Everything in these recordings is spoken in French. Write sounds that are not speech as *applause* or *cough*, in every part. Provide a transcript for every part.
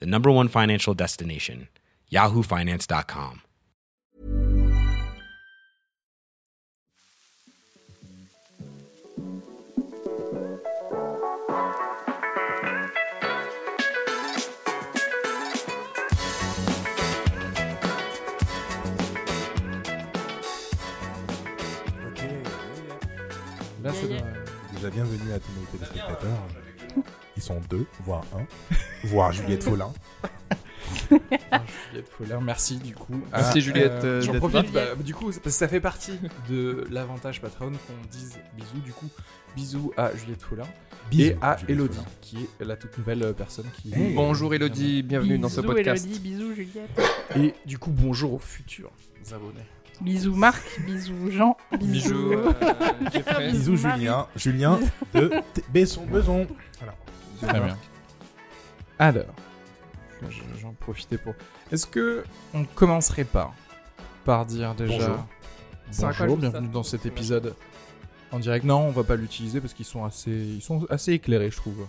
the number one financial destination, yahoofinance.com. Là, c'est Yeah, dans- Déjà bienvenue à tous nos téléspectateurs. Ils sont deux, voire un, voire *laughs* Juliette Follin. Ah, Juliette Follin, merci du coup. Merci, Ah, Juliette, euh, J'en profite, bah, du coup, parce que ça fait partie de l'avantage Patreon qu'on dise bisous. Du coup, bisous à Juliette Follin et à Juliette Elodie, Follin. qui est la toute nouvelle euh, personne qui. Hey. Bonjour Elodie, bienvenue dans ce Bisous podcast. Elodie, bisous Juliette. Et du coup, bonjour aux futurs abonnés. Bisous Marc, bisous Jean, bisous. Bisous, euh. *laughs* Bisous. Julien. Julien de *laughs* T- Besson Beson. Voilà. Très bien. Alors, je- j'en profitais pour. Est-ce que on commencerait pas par dire déjà Bonjour. Bienvenue dans cet épisode en direct Non, on va pas l'utiliser parce qu'ils sont assez, ils sont assez éclairés, je trouve.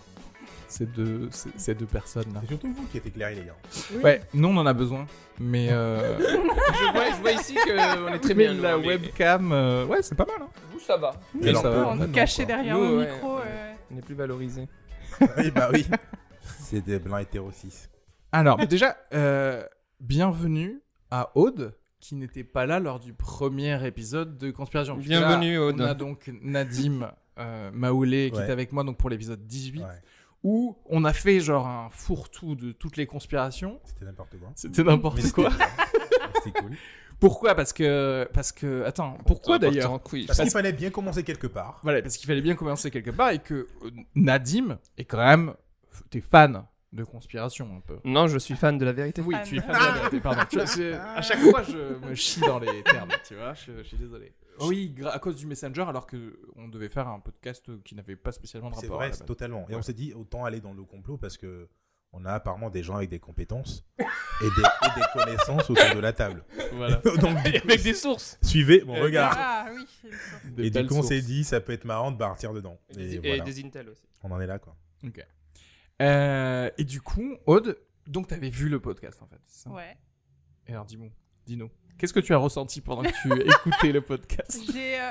Ces deux, ces, ces deux personnes là. C'est surtout vous qui êtes éclairés, les gars. Ouais, nous on en a besoin, mais euh, *laughs* je, vois, je vois ici qu'on est très mais bien. nous, la mais- webcam, euh, ouais, c'est pas mal. Hein. Vous, ça va. Mais alors, ça va, On nous cachait quoi. derrière Nous, le ouais, micro. ouais. euh, On est plus valorisé. Oui, bah oui. C'est des blancs hétéro 6. Alors, mais déjà, euh, bienvenue à Aude, qui n'était pas là lors du premier épisode de Conspiration. Puisque Bienvenue, là, Aude. On a donc Nadim euh, Maoulé qui Ouais. est avec moi donc pour l'épisode 18, Ouais, où on a fait genre un fourre-tout de toutes les conspirations. c'était n'importe quoi. C'était n'importe quoi. C'était cool. *laughs* Pourquoi? Parce que, parce que, attends, pourquoi d'ailleurs? Parce qu'il fallait bien commencer quelque part. Voilà, parce qu'il fallait bien commencer quelque part et que euh, Nadim est quand même, t'es fan de conspiration un peu. Non, je suis fan de la vérité. Oui, Fan. tu es fan de la vérité, pardon. Tu vois, je- à chaque fois, je me chie dans les termes, tu vois, je, je suis désolé. Oui, à cause du Messenger, alors que on devait faire un podcast qui n'avait pas spécialement de C'est rapport. à vrai, la c'est base. totalement. Et Ouais. on s'est dit, autant aller dans le complot parce que on a apparemment des gens avec des compétences et des, et des connaissances autour de la table. Voilà. *laughs* Donc, du coup, Avec des sources. suivez mon regard. Ah oui. Et du coup, on s'est dit, ça peut être marrant de partir dedans. Et, Et, des, et voilà. des Intel aussi. On en est là, quoi. Ok. Euh, et du coup, Aude, donc t'avais vu le podcast en fait. c'est ça? Ouais. Et alors, dis-moi, dis-nous, qu'est-ce que tu as ressenti pendant que tu *laughs* écoutais le podcast? J'ai. euh,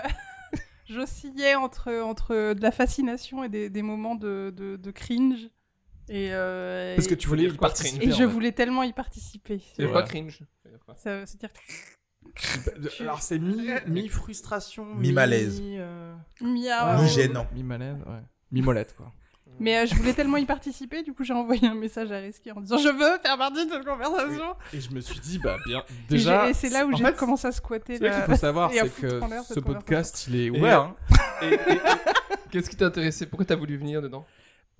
*laughs* J'oscillais entre, entre de la fascination et des, des moments de, de, de cringe. Et, euh, Parce que tu voulais y participer. Et je voulais tellement y participer. C'est Ouais. pas cringe. Ça veut dire Alors, c'est mi- mi-frustration, Mi-malaise. euh, Mia. Ni ouais. gênant. Mi-malaise, ouais. Mi-molette, quoi. Mais euh, je voulais tellement y participer, du coup j'ai envoyé un message à Risky en disant je veux faire partie de cette conversation. Et je me suis dit, bah bien, déjà. c'est là où j'ai commencé à squatter C'est qu'il faut savoir, *laughs* c'est que ce podcast, il est Et- ouvert. hein. *laughs* Et, et- et- Qu'est-ce qui t'a intéressé Pourquoi t'as voulu venir dedans?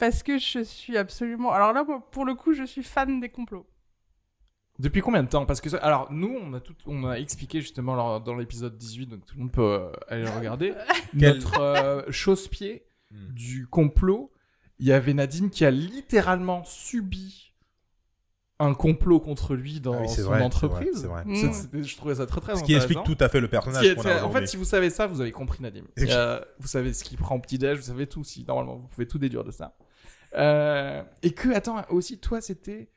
Parce que je suis absolument. Alors là, moi, pour le coup, je suis fan des complots. Depuis combien de temps? Parce que, ça- alors, nous, on a, tout, on a expliqué justement dans l'épisode 18, donc tout le monde peut euh, aller le regarder, *laughs* notre euh, chausse-pied Hmm. du complot. Il y avait Nadine qui a littéralement subi un complot contre lui dans Ah oui, son vrai, entreprise. vrai, c'est vrai. Mm. Je trouvais ça très très Ce qui explique tout à fait le personnage est- a en fait, si vous savez ça, vous avez compris Nadim. Et- Euh, vous savez ce qu'il prend au petit-déj, vous savez tout. Si normalement, vous pouvez tout déduire de ça. Euh, et que, attends, aussi, toi, c'était.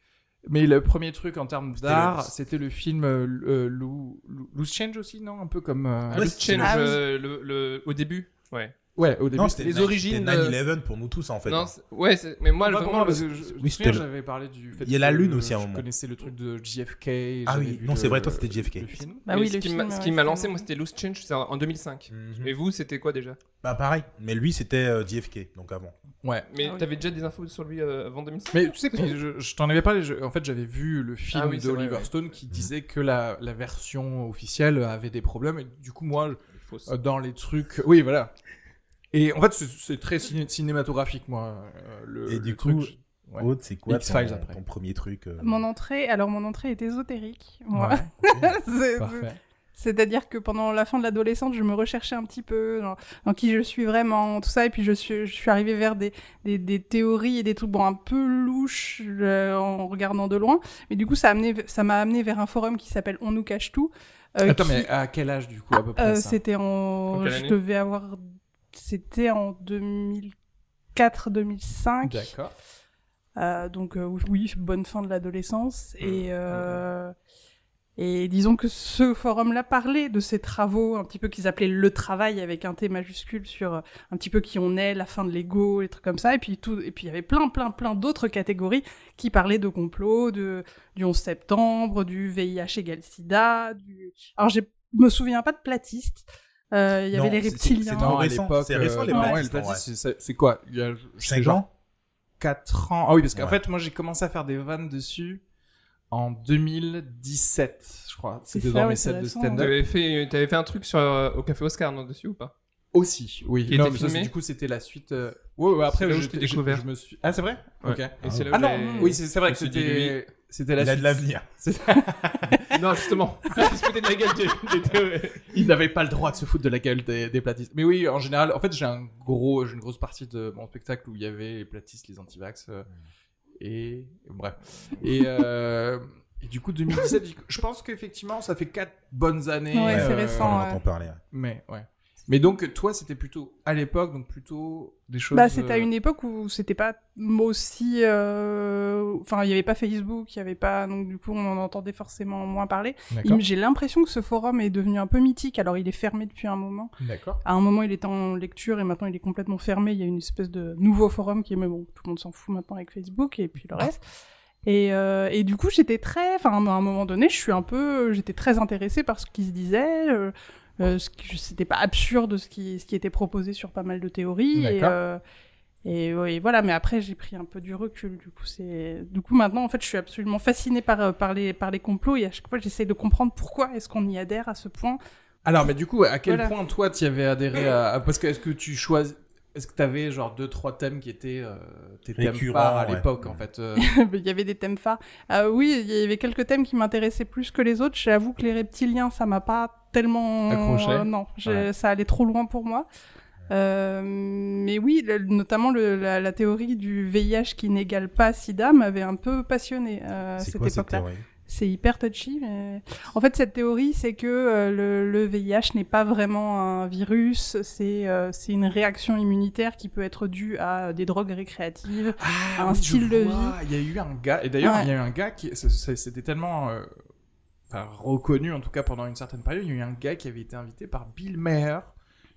Mais le premier truc en termes C'était d'art, c'était le film euh, Lou- Lou- Loose Change aussi, non? Un peu comme. euh, Loose Change, Ah oui. euh, le, le- au début. Ouais. Ouais, au début. Non, les origines C'était de- 9-11 pour nous tous en fait. non, ouais, mais moi, vraiment, parce que je, je Oui, j'avais parlé du fait Il y a la que Lune aussi à un je moment. connaissais le truc de JFK. Ah oui, non, c'est vrai, toi, c'était JFK. le film. Bah oui, ce le qui film, m'a- ce qui m'a lancé, moi, c'était Loose Change, c'est en en 2005. Mhm. Et vous, c'était quoi déjà? Bah pareil, mais lui c'était euh, JFK, donc avant. Ouais. Mais Ah oui. t'avais déjà des infos sur lui euh, avant 2005 Mais tu sais, que je, je t'en avais parlé. je- en fait, j'avais vu le film Ah c'est d'Oliver. Stone qui disait que la, la version officielle avait des problèmes. Et du coup, moi, euh, dans les trucs. Oui, voilà. Et en fait, c'est- très ciné- cinématographique, moi. euh, le, Et du le coup, truc. Ouais. C'est quoi ton, après. ton premier truc euh, Mon entrée, alors mon entrée est ésotérique. Moi. Ouais. *laughs* C'est-à-dire que pendant la fin de l'adolescence, je me recherchais un petit peu dans, dans qui je suis vraiment, tout ça, et puis je suis, je suis arrivée vers des, des, des théories et des trucs bon, un peu louches euh, en regardant de loin. Mais du coup, ça m'a amené vers un forum qui s'appelle On nous cache tout. euh, Attends, qui- mais à quel âge, du coup, à peu près euh, ça? C'était en, je devais avoir, c'était en 2004-2005. D'accord. Euh, donc euh, oui, bonne fin de Mmh. l'adolescence. Et, euh, et disons que ce forum-là parlait de ces travaux, un petit peu qu'ils appelaient le travail avec un T majuscule sur un petit peu qui on est, la fin de l'ego, les trucs comme ça. Et puis tout, et puis il y avait plein, plein, plein d'autres catégories qui parlaient de complot, de du 11 septembre, du VIH égale SIDA. Du... Alors je me souviens pas de platiste. Euh, Il y Non, avait les reptiliens. c'est à récent, l'époque. c'est récent, les ouais, les platistes, vrai. c'est- quoi? Il y a, je sais 5 genre ans 4 ans. Ah oui, parce qu'en Ouais. fait, moi, j'ai commencé à faire des vannes dessus en 2017, je crois. C'est C'était dans ouais, mes sets de stand-up. T'avais fait, t'avais fait un truc sur, euh, au Café Oscar, non, dessus ou pas? Aussi, oui. Qui non, était mais ça, du coup, c'était la suite. euh, Ouais, ouais, après, là où je t'ai découvert. Je me suis... Ah, c'est vrai? Ouais. Ok. Et Ah là où Ah non, oui, c'est vrai que c'était. C'était la Il a de l'avenir. *laughs* Non, justement. *laughs* Il se foutait de la gueule des, des théories. Il n'avait pas le droit de se foutre de la gueule des, des platistes. Mais oui, en général, en fait, j'ai un gros, j'ai une grosse partie de mon spectacle où il y avait les platistes, les antivax, euh, et bref. Et, euh, et du coup, 2017, je pense qu'effectivement, ça fait quatre bonnes années. Ouais, c'est euh, récent, On ouais. entend parler. ouais. Mais ouais. Mais donc, toi, c'était plutôt à l'époque, donc plutôt des choses. Bah, c'était à euh, une époque où c'était pas aussi. euh, Enfin, il y avait pas Facebook, il y avait pas. Donc, du coup, on en entendait forcément moins parler. J'ai l'impression que ce forum est devenu un peu mythique. Alors, il est fermé depuis un moment. D'accord. À un moment, il était en lecture et maintenant, il est complètement fermé. Il y a une espèce de nouveau forum qui est. Mais bon, tout le monde s'en fout maintenant avec Facebook et puis le reste. Et, euh, et du coup, j'étais très. Enfin, à un moment donné, je suis un peu. J'étais très intéressée par ce qui se disait. euh, euh, c'était pas absurde ce qui, ce qui était proposé sur pas mal de théories. Et, euh, et, voilà, mais après j'ai pris un peu du recul. Du coup, c'est du coup maintenant en fait je suis absolument fascinée par euh, par les par les complots et à chaque fois j'essaie de comprendre pourquoi est-ce qu'on y adhère à ce point. Alors, mais du coup, à quel Voilà. point toi, tu y avais adhéré à- Parce que est-ce que tu choisis... Est-ce que tu avais genre deux, trois thèmes qui étaient euh, tes thèmes Récurrents, phares à ouais. l'époque, en fait euh, *laughs* il y avait des thèmes phares. Euh, oui, il y avait quelques thèmes qui m'intéressaient plus que les autres. J'avoue que les reptiliens ça m'a pas tellement Accroché euh, non, Ouais. ça allait trop loin pour moi. Euh, mais oui, le- notamment le- la, la théorie du VIH qui n'égale pas SIDA m'avait un peu passionné euh, à cette époque-là. C'est hyper touchy, mais en fait cette théorie c'est que euh, le, le VIH n'est pas vraiment un virus, c'est euh, une réaction immunitaire qui peut être due à des drogues récréatives. Ah, un oui, je style de vois. Il y a eu un gars, et d'ailleurs, Ouais. il y a eu un gars qui, c'était tellement euh, enfin, reconnu, en tout cas pendant une certaine période, il y a eu un gars qui avait été invité par Bill Maher,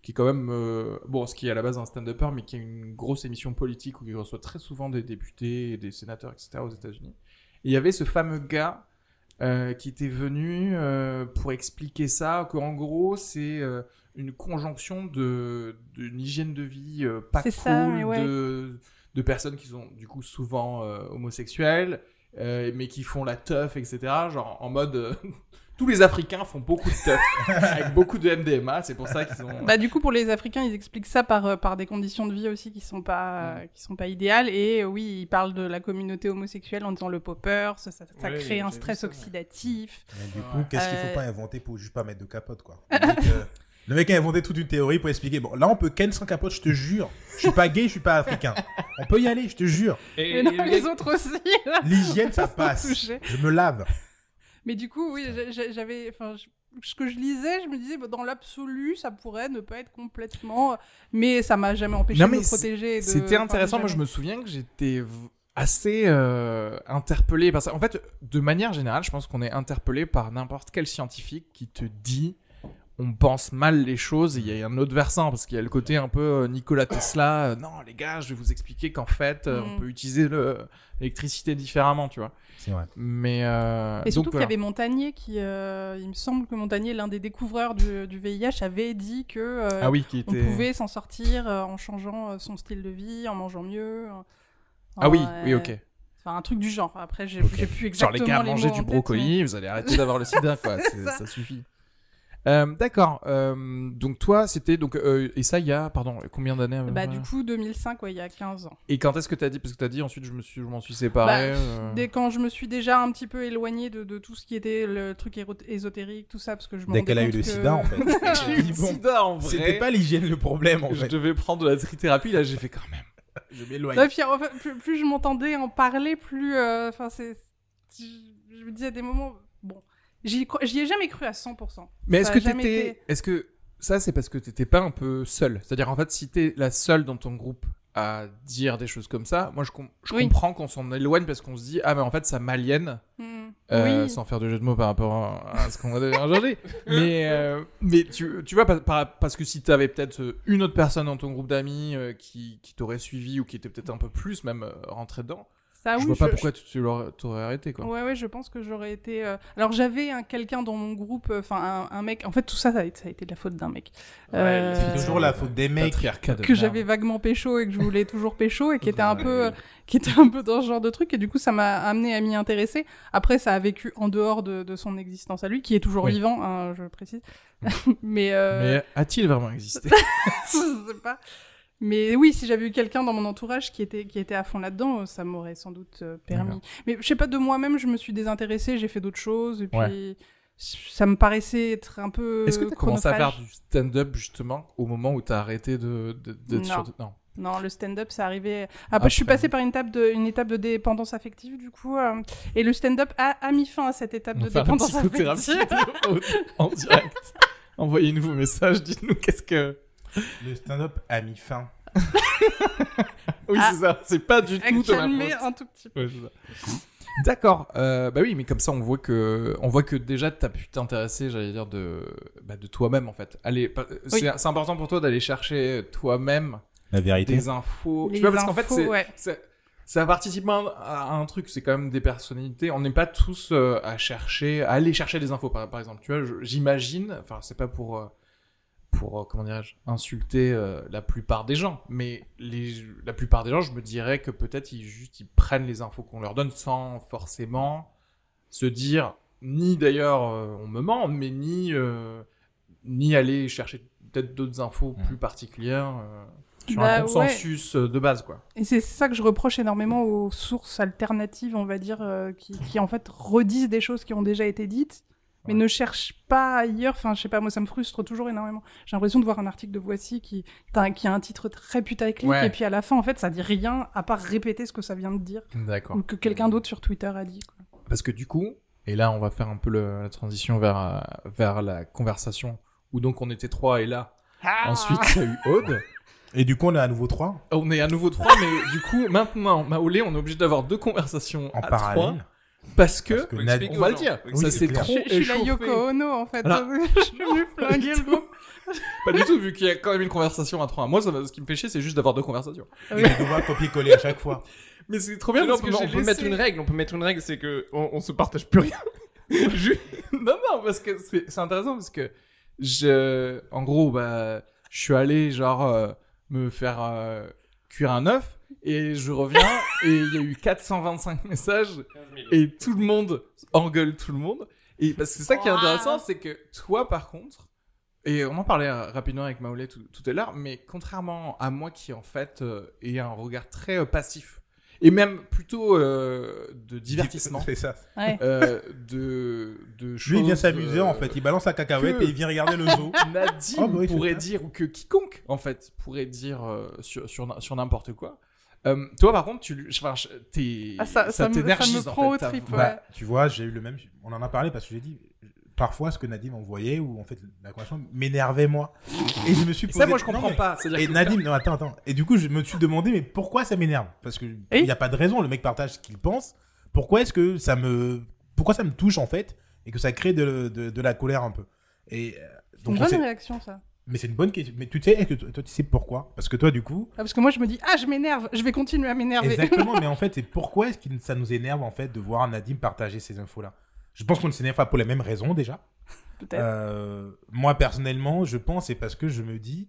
qui est quand même, euh, bon, ce qui est à la base un stand-upper, mais qui a une grosse émission politique où il reçoit très souvent des députés, des sénateurs, etc. aux États-Unis. Et il y avait ce fameux gars euh, qui était venu euh, pour expliquer ça, qu'en gros, c'est euh, une conjonction de d'une hygiène de vie euh, pas cool, ça, ouais. de, de personnes qui sont du coup souvent euh, homosexuelles, euh, mais qui font la teuf, etc. Genre en mode... *laughs* euh, tous les Africains font beaucoup de teuf, *laughs* avec beaucoup de MDMA, c'est pour ça qu'ils ont... Bah du coup pour les Africains ils expliquent ça par euh, par des conditions de vie aussi qui sont pas euh, qui sont pas idéales et euh, oui ils parlent de la communauté homosexuelle en disant le popper, ça, ça, ça Ouais, crée un stress ça, oxydatif. Mais Du coup, qu'est-ce qu'il Euh, faut pas inventer pour juste pas mettre de capote, quoi? *laughs* Le mec, euh, a inventé toute une théorie pour expliquer. Bon, là, on peut ken sans capote, je te jure. Je suis pas gay, je suis pas africain. On peut y aller, je te jure. Et, non, les autres aussi. L'hygiène, ça passe. Je me lave. Mais du coup, oui, j'a- j'a- j'avais, enfin, ce que je lisais, je me disais, dans l'absolu, ça pourrait ne pas être complètement, mais ça m'a jamais empêché Non, de me protéger. C'était intéressant. Moi, je me souviens que j'étais assez euh, interpellé par ça. En fait, de manière générale, je pense qu'on est interpellé par n'importe quel scientifique qui te dit on pense mal les choses. Il y a un autre versant parce qu'il y a le côté un peu euh, Nikola Tesla. euh, non, les gars, je vais vous expliquer qu'en fait, euh, Mm. on peut utiliser le- l'électricité différemment, tu vois. C'est vrai. Mais euh, Et surtout qu'il y avait Montagnier qui, euh, il me semble que Montagnier, l'un des découvreurs du, du VIH, avait dit que euh, ah oui, qui on pouvait s'en sortir euh, en changeant euh, son style de vie, en mangeant mieux. euh, Ah oui, euh, oui, ok. Enfin, un truc du genre. Après, j'ai plus Genre exactement les gars, les mangez mots du tête, brocoli, vous allez arrêter d'avoir le sida, quoi. *laughs* Ça. suffit. Euh, D'accord. euh, donc toi, c'était donc euh, et ça il y a pardon combien d'années Bah, du coup, 2005, ouais, il y a 15 ans. Et quand est-ce que t'as dit parce que t'as dit ensuite je me suis je m'en suis séparé. Bah, euh, Dès quand je me suis déjà un petit peu éloignée de, de tout ce qui était le truc ésotérique, tout ça, parce que je me Dès qu'elle a eu le que- sida, en fait. *laughs* J'ai eu le Bon, sida en vrai. C'était pas l'hygiène le problème, en Je fait. devais prendre de la trithérapie là j'ai fait quand même. Je m'éloigne. Ouais, puis, en fait, plus, plus je m'entendais en parler, plus. euh, Enfin, c'est. Je, je me dis à des moments. Bon. J'y ai jamais cru à 100%. Mais est-ce que t'étais été- est-ce que ça c'est parce que t'étais pas un peu seul? C'est-à-dire en fait si t'es la seule dans ton groupe à dire des choses comme ça, moi je, com- je Oui. comprends qu'on s'en éloigne parce qu'on se dit ah mais en fait ça m'aliène. Hmm. Euh, oui. sans faire de jeu de mots par rapport à, à ce qu'on a déjà engendré. mais euh, mais tu, tu vois, par- par- parce que si tu avais peut-être une autre personne dans ton groupe d'amis euh, qui, qui t'aurait suivi ou qui était peut-être un peu plus même euh, rentré dedans, Ça, je oui, vois pas pourquoi tu tu l'aurais- t'aurais arrêté. Quoi. Ouais, ouais, je pense que j'aurais été. euh, Alors, j'avais un quelqu'un dans mon groupe, euh, enfin, un, un mec. En fait, tout ça, ça a été, ça a été de la faute d'un mec. Euh, C'est toujours la faute des mecs. Que j'avais vaguement pécho et que je voulais toujours pécho et qui était un peu euh, qui était un peu dans ce genre de truc et du coup ça m'a amené à m'y intéresser après ça a vécu en dehors de, de son existence à lui qui est toujours Oui. vivant hein, je précise *laughs* mais, euh, Mais a-t-il vraiment existé? *laughs* Je sais pas mais oui si j'avais eu quelqu'un dans mon entourage qui était qui était à fond là-dedans euh, ça m'aurait sans doute euh, permis mais je sais pas de moi-même je me suis désintéressée j'ai fait d'autres choses et puis Ouais. ça me paraissait être un peu Est-ce que tu as commencé à faire du stand-up justement au moment où tu as arrêté de, d'être sur. Non. Non, le stand-up, c'est arrivé. Après, je suis passée par une étape de, une étape de dépendance affective, du coup. euh, et le stand-up a, a mis fin à cette étape On de dépendance affective. *laughs* en direct. Envoyez-nous vos messages, dites-nous qu'est-ce que. Le stand-up a mis fin. *laughs* Oui, Ah. c'est ça. C'est pas du tout de ma Calmer faute. un tout petit peu. Ouais. D'accord. Euh, bah oui, mais comme ça, on voit que, on voit que déjà, t'as pu t'intéresser, j'allais dire, de, bah, de toi-même en fait. Allez, pas- c'est important pour toi d'aller chercher toi-même La vérité. des infos. Les tu vois, parce qu'en fait, c'est, ouais. ça participe à un, truc. C'est quand même des personnalités. On n'est pas tous euh, à chercher, à aller chercher des infos. Par, par exemple, tu vois, j'imagine. Enfin, c'est pas pour. euh, pour, euh, comment dirais-je, insulter euh, la plupart des gens. Mais les, la plupart des gens, je me dirais que peut-être ils juste ils prennent les infos qu'on leur donne sans forcément se dire, ni d'ailleurs euh, on me ment, mais ni, euh, ni aller chercher peut-être d'autres infos Mm. plus particulières euh, sur Bah, un consensus euh, de base, quoi. Et c'est ça que je reproche énormément aux sources alternatives, on va dire, euh, qui, qui en fait redisent des choses qui ont déjà été dites, mais Ouais. ne cherchent pas ailleurs. Enfin, je sais pas, moi ça me frustre toujours énormément. J'ai l'impression de voir un article de Voici qui, qui a un titre très putaclic, Ouais. et puis à la fin, en fait, ça dit rien à part répéter ce que ça vient de dire, D'accord. ou que quelqu'un d'autre sur Twitter a dit. quoi. Parce que du coup, et là on va faire un peu le- la transition vers, euh, vers la conversation, où donc on était trois et là, Ah ensuite il y a eu Aude. Et du coup, on est à nouveau trois On est à nouveau trois, mais du coup, maintenant, Maolé, on est obligé d'avoir deux conversations en à parallèle. trois, parce que, Parce que Faut Nad- expliquer on va le dire, Oui, ça c'est trop Je, je suis la. Yoko Ono, en fait. Alors- *laughs* je suis *laughs* venue flinguer le groupe. Pas du tout, vu qu'il y a quand même une conversation à trois. Moi, ça, va- ce qui me fait chier, c'est juste d'avoir deux conversations. Oui. Et devoir copier-coller à chaque fois. *laughs* Mais c'est trop bien Sinon, parce on que on peut laissé- mettre une règle. On peut mettre une règle, c'est que on, on se partage plus rien. Je- non, non, parce que c'est c'est intéressant parce que je, en gros, bah, je suis allé genre euh, me faire euh, cuire un œuf et je reviens et il y a eu 425 messages et tout le monde engueule tout le monde. Et parce que c'est ça qui est intéressant, c'est que toi, par contre, et on en parlait rapidement avec Maolé tout, tout à l'heure, mais contrairement à moi qui en fait euh, ai un regard très euh, passif et même plutôt euh, de divertissement. *laughs* C'est ça. Ouais. euh, de, de choses. Lui, il vient s'amuser euh, en fait. Il balance la cacahuète et il vient regarder le zoo. *laughs* Nadine Oh, bah oui, pourrait dire, ou que quiconque, en fait, pourrait dire euh, sur, sur, sur n'importe quoi. Euh, toi, par contre, tu, enfin, t'es, Ah, ça, ça, me, ça t'énergise, me en prend fait, au trip. voix. ouais. Bah, tu vois, j'ai eu le même. On en a parlé parce que j'ai dit. parfois ce que Nadim envoyait ou en fait la conversation m'énervait moi. Et je me suis posé. Ça, moi, je Non, comprends mais- pas. Et Nadim, non, attends, attends. Et du coup, je me suis demandé, mais pourquoi ça m'énerve? Parce que il n'y a pas de raison, le mec partage ce qu'il pense. Pourquoi est-ce que ça me. Pourquoi ça me touche en fait Et que ça crée de, de, de la colère un peu? Et euh, C'est une donc, on bonne réaction, ça. Mais c'est une bonne question. Mais tu sais, est-ce que toi, toi, tu sais pourquoi? Parce que toi, du coup. Ah, parce que moi, je me dis, ah, je m'énerve, je vais continuer à m'énerver. Exactement, *laughs* mais en fait, c'est pourquoi est-ce que ça nous énerve en fait de voir Nadim partager ces infos-là? Je pense qu'on ne s'énerve pas pour les mêmes raisons déjà. *laughs* Peut-être. Euh, moi personnellement, je pense c'est parce que je me dis,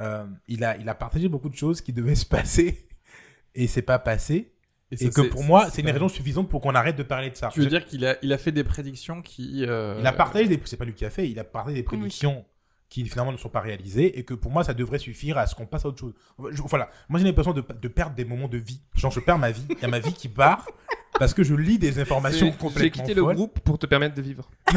euh, il a il a partagé beaucoup de choses qui devaient se passer *laughs* et c'est pas passé. Et, ça, que pour moi, c'est une raison suffisante pour qu'on arrête de parler de ça. Tu veux Je- dire qu'il a, il a fait des prédictions qui. euh, Il a partagé des, c'est pas lui qui a fait, il a partagé des prédictions qui finalement ne sont pas réalisées et que pour moi ça devrait suffire à ce qu'on passe à autre chose. Je- voilà, moi j'ai l'impression de, de perdre des moments de vie. Genre je perds ma vie, il y a ma vie qui part parce que je lis des informations C'est- J'ai complètement quitté le groupe pour te permettre de vivre. *laughs*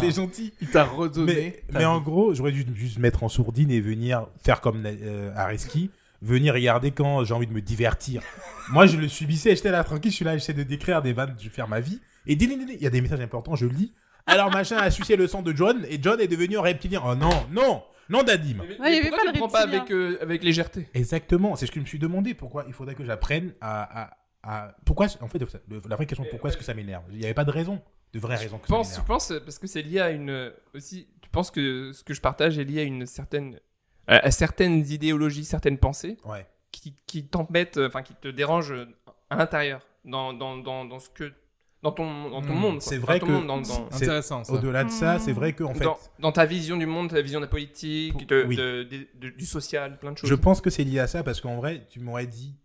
c'est gentil. Il t'a redonné. Mais, ta mais en gros, j'aurais dû juste mettre en sourdine et venir faire comme euh, Areski, venir regarder quand j'ai envie de me divertir. Moi, je le subissais, j'étais là tranquille, je suis là, j'essaie de décrire des vannes, je vais faire ma vie. Et il y a des messages importants, je lis. Alors, machin a sucé le sang de John et John est devenu un reptilien. Oh non, non, non, Dadim. Mais, avait pourquoi pas tu le prends pas avec, euh, avec légèreté Exactement, c'est ce que je me suis demandé. Pourquoi il faudrait que j'apprenne à, à, à- Pourquoi, en fait, la vraie question, pourquoi est-ce que ça m'énerve? Il n'y avait pas de raison, de vraie raison que Je pense, ça je m'énerve. pense euh, parce que c'est lié à une euh, aussi. Tu penses que ce que je partage est lié à une certaine à à certaines idéologies, certaines pensées Ouais. qui, qui t'embêtent, euh, enfin qui te dérangent euh, à l'intérieur, dans, dans, dans, dans ce que dans ton dans ton Hmm, monde. c'est Dans vrai ton que- monde, dans, dans, c'est- Intéressant ça. Au-delà de ça, c'est vrai qu'en fait. dans, dans ta vision du monde, ta vision de la politique, Pour- de- oui. de- de- de- du social, plein de choses. Je pense que c'est lié à ça parce qu'en vrai, tu m'aurais dit.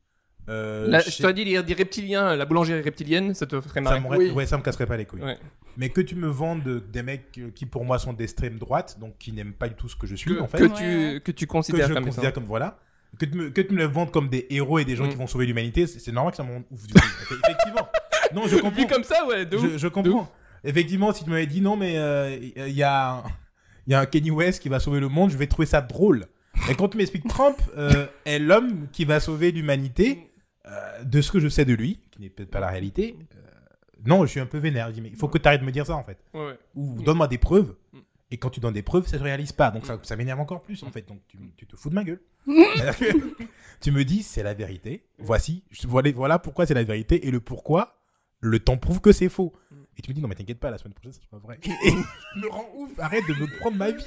euh, chez- je t'aurais dit les, des reptiliens, la boulangerie reptilienne, ça te ferait ça, marrer. m'aurait- Oui. ouais, ça me casserait pas les couilles. Ouais. Mais que tu me vendes de- des mecs qui pour moi sont d'extrême droite, donc qui n'aiment pas du tout ce que je suis Que, en fait, que que, tu, que tu je considères comme considère ça. comme voilà, que tu, me, que tu me les vendes comme des héros et des gens Mm. qui vont sauver l'humanité, c'est normal que ça ouf du coup. *laughs* Effectivement. *laughs* Non, je comprends. Vu comme ça, ouais, de ouf. Je, je comprends. Effectivement, si tu m'avais dit non, mais euh, il y, a y a un Kenny West qui va sauver le monde, je vais trouver ça drôle. Et quand tu m'expliques Trump euh, *laughs* est l'homme qui va sauver l'humanité, euh, de ce que je sais de lui, qui n'est peut-être pas la réalité, euh, non, je suis un peu vénère. Je dis, mais il faut que tu arrêtes de me dire ça en fait. Ouais, ouais. Ou donne-moi des preuves. Mm. Et quand tu donnes des preuves, ça ne se réalise pas. Donc ça, ça m'énerve encore plus en fait. Donc tu, tu te fous de ma gueule. *laughs* Tu me dis, c'est la vérité. Voici, voilà pourquoi c'est la vérité et le pourquoi. Le temps prouve que c'est faux. Mm. Et tu me dis, non, mais t'inquiète pas, la semaine prochaine, ça sera vrai. *laughs* Et me rends ouf, arrête de me prendre ma vie.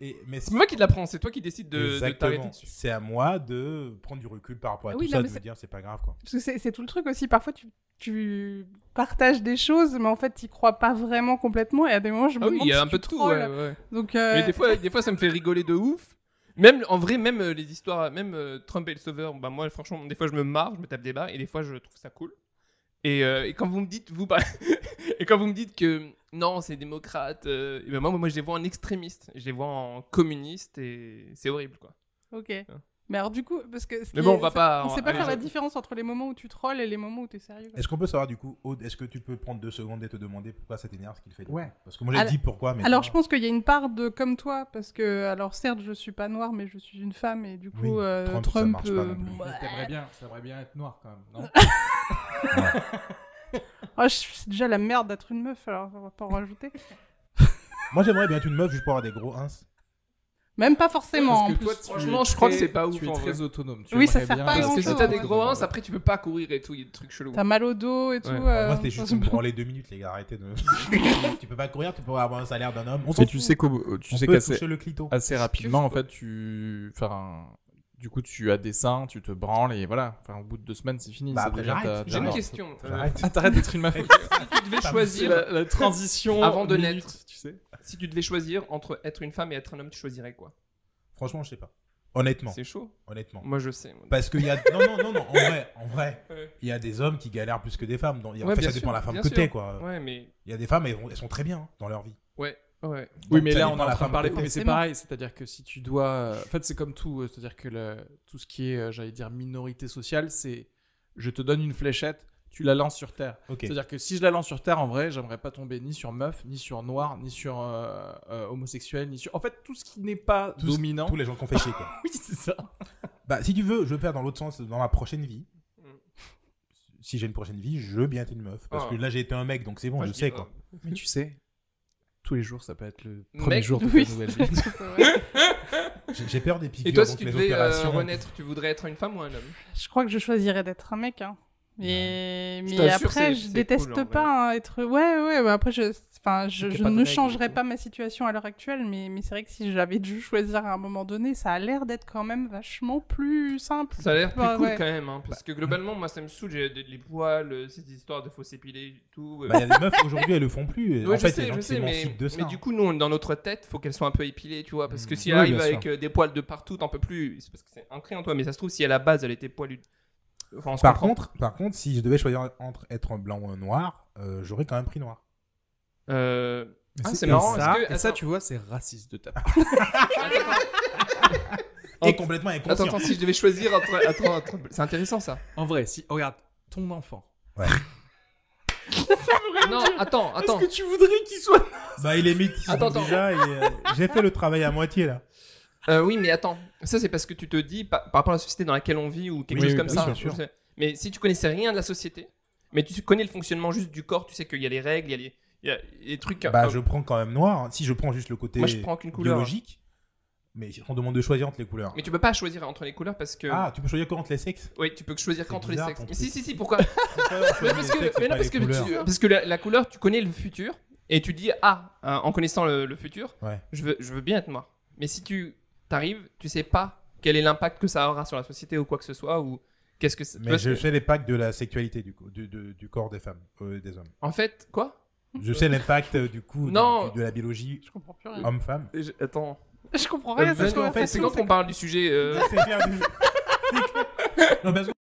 Et, mais C'est moi qui te l'apprends, c'est toi qui décides de, t'arrêter dessus. C'est à moi de prendre du recul par rapport à Oui, tout non, ça, mais de me c'est- dire, c'est pas grave quoi. Parce que c'est c'est tout le truc aussi. Parfois, tu, tu partages des choses, mais en fait, tu crois pas vraiment complètement. Et à des moments, je me Ah oui, demande il y a si un peu de tout, trolles. ouais, ouais. Donc, euh, Mais des fois, *laughs* des fois, ça me fait rigoler de ouf. Même, en vrai, même euh, les histoires, même euh, Trump et le sauveur, bah moi, franchement, des fois, je me marre, je me tape des barres, et des fois, je trouve ça cool. Et, euh, et quand vous me dites, vous, *laughs* et quand vous me dites que non, c'est démocrate, euh, et ben moi, moi, je les vois en extrémiste, je les vois en communiste, et c'est horrible, quoi. Ok. Mais alors, du coup, parce que. ce Mais bon, est- on va pas On sait pas faire la différence entre les moments où tu trolls et les moments où t'es sérieux. quoi. Est-ce qu'on peut savoir du coup, Aude, est-ce que tu peux prendre deux secondes et te demander pourquoi ça t'énerve ce qu'il fait Ouais. Parce que moi j'ai Alors- dit pourquoi, mais. Alors, toi- je pense qu'il y a une part de comme toi, parce que, alors certes, je suis pas noire, mais je suis une femme, et du coup, Oui, euh, Trump, Trump. ça pas euh, plus. ouais. T'aimerais bien, t'aimerais bien être noir quand même, non? *laughs* Oh, je- déjà la merde d'être une meuf, alors on va pas en rajouter. Moi j'aimerais bien être une meuf juste pour avoir des gros ins. Même pas forcément. Parce en que toi, tu- Franchement, je crois es que c'est pas ouf, Tu es très autonome. tu Oui, ça sert bien pas à rester Parce que si t'as des gros ins, après, tu peux pas courir et tout, il y a des trucs chelous. T'as mal au dos et tout. Ouais. euh, Moi c'était juste me branler deux minutes, les gars, arrêtez de. *laughs* tu peux pas courir, tu peux avoir un salaire d'un homme. On Et tu sais qu'au- tu On sais qu'assez toucher le clito. assez rapidement, en fait, tu, enfin, du coup, tu as des seins, tu te branles et voilà. Enfin, au bout de deux semaines, c'est fini. Bah, ça après, j'arrête. J'ai une question. Ah, t'arrêtes d'être une meuf. *laughs* si tu devais choisir, la, la transition Avant de naître. Sais. si tu devais choisir entre être une femme et être un homme, tu choisirais quoi? Franchement, je sais pas. Honnêtement, C'est chaud? honnêtement. Moi, je sais. Parce qu'il y a. Non, non, non, non, en vrai, en vrai, *laughs* Ouais. il y a des hommes qui galèrent plus que des femmes. A- Ouais, en fait, ça dépend de la femme que t'es, quoi. Ouais, mais Il y a des femmes, elles, elles sont très bien hein, dans leur vie. ouais, ouais. Oui, mais là, on est en train de parler. mais c'est pareil, c'est-à-dire que si tu dois. En fait, c'est comme tout. euh, C'est-à-dire que le- tout ce qui est, euh, j'allais dire, minorité sociale, c'est je te donne une fléchette, tu la lances sur terre. C'est-à-dire que si je la lance sur terre, en vrai, j'aimerais pas tomber ni sur meuf, ni sur noir, ni sur euh, euh, homosexuel, ni sur. En fait, tout ce qui n'est pas dominant. Tous les gens qu'on fait chier, quoi. *laughs* Oui, c'est ça. Bah, si tu veux, je veux faire dans l'autre sens, dans ma prochaine vie. Mm. Si j'ai une prochaine vie, je veux bien être une meuf. Parce Ah. que là, j'ai été un mec, donc c'est bon, Moi, je sais, quoi. Mais tu sais, tous les jours, ça peut être le premier Mec, jour de oui. ta nouvelle *laughs* vie. J'ai peur des piqûres. Et toi, si tu devais euh, renaître, tu voudrais être une femme ou un homme? Je crois que je choisirais d'être un mec. Hein. Mais, mais après, je déteste cool, pas hein, être. Ouais, ouais, bah après, je, enfin, je, ne changerais pas ma situation à l'heure actuelle, mais, mais c'est vrai que si j'avais dû choisir à un moment donné, ça a l'air d'être quand même vachement plus simple. Ça a l'air plus Ouais, cool ouais. quand même, hein, parce que globalement, moi, ça me saoule, j'ai des- les poils, euh, ces histoires de faux s'épiler et tout. euh. Bah, il y a des meufs aujourd'hui, elles le font plus. Ouais, en je fait, sais, je sais, mais, s'émancipent de ça. mais du coup, nous, dans notre tête, faut qu'elles soient un peu épilées, tu vois, parce que Mm. si Oui, elle arrive avec euh, des poils de partout, t'en peux plus. C'est parce que c'est ancré en toi, mais ça se trouve, si à la base, elle était poilue. Enfin, Par contre, par contre, si je devais choisir entre être blanc ou noir, euh, j'aurais quand même pris noir. Euh, Ah, c'est marrant, Ça, est-ce que- et ça, tu vois, c'est raciste de ta part. *laughs* Et complètement inconscient. Attends, attends, si je devais choisir entre. attends, attends, c'est intéressant ça. En vrai, si, regarde, ton enfant. *laughs* Non, attends, attends. tu voudrais qu'il soit. Bah, il est métis Attends, donc attends. déjà. et, euh, J'ai fait le travail à moitié là. Euh, oui, mais attends. Ça, c'est parce que tu te dis, par, par rapport à la société dans laquelle on vit ou quelque Oui, chose oui, comme ça. sûr, sûr. Mais si tu connaissais rien de la société, mais tu connais le fonctionnement juste du corps, tu sais qu'il y a les règles, il y a les, il y a les trucs. Bah, euh, je prends quand même noir. hein. Si je prends juste le côté Moi, je prends couleur. biologique, mais on demande de choisir entre les couleurs. Mais tu peux pas choisir entre les couleurs parce que. Ah, tu peux choisir quoi entre les sexes? Oui, tu peux choisir qu'entre les sexes. Mais si, si, si, pourquoi? *laughs* Mais parce que, mais non, parce que, tu- parce que la, la couleur, tu connais le futur et tu dis ah, hein, en connaissant le, le futur, Ouais. je veux, je veux bien être noir. Mais si tu t'arrives, tu sais pas quel est l'impact que ça aura sur la société ou quoi que ce soit ou qu'est-ce que c'est. Mais je sais l'impact de la sexualité du, coup, du, du- du corps des femmes, euh, des hommes. En fait, quoi? Je sais l'impact euh, du coup de- Non. de, la biologie Je comprends plus rien. homme-femme. Je- Attends. *laughs* Je comprends Euh, rien. cette Venez, en fait, c'est quand qu'on parle du sujet. euh, C'est clair, du- *laughs* c'est clair. Non, parce que-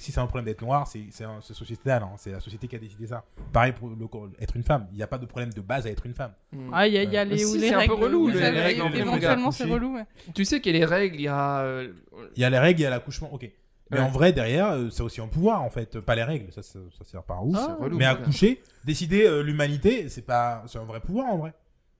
Si c'est un problème d'être noir, c'est c'est un- c'est sociétal, hein. c'est la société qui a décidé ça. Pareil pour le être une femme, il n'y a pas de problème de base à être une femme. hmm. Ah, il y a, il y a Euh, les, si, les c'est un peu règles. relou, les règles, Éventuellement, c'est relou. ouais. Tu sais qu'il y a les règles, il y a. euh, Il y a les règles, il y a l'accouchement, ok. Mais Ouais. en vrai, derrière, euh, c'est aussi un pouvoir en fait, pas les règles, ça, ça, ça sert pas à ouf. Ah. relou, Mais accoucher, décider euh, l'humanité, c'est pas, c'est un vrai pouvoir en vrai.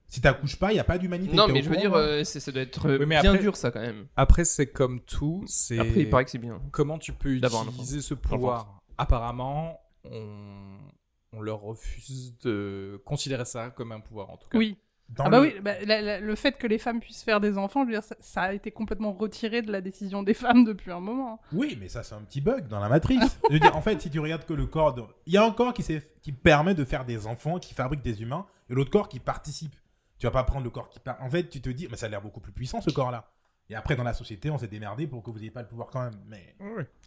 Si t'accouches pas, il y a pas d'humanité. Non, mais je veux dire, hein euh, c'est- ça doit être euh, Oui, mais bien après- dur ça quand même. Après, c'est comme tout. C'est Après, il paraît que c'est bien. comment tu peux D'avoir un utiliser ce pouvoir? Apparemment, on... on leur refuse de considérer ça comme un pouvoir en tout cas. Oui. Dans Ah bah le- oui, bah, la- la- le fait que les femmes puissent faire des enfants, je veux dire, ça, ça a été complètement retiré de la décision des femmes depuis un moment. Oui, mais ça, c'est un petit bug dans la matrice. *laughs* je veux dire, en fait, si tu regardes que le corps. de- Il y a un corps qui, s'est- qui permet de faire des enfants, qui fabrique des humains, et l'autre corps qui participe. Tu vas pas prendre le corps qui. par- En fait, tu te dis, mais ça a l'air beaucoup plus puissant ce corps-là. Et après, dans la société, on s'est démerdé pour que vous n'ayez pas le pouvoir quand même. Mais.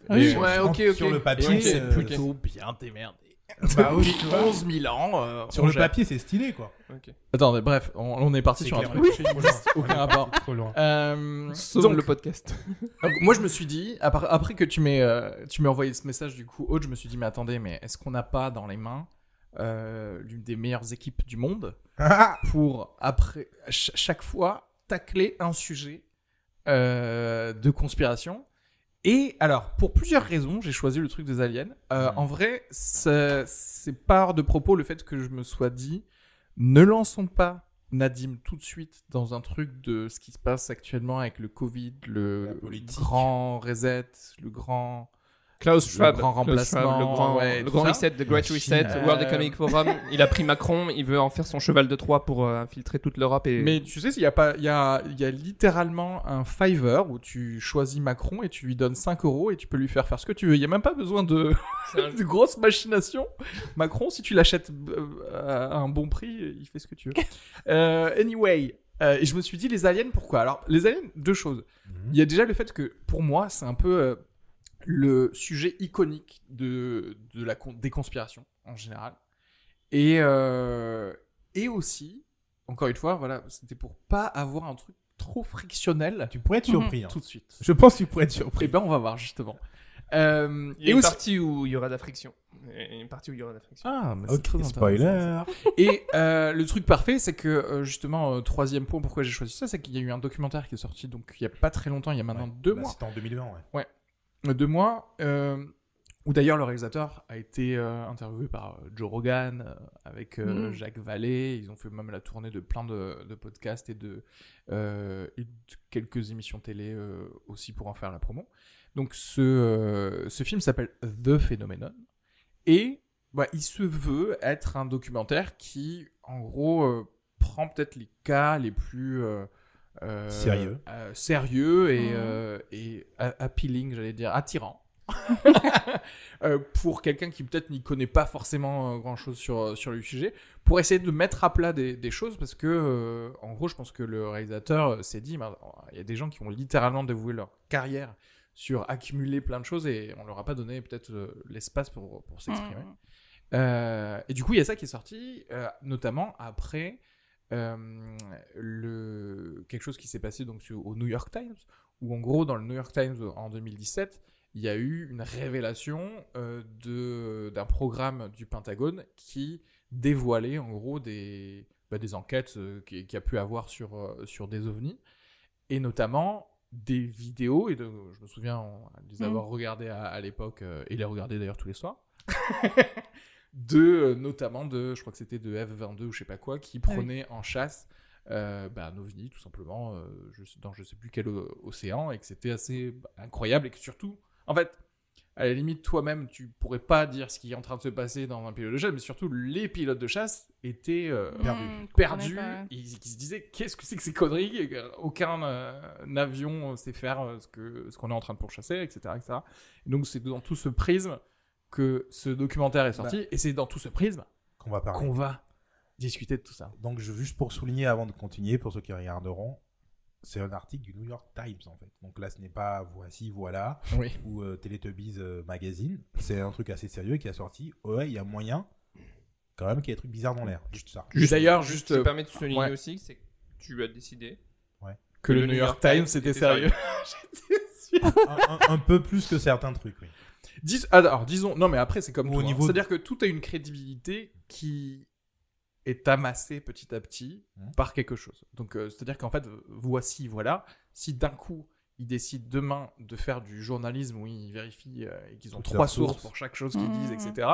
Oui. sur- Ouais, sur- ok, ok. Sur le papier. on s'est euh, plutôt bien démerdé. *laughs* Bah oui, Depuis tu vois. 11 000 ans. euh, Sur le gère. papier, c'est stylé, quoi. Ok. Attendez, bref, on, on est parti C'est sur un truc. loin. aucun *laughs* rapport. trop loin. Euh, donc, le podcast. *laughs* moi, je me suis dit, après, après que tu m'aies euh, tu m'aies envoyé ce message du coup, Aude, je me suis dit, mais attendez, mais est-ce qu'on n'a pas dans les mains euh, l'une des meilleures équipes du monde Ah, pour, après, ch- chaque fois, tacler un sujet euh, de conspiration et alors, pour plusieurs raisons, j'ai choisi le truc des aliens. Euh. En vrai, c'est par de propos le fait que je me sois dit, ne lançons pas Nadim tout de suite dans un truc de ce qui se passe actuellement avec le Covid, le politique. grand reset, le grand... Klaus Le Schwab, grand Klaus remplacement, Schwab, le grand, ouais, le grand reset, the Great Reset. World Economic Forum. Il a pris Macron, il veut en faire son cheval de Troie pour euh, infiltrer toute l'Europe et. Mais tu sais, il y, a pas- il y, a, il y a littéralement un Fiverr où tu choisis Macron et tu lui donnes 5 euros et tu peux lui faire faire ce que tu veux. Il n'y a même pas besoin de... *laughs* De grosses machinations. Macron, si tu l'achètes euh, à un bon prix, il fait ce que tu veux. *laughs* Euh, anyway, euh, et je me suis dit, les aliens, pourquoi? Alors, les aliens, deux choses. Il y a déjà le fait que, pour moi, c'est un peu euh, le sujet iconique de, de la, con- des conspirations, en général. Et, euh, et aussi, encore une fois, voilà, c'était pour pas avoir un truc trop frictionnel Tu pourrais être surpris. hein. tout de suite. Je pense que tu pourrais être Et surpris. ben, on va voir, justement. Euh, Il y a et une aussi... partie où il y aura de la friction. Il y a une partie où il y aura de la friction. Ah, mais c'est Ok, très spoiler. Et euh, le truc parfait, c'est que justement, euh, troisième point, pourquoi j'ai choisi ça, c'est qu'il y a eu un documentaire qui est sorti, donc il y a pas très longtemps, il y a maintenant Ouais. deux Bah, mois, C'était en 2020, ouais. Euh, deux mois, euh, où d'ailleurs le réalisateur a été euh, interviewé par euh, Joe Rogan, avec Mhm. Jacques Vallée, ils ont fait même la tournée de plein de, de podcasts et de, et de quelques émissions télé aussi pour en faire la promo. Donc ce, ce film s'appelle The Phenomenon, et bah, il se veut être un documentaire qui, en gros, euh, prend peut-être les cas les plus euh, Sérieux. euh, sérieux et, Mhm. euh, et appealing, j'allais dire, attirant. *laughs* Euh, pour quelqu'un qui peut-être n'y connaît pas forcément grand chose sur, sur le sujet, pour essayer de mettre à plat des, des choses, parce que, euh, en gros, je pense que le réalisateur euh, s'est dit, bah, il y a des gens qui ont littéralement dévoué leur carrière sur accumuler plein de choses et on leur a pas donné peut-être euh, l'espace pour, pour s'exprimer. Euh, et du coup, il y a ça qui est sorti, euh, notamment après euh, le... quelque chose qui s'est passé donc, sur- au New York Times, où en gros, dans le New York Times en 2017, il y a eu une révélation euh, d'un programme du Pentagone qui dévoilait en gros des, bah, des enquêtes euh, qui- qu'il y a pu avoir sur, euh, sur des ovnis, et notamment des vidéos, et de- je me souviens on- les Mhm. avoir regardées à, à l'époque, euh, et les regarder d'ailleurs tous les soirs, *laughs* de euh, notamment de, je crois que c'était de F22 ou je sais pas quoi, qui Ah oui. prenait en chasse euh, bah, un ovni tout simplement euh, je dans je sais plus quel océan et que c'était assez bah, incroyable et que surtout, en fait, à la limite toi-même tu pourrais pas dire ce qui est en train de se passer dans un pilote de chasse, mais surtout les pilotes de chasse étaient euh, Perdu. Perdus, pas. ils, ils se disaient qu'est-ce que c'est que ces conneries, aucun euh, avion sait faire ce que ce qu'on est en train de pourchasser, etc., etc. Et donc c'est dans tout ce prisme que ce documentaire est sorti, et c'est dans tout ce prisme Qu'on va parler. qu'on va discuter de tout ça. Donc, je, juste pour souligner avant de continuer, pour ceux qui regarderont, c'est un article du New York Times en fait. Donc là, ce n'est pas voici, voilà, Oui. ou euh, Teletubbies euh, Magazine. C'est un truc assez sérieux qui a sorti. Ouais, il y a moyen quand même qu'il y ait des trucs bizarres dans l'air. Juste ça. D'ailleurs, Juste, juste je euh, permets de souligner ouais. aussi que c'est que tu as décidé. que le New York Times c'était sérieux. J'étais *laughs* sûr. un, un- un peu plus que certains trucs, oui. Dis- ah, alors, disons, non, mais après, c'est comme Ou tout. au hein. C'est-à-dire que tout a une crédibilité qui est amassée petit à petit Mhm. par quelque chose. Donc, euh, c'est-à-dire qu'en fait, voici, voilà, si d'un coup, ils décident demain de faire du journalisme où ils vérifient euh, et qu'ils ont Toutes trois sources pour chaque chose qu'ils Mhm. disent, etc.,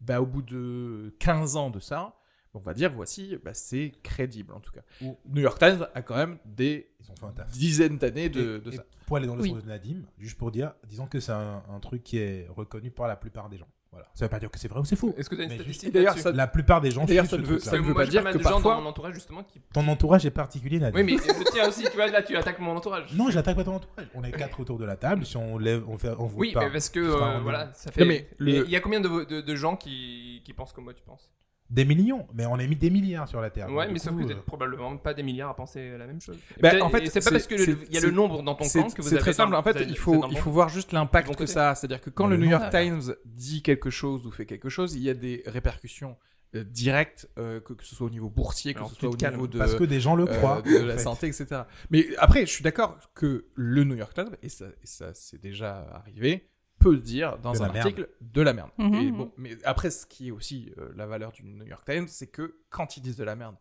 bah, au bout de 15 ans de ça, on va dire, voici, bah, c'est crédible en tout cas. Ou- New York Times a quand même des Ils ont fait un taf. dizaines d'années de, Et- de et ça. Pour aller dans le Oui. sens de Nadim, juste pour dire, disons que c'est un, un truc qui est reconnu par la plupart des gens. Voilà. Ça veut pas dire que c'est vrai ou c'est faux. Est-ce que tu as une Mais statistique d'ailleurs, La plupart des gens D'ailleurs, ça ce ne veut- ça ne veut pas dire que parfois- dans mon entourage justement qui. Ton entourage est particulier, Nadim. Oui, mais le tien aussi, tu vois, là, tu attaques mon entourage. Non, j'attaque pas ton entourage. On est quatre autour de la table. Si on lève, on fait, on vote Oui, pas. mais parce que euh, voilà, ça fait. Non, mais le- Et Il y a combien de, de, de gens qui, qui pensent comme moi, tu penses? Des millions. Mais on a mis des milliards sur la Terre. Ouais, mais sauf que vous euh, êtes probablement pas des milliards à penser la même chose. Bah, en fait, c'est c'est- pas parce que le- c'est- il y a le c'est- nombre dans ton C'est camp que vous c'est avez très simple. En fait, il faut, il faut voir juste l'impact que ça a. C'est-à-dire que quand Mais le le New York. Times dit quelque chose ou fait quelque chose, il y a des répercussions euh, directes, euh, que, que ce soit au niveau boursier, que Alors, ce soit au niveau de, Parce que des gens le euh, croient. de la fait. santé, etc. Mais après, je suis d'accord que le New York Times, et ça, et ça c'est déjà arrivé, peut dire dans De un merde. article de la merde. Mhm, Et bon, mais après, ce qui est aussi euh, la valeur du New York Times, c'est que quand ils disent de la merde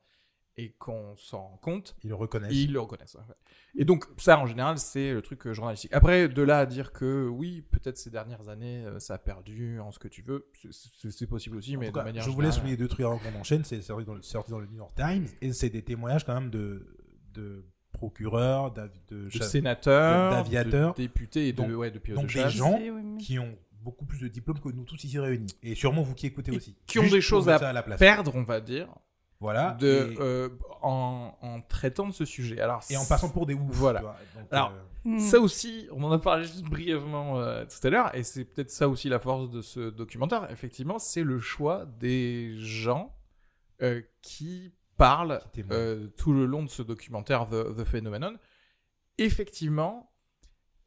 et qu'on s'en rend compte, Ils le reconnaissent. ils le reconnaissent. ouais. Et donc, ça, en général, c'est le truc euh, journalistique. Après, de là à dire que oui, peut-être ces dernières années, euh, ça a perdu en ce que tu veux, c'est- possible aussi, En mais de cas, manière je voulais générale, souligner deux trucs avant qu'on enchaîne. C'est sorti dans, le, sorti dans le New York Times et c'est des témoignages quand même de, de procureurs, d'av- de, de cha- sénateurs, d'aviateurs. de députés et de, Donc- ouais, de donc de des gens Oui, oui, oui. qui ont beaucoup plus de diplômes que nous tous ici réunis. Et sûrement vous qui écoutez Et aussi. qui ont Juste des choses à ça la place. perdre, on va dire, Voilà. de, et, euh, en, en traitant de ce sujet. Alors, et en passant pour des ouf. Voilà. tu vois. Donc, Alors, euh, Mm. Ça aussi, on en a parlé juste brièvement euh, tout à l'heure, et c'est peut-être ça aussi la force de ce documentaire. Effectivement, c'est le choix des gens euh, qui témoignent. euh, tout le long de ce documentaire The, The Phenomenon. Effectivement,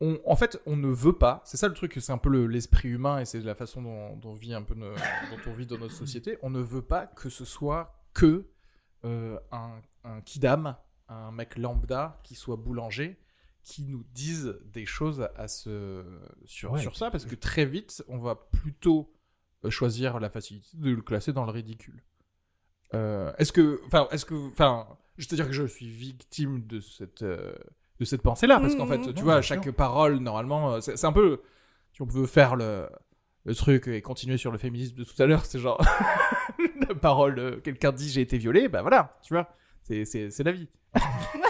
on, en fait, on ne veut pas. C'est ça le truc, c'est un peu le- l'esprit humain et c'est la façon dont, dont vit un peu nos- dont on vit dans notre société. On ne veut pas que ce soit que euh, un, un kidam, un mec lambda qui soit boulanger, qui nous dise des choses à ce, sur, Ouais. sur ça, parce que très vite, on va plutôt euh, choisir la facilité de le classer dans le ridicule. Euh, est-ce que, enfin, est-ce que, enfin, je te dire que je suis victime de cette, euh, de cette pensée-là, parce qu'en fait, Mhm. tu Non, vois, chaque sûr. parole, normalement, euh, c'est c'est un peu, si on veut faire le, le truc et continuer sur le féminisme de tout à l'heure, c'est genre, *laughs* la parole, quelqu'un dit j'ai été violé, bah voilà, tu vois, c'est- c'est c'est la vie. *laughs*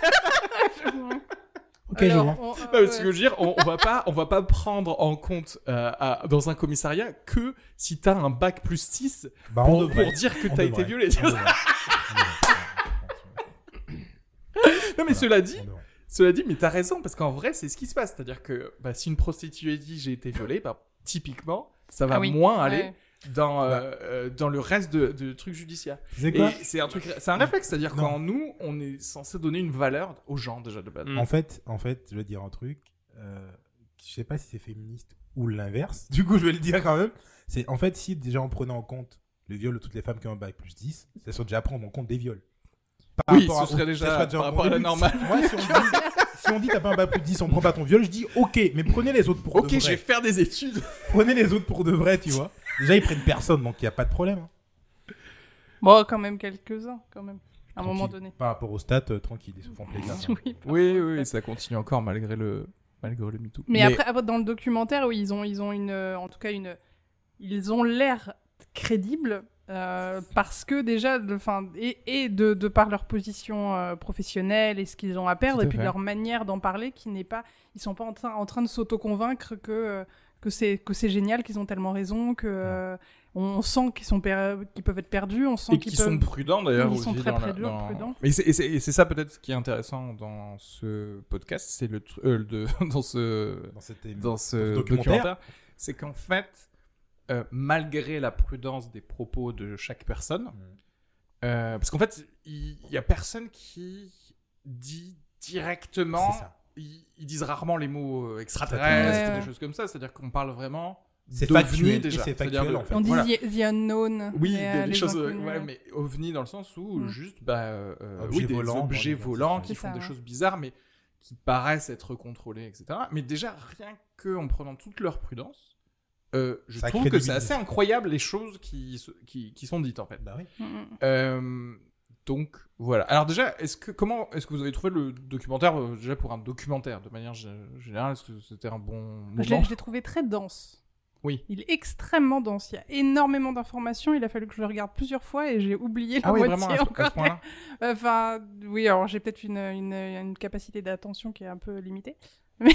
Ok, Ok, je Alors, vois. on- euh, ce que je veux dire, on, on va pas, on va pas prendre en compte euh, à- dans un commissariat que si t'as un bac plus 6 Bah, on pour, devrait. pour dire que On t'as été violé. On non mais cela dit, On cela dit, mais t'as raison parce qu'en vrai c'est ce qui se passe, c'est-à-dire que bah, si une prostituée dit j'ai été violée, bah, typiquement ça va Ah oui. moins aller. Dans euh, Bah. euh, dans le reste de, de trucs judiciaires. Et quoi c'est un truc, c'est un réflexe, c'est-à-dire qu'en nous on est censé donner une valeur aux gens déjà de base. Mm. En fait, en fait, je vais dire un truc. Euh, je sais pas si c'est féministe ou l'inverse. *laughs* Du coup, je vais le dire quand même. C'est en fait, si déjà on prenait en compte le viol de toutes les femmes qui ont un bac plus 10, ça serait déjà prendre en compte des viols. Par Oui, rapport ce serait déjà ça serait par un rapport à la normale. Moi, si on dit, si on dit t'as pas un bac plus 10, on prend pas ton viol, je dis ok, mais prenez les autres pour Ok, de je vais vrai. faire des études. Prenez les autres pour de vrai, tu vois. Déjà, ils prennent personne, donc il y a pas de problème. hein. Bon, quand même quelques-uns, quand même. À un moment Tranquille. donné. Par rapport aux stats, euh, tranquille, ils se font plaisir. *laughs* Oui, par Oui, rapport au oui, ça continue encore malgré le malgré le MeToo. Mais, après, après, dans le documentaire, oui, ils ont, ils ont une, euh, en tout cas une, ils ont l'air crédibles euh, parce que déjà, de, fin, et, et de, de par leur position euh, professionnelle et ce qu'ils ont à perdre, Tout à et puis fait. leur manière d'en parler, qui n'est pas, ils sont pas en train, en train de s'auto-convaincre que euh, que c'est que c'est génial, qu'ils ont tellement raison, que euh, on sent qu'ils sont qu'ils peuvent être perdus, on sent et qu'ils peuvent. sont prudents d'ailleurs Ils sont très dans la- prudents, dans- prudents. Et c'est- ça peut-être ce qui est intéressant dans ce podcast, c'est le euh, de *laughs* dans ce Dans cette dans ce documentaire, c'est qu'en fait, euh, malgré la prudence des propos de chaque personne, Mm. euh, parce qu'en fait, il il y, a personne qui dit directement. Ils, ils disent rarement les mots euh, extraterrestres, Ouais, des choses comme ça. C'est-à-dire qu'on parle vraiment. C'est factuel, déjà. c'est factuel, en fait. On dit Voilà. the, the unknown. Oui, des, euh, les choses, euh, inconnus, ouais, ouais. mais ovni dans le sens où Mm. juste bah, euh, Objets oui, des volants, objets volants qui font ça, des ouais. choses bizarres, mais qui paraissent être contrôlés, etc. Mais déjà, rien que en prenant toute leur prudence, euh, je Ça trouve que c'est assez incroyable les choses qui, qui, qui sont dites en fait. Bah oui. Mm, mm. Euh, donc voilà. Alors déjà, est-ce que comment est-ce que vous avez trouvé le documentaire euh, déjà pour un documentaire de manière gé- générale Est-ce que c'était un bon Je l'ai moment je l'ai trouvé très dense. Oui. Il est extrêmement dense. Il y a énormément d'informations. Il a fallu que je le regarde plusieurs fois et j'ai oublié la Ah oui, moitié vraiment à ce, à ce encore. point-là. *laughs* Enfin, oui, alors j'ai peut-être une, une, une capacité d'attention qui est un peu limitée. *laughs*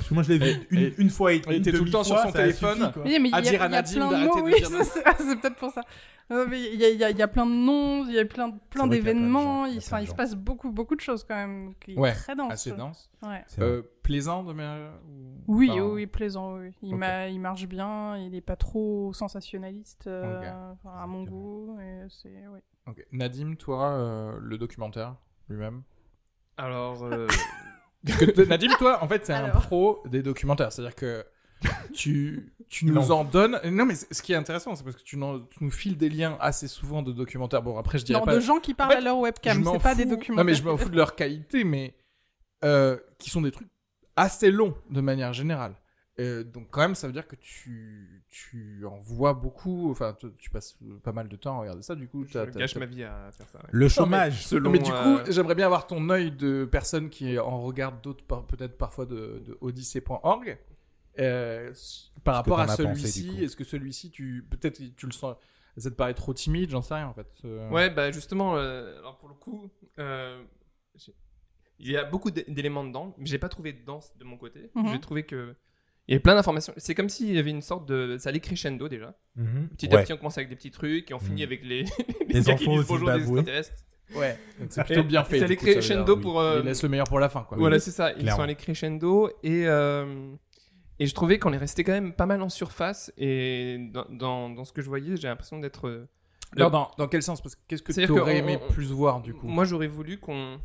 Parce que moi, je l'ai vu Et- une, et- une fois et il était tout le temps sur demi-fois, son téléphone. suffi, quoi. Oui, mais il y a, À dire à il y a Nadim plein de d'arrêter mots. de dire *laughs* c'est peut-être pour ça. Il y, a, il y y a plein de noms, il y a plein, plein d'événements. il Il, se passe beaucoup, beaucoup de choses quand même. Qui est Ouais, très dense. Assez dense. Ouais. Euh, plaisant de manière. ou- Oui, enfin, oui, plaisant. Oui. Il, Ok. m'a- il marche bien, il n'est pas trop sensationnaliste euh, Ok. enfin, à mon goût. Et c'est, oui. ok. Nadim, toi, euh, le documentaire lui-même? Alors, euh, *laughs* Parce que *laughs* Nadim, toi, en fait, c'est un Alors. pro des documentaires. C'est-à-dire que tu, tu nous Non. en donnes. Non, mais ce qui est intéressant, c'est parce que tu, n'en- tu nous files des liens assez souvent de documentaires. Bon, après, je dirais Non, pas. de gens qui parlent fait, à leur je webcam, m'en c'est pas des fous- documentaires. Non, mais je m'en fous de leur qualité, mais euh, qui sont des trucs assez longs de manière générale. Euh, donc, quand même, ça veut dire que tu, tu en vois beaucoup. Enfin, tu, tu passes pas mal de temps à regarder ça. Du coup, je t'as- gâche t'as- ma vie à faire ça. ouais. Le chômage. Selon, mais du coup, euh, j'aimerais bien avoir ton œil de personne qui en regarde d'autres, par- peut-être parfois de, de odyssée.org. Euh, par rapport à pensé, celui-ci, est-ce que celui-ci, tu peut-être tu le sens, ça te paraît trop timide, j'en sais rien en fait. Euh, Ouais, bah justement, euh, alors pour le coup, euh, il y a beaucoup d'é- d'éléments dedans, mais j'ai pas trouvé de danse de mon côté. Mhm. J'ai trouvé que il y avait plein d'informations. C'est comme s'il y avait une sorte de, ça allait crescendo déjà. Mhm. Petit à Ouais. petit, on commence avec des petits trucs et on finit Mhm. avec les, *laughs* Les gars qui enfants disent au bonjour des extraterrestres. ouais. Donc c'est plutôt bien fait. C'est allé crescendo pour. euh, Il laisse le meilleur pour la fin, quoi. Voilà, c'est ça. Ils Clairement. sont allés crescendo et euh, et je trouvais qu'on est resté quand même pas mal en surface et dans, dans, dans ce que je voyais, j'ai l'impression d'être. euh, le- Alors, dans, dans quel sens? Parce que qu'est-ce que tu C'est-à-dire aurais aimé on- plus voir du coup? Moi, j'aurais voulu qu'on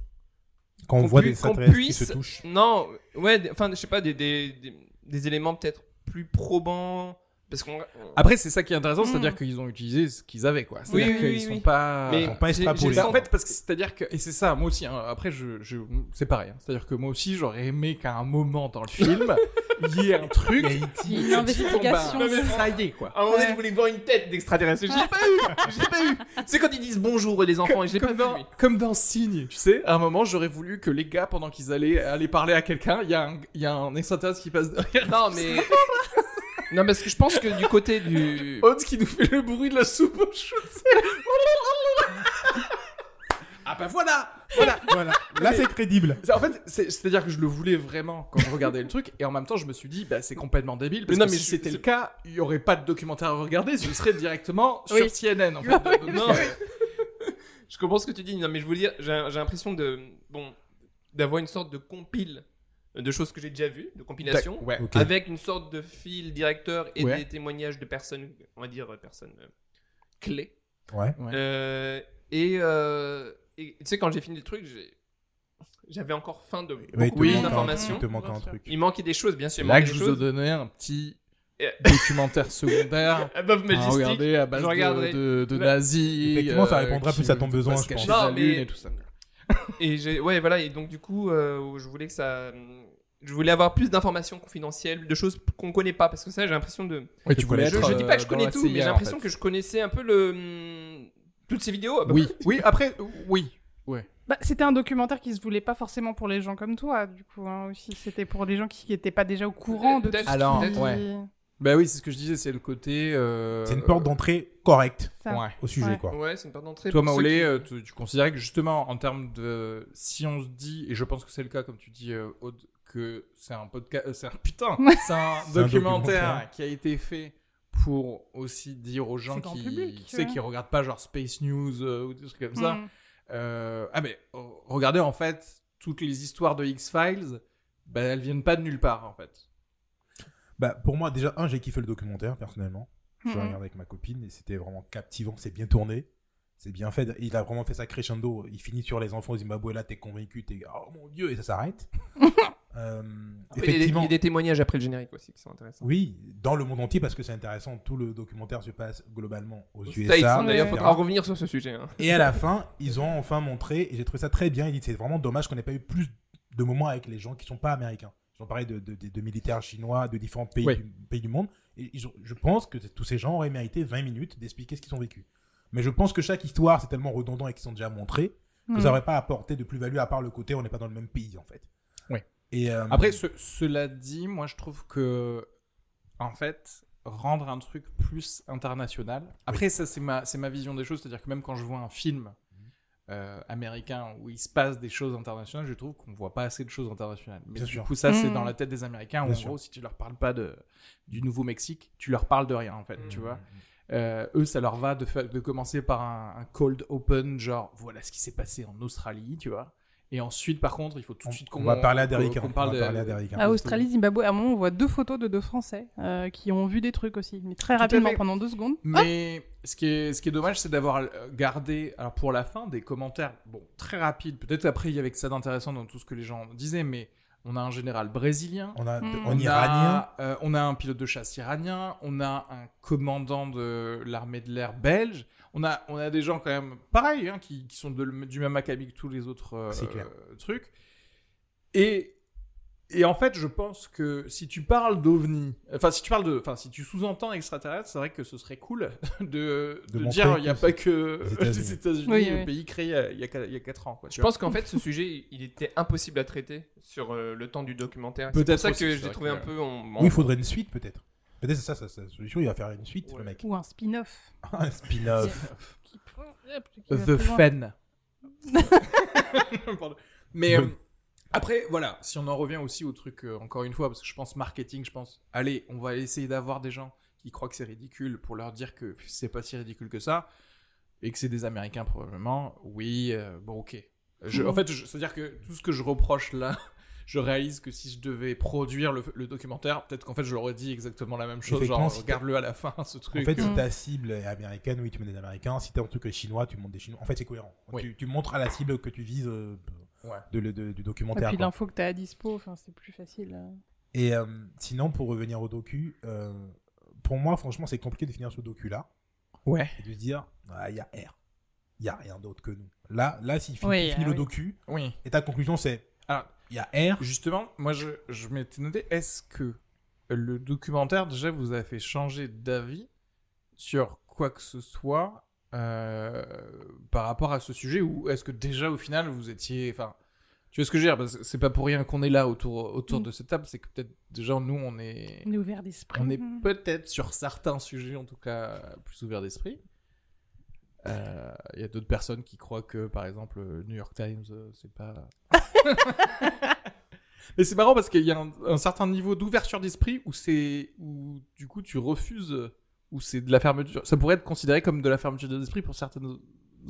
qu'on voit pu- des qu'on extraterrestres qui puisse- se touchent. Non, ouais, enfin, je sais pas, des, des, des, des éléments peut-être plus probants. Parce qu'on. Après, c'est ça qui est intéressant, c'est-à-dire qu'ils ont utilisé ce qu'ils avaient, quoi. C'est-à-dire Oui, qu'ils oui, sont oui. pas. Mais sont pas extrapolés. Bah, en fait, parce que c'est-à-dire que et c'est ça, moi aussi. hein, après, je, je c'est pareil. hein, c'est-à-dire que moi aussi, j'aurais aimé qu'à un moment dans le film, *laughs* il y ait un truc. Il y a une bah, investigation. ça y est, quoi. À un moment donné, je voulais voir une tête d'extraterrestre. Je l'ai pas eu Je l'ai pas eu C'est quand ils disent bonjour les enfants et je l'ai pas vu. comme dans Signe, tu sais, à un moment, j'aurais voulu que les gars, pendant qu'ils allaient aller parler à quelqu'un, il y, a un- il y a un extraterrestre qui passe derrière. Non, mais. non, parce que je pense que du côté du. Hans qui nous fait le bruit de la soupe au chou. *laughs* ah bah voilà voilà. *laughs* Voilà. Là, c'est crédible. C'est- En fait, c'est- c'est-à-dire que je le voulais vraiment quand je regardais le truc, et en même temps, je me suis dit, bah, c'est complètement débile. Parce Mais non, que mais si c'était le cas, il y aurait pas de documentaire à regarder, ce serait directement *laughs* sur Oui. CNN. En *laughs* fait. Donc, Non. je comprends ce que tu dis. Non, mais je veux dire, j'ai l'impression de. Bon, d'avoir une sorte de compile de choses que j'ai déjà vues, de compilation. Ouais. Avec une sorte de fil directeur et Ouais. des témoignages de personnes, on va dire, euh, personnes euh, clés. Ouais. Ouais. Euh, et euh, et tu sais, quand j'ai fini le truc, j'ai- j'avais encore faim de beaucoup Oui. d'informations. Il manque un truc. Il manquait des choses, bien sûr. Là que je vous ai donné un petit Et- *laughs* documentaire secondaire Above à regarder à base je de, de, de Ouais. nazis. Effectivement, ça euh, répondra plus à ton besoin, je pense. la Non, mais- lune et tout ça. *laughs* Et j'ai, ouais, voilà. Et donc, du coup, euh, je voulais que ça. Je voulais avoir plus d'informations confidentielles, de choses qu'on connaît pas, parce que ça, j'ai l'impression de. Ouais, tu voulais Je, être, je dis pas que je euh, connais tout, mais j'ai en l'impression fait. que je connaissais un peu le. Toutes ces vidéos. Oui, oui, après, oui. Bah, c'était un documentaire qui se voulait pas forcément pour les gens comme toi, du coup, hein, aussi. C'était pour les gens qui n'étaient pas déjà au courant de tout Peut-être, ce Alors, qui- ouais. Bah oui, c'est ce que je disais, c'est le côté. euh, C'est une porte d'entrée correcte. Ouais. au sujet, Ouais. quoi. Ouais, c'est une porte d'entrée. Toi, Maolé, qui- euh, tu, tu considérais que justement, en termes de. Si on se dit, et je pense que c'est le cas, comme tu dis, euh, Aude, que c'est un podcast. c'est un. Putain C'est un C'est un documentaire documentaire. qui a été fait pour aussi dire aux gens qui. public, tu sais, ouais. qui regardent pas genre Space News euh, ou des trucs comme ça. Mm. Euh, ah, mais euh, regardez, en fait, toutes les histoires de X-Files, bah, elles viennent pas de nulle part, en fait. Bah, pour moi, déjà, un, j'ai kiffé le documentaire, personnellement. Je l'ai regardé avec ma copine et c'était vraiment captivant. C'est bien tourné. C'est bien fait. Il a vraiment fait ça crescendo. Il finit sur les enfants au Zimbabwe. Là, t'es convaincu. T'es, oh mon dieu, et ça s'arrête. *laughs* Euh, Après, il y a des- effectivement. Il y a des témoignages après le générique aussi qui sont intéressants. Oui, dans le monde entier parce que c'est intéressant. Tout le documentaire se passe globalement aux Aux USA. Hein, D'ailleurs, faudra en revenir sur ce sujet. hein. Et à la fin, ils ont enfin montré, et j'ai trouvé ça très bien. Il dit c'est vraiment dommage qu'on n'ait pas eu plus de moments avec les gens qui sont pas américains. Ils ont parlé de, de- de- de militaires chinois, de différents pays, Ouais. du, pays du monde. Et ils ont- je pense que tous ces gens auraient mérité 20 minutes d'expliquer ce qu'ils ont vécu. Mais je pense que chaque histoire, c'est tellement redondant et qu'ils sont déjà montrés que Mm. ça n'aurait pas apporté de plus-value à part le côté on n'est pas dans le même pays en fait. Ouais. Et euh, Après, ce- cela dit, moi je trouve que, en fait, rendre un truc plus international. Après, ça, c'est ma, c'est ma vision des choses. C'est-à-dire que même quand je vois un film euh, américain où il se passe des choses internationales, je trouve qu'on voit pas assez de choses internationales. Mais Bien du sûr. coup, ça, c'est Mm. dans la tête des Américains où, en sûr. gros, si tu leur parles pas de, du Nouveau-Mexique, tu leur parles de rien, en fait, tu Mm. vois. Euh, eux, ça leur va de, fa- de commencer par un, un cold open, genre voilà ce qui s'est passé en Australie, tu vois. Et ensuite, par contre, il faut tout on, de suite on qu'on va parler à Derrick. On parle va de- parler à Derrick. À Australie, Zimbabwe, à un moment, on voit deux photos de deux Français euh, qui ont vu des trucs aussi, mais très Tout rapidement, pendant deux secondes. Mais ce, qui est, ce qui est dommage, c'est d'avoir euh, gardé, alors pour la fin, des commentaires bon, très rapides. Peut-être après, il y avait que ça d'intéressant dans tout ce que les gens disaient, mais on a un général brésilien. On a Mm. un on Iranien. A, euh, on a un pilote de chasse iranien, on a un commandant de l'armée de l'air belge, on a, on a des gens quand même pareils, hein, qui, qui sont de- du même acabit que tous les autres euh, trucs. Et, et en fait, je pense que si tu parles d'OVNI, enfin si tu parles de, enfin si tu sous-entends extraterrestre, c'est vrai que ce serait cool *laughs* de, De de montrer dire il n'y a pas que les États-Unis. *laughs* États-Unis, Oui, le oui. pays créé il y a, il y a, qu- il y a 4 ans. Quoi, Je pense qu'en fait, ce sujet, il était impossible à traiter sur euh, le temps du documentaire. Peut-être C'est ça que j'ai vrai trouvé que- un peu. en- en- Oui, il faudrait une suite peut-être. Peut-être c'est ça, ça, sa solution. Il va faire une suite, Ouais. le mec. Ou un spin-off. *laughs* un spin-off. The. Pardon. Mais Oui. euh, après, voilà, si on en revient aussi au truc, euh, encore une fois, parce que je pense marketing, je pense, allez, on va essayer d'avoir des gens qui croient que c'est ridicule pour leur dire que c'est pas si ridicule que ça, et que c'est des Américains probablement. Oui, euh, bon, ok. Je, En fait, c'est-à-dire que tout ce que je reproche là, *laughs* je réalise que si je devais produire le, le documentaire, peut-être qu'en fait, je leur aurais dit exactement la même chose, genre, si regarde-le à la fin, *laughs* ce En truc. fait, si Mm. ta cible est américaine, oui, tu mets des américains. Si t'as un truc chinois, tu montes des chinois. En fait, c'est cohérent. Oui. Tu, tu montres à la cible que tu vises euh, Ouais. de, du Et documentaire. puis quoi. l'info que t'as à dispo, enfin, c'est plus facile. euh. Et euh, sinon, pour revenir au docu, euh, pour moi, franchement, c'est compliqué de finir ce docu-là Ouais. et de se dire, ah, il y a R. Il n'y a rien d'autre que nous. Là, là s'il finit, Oui, tu finis ah le oui. docu, Oui. et ta conclusion, c'est, il y a R. Justement, moi je, je m'étais noté, est-ce que le documentaire déjà vous a fait changer d'avis sur quoi que ce soit euh, par rapport à ce sujet ou est-ce que déjà au final vous étiez. Enfin, tu vois ce que je veux dire Parce que C'est pas pour rien qu'on est là autour, autour Mm. de cette table, c'est que peut-être déjà nous on est. On est ouvert d'esprit. On est Mm. peut-être sur certains sujets en tout cas plus ouverts d'esprit. Euh, Il y a d'autres personnes qui croient que, par exemple, le New York Times, euh, c'est pas. *laughs* Mais c'est marrant parce qu'il y a un, un certain niveau d'ouverture d'esprit où c'est où du coup tu refuses où c'est de la fermeture. Ça pourrait être considéré comme de la fermeture d'esprit pour certaines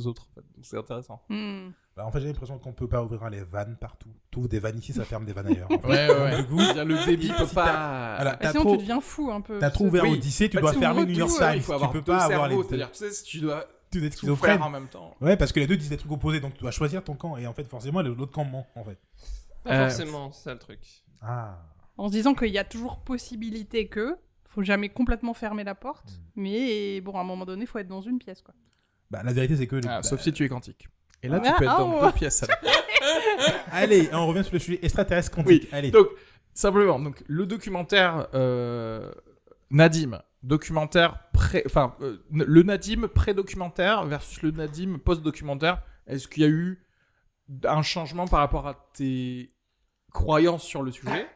autres. Donc c'est intéressant. Hmm. Bah, en fait, j'ai l'impression qu'on peut pas ouvrir les vannes partout. Tu ouvres des vannes ici, ça ferme des vannes ailleurs. en fait. Ouais, ouais, ouais. Du coup, le débit peut si pas. Voilà, Bah, sinon, trop, tu deviens fou un peu. t'as trop ouvert Oui. Odyssée, tu Bah, dois fermer New York tout, Times. Il faut avoir tu peux pas avoir les. C'est-à-dire, tu sais, si tu dois Tu es tout schizophrène. en même temps. Ouais, parce que les deux disent des trucs opposés, donc tu dois choisir ton camp. Et en fait, forcément, l'autre camp ment, en fait. Pas Euh, forcément, c'est ça le truc. Ah. En se disant qu'il y a toujours possibilité que. Faut jamais complètement fermer la porte. Mm. Mais bon, à un moment donné, faut être dans une pièce, quoi. Bah, la vérité, c'est que. Ah, bah, sauf si tu es quantique. Et là, tu Ah, peux être ah, dans ouais. deux pièces. *laughs* Allez, on revient sur le sujet extraterrestre quantique. Oui, Allez. Donc, simplement, donc, le documentaire euh, Nadim, documentaire pré... Enfin, euh, le Nadim pré-documentaire versus le Nadim post-documentaire, est-ce qu'il y a eu un changement par rapport à tes croyances sur le sujet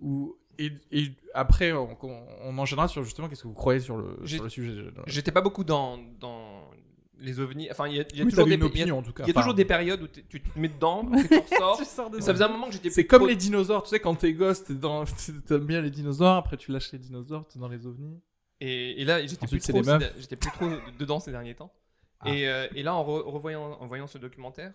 ou... Et, et après, on, on, enchaînera sur justement qu'est-ce que vous croyez sur le, J'ai- sur le sujet. J'étais pas beaucoup dans, dans les ovnis. Enfin, il y a, il y a Oui, toujours, des, une y a- en tout cas. il y a Enfin, toujours des périodes où tu te mets dedans, *laughs* après tu ressors. Tu sors de Ça faisait un moment que j'étais C'est comme les dinosaures, tu sais, quand t'es gosse, dans... *laughs* t'aimes bien les dinosaures, après tu lâches les dinosaures, t'es dans les ovnis. Et, et là, j'étais plus, trop, j'étais plus trop *laughs* dedans ces derniers temps. Ah. Et, euh, et là, en re- revoyant, en voyant ce documentaire,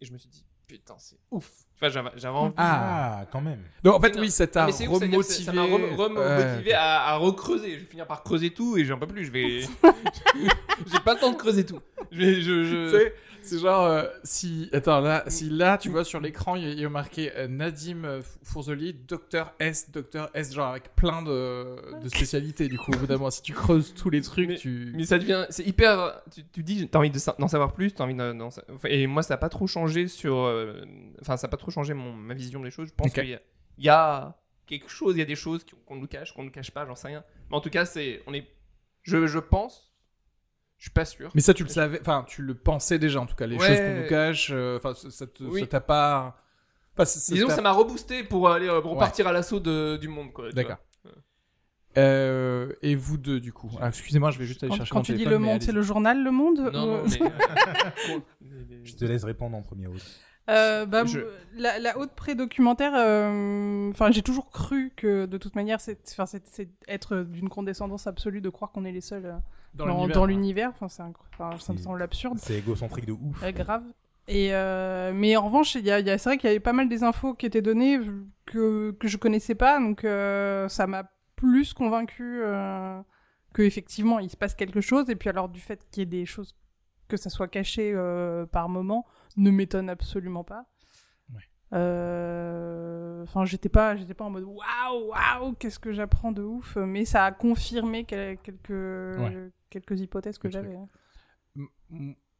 et je me suis dit, putain, c'est ouf. Enfin, j'avais j'avais envie. Ah, quand même. Donc en fait, oui, ça t'a remotivé. ça m'a re- remotivé Ouais. à, à recreuser. Je vais finir par creuser tout et j'en peux plus. Je vais. *laughs* *laughs* J'ai pas le temps de creuser tout. Je vais. Je, je- Tu sais, c'est genre euh, si attends là, si là tu vois sur l'écran il y a- marqué euh, Nadim euh, Fourzoli, docteur S, docteur S, genre avec plein de, de spécialités du coup. Moment, si tu creuses tous les trucs, Mais- tu. Mais ça devient. C'est hyper. Tu, tu dis, t'as envie de d'en savoir plus, t'as envie d'en- d'en sa- enfin, Et moi, ça a pas trop changé sur. Enfin, ça a pas trop changé mon, ma vision des choses. Je pense Ok. qu'il y, a- il y a quelque chose, il y a des choses qu'on nous cache, qu'on nous cache pas, j'en sais rien. Mais en tout cas, c'est. On est. Je, je pense. Je suis pas sûr. Mais ça tu le savais, enfin tu le pensais déjà en tout cas les Ouais. choses qu'on nous cache. euh, Enfin ça- ça te- Oui. ça t'a pas. Enfin, ça- ça Disons t'a- ça m'a reboosté pour aller euh, pour Ouais. partir à l'assaut de- du monde, quoi. D'accord. Euh, et vous deux du coup? Ah, Excusez-moi, je vais juste aller Quand, chercher quand mon tu dis le monde, c'est le journal Le Monde Non, non, Euh, mais. euh, *laughs* Je te laisse répondre en premier. Euh, bah, Je- la, la haute pré-documentaire, euh, enfin, j'ai toujours cru que de toute manière, c'est enfin, c'est- c'est être d'une condescendance absolue de croire qu'on est les seuls euh, dans, l'univers, dans ouais. l'univers. Enfin, c'est incro- enfin, ça me semble absurde. C'est égocentrique de ouf. Ouais, grave. Et euh, mais en revanche, il y a, il y a- c'est vrai qu'il y avait pas mal des infos qui étaient données que, que je connaissais pas, donc euh, ça m'a plus convaincu euh, que effectivement il se passe quelque chose. Et puis alors du fait qu'il y ait des choses que ça soit caché euh, par moment ne m'étonne absolument pas. Ouais. Euh, Enfin, j'étais pas, j'étais pas en mode waouh, waouh, qu'est-ce que j'apprends de ouf, mais ça a confirmé quel- quelques quelques hypothèses que j'avais. hein.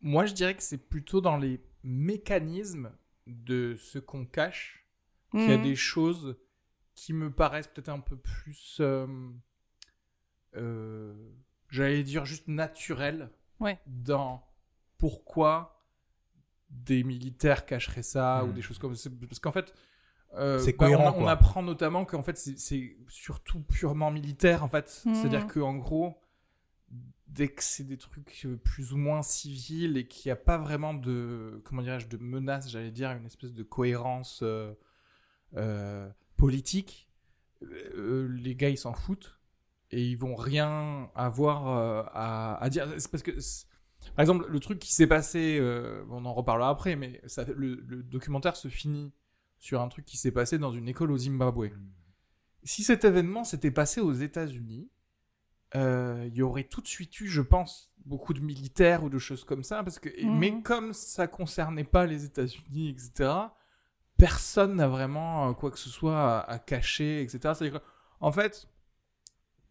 Moi, je dirais que c'est plutôt dans les mécanismes de ce qu'on cache qu'il y a Mhm. des choses qui me paraissent peut-être un peu plus, euh, euh, j'allais dire juste naturelles Ouais. dans pourquoi des militaires cacheraient ça ou Mhm. des choses comme ça. Parce qu'en fait, euh, C'est bah, cohérent, on, apprend notamment qu'en fait, c'est- surtout purement militaire, en fait. Mhm. C'est-à-dire qu'en gros, dès que c'est des trucs euh, plus ou moins civils et qu'il n'y a pas vraiment de, comment dirais-je, de menace, j'allais dire, une espèce de cohérence euh, euh, politique, euh, les gars, ils s'en foutent et ils vont rien avoir à, à dire. C'est parce que, par exemple, le truc qui s'est passé, on en reparlera après, mais ça, le, le documentaire se finit sur un truc qui s'est passé dans une école au Zimbabwe. Si cet événement s'était passé aux États-Unis, euh, il y aurait tout de suite eu, je pense, beaucoup de militaires ou de choses comme ça, parce que, et- Mhm. mais comme ça concernait pas les États-Unis, etc., personne n'a vraiment euh, quoi que ce soit à, à cacher, etc. Que, en fait,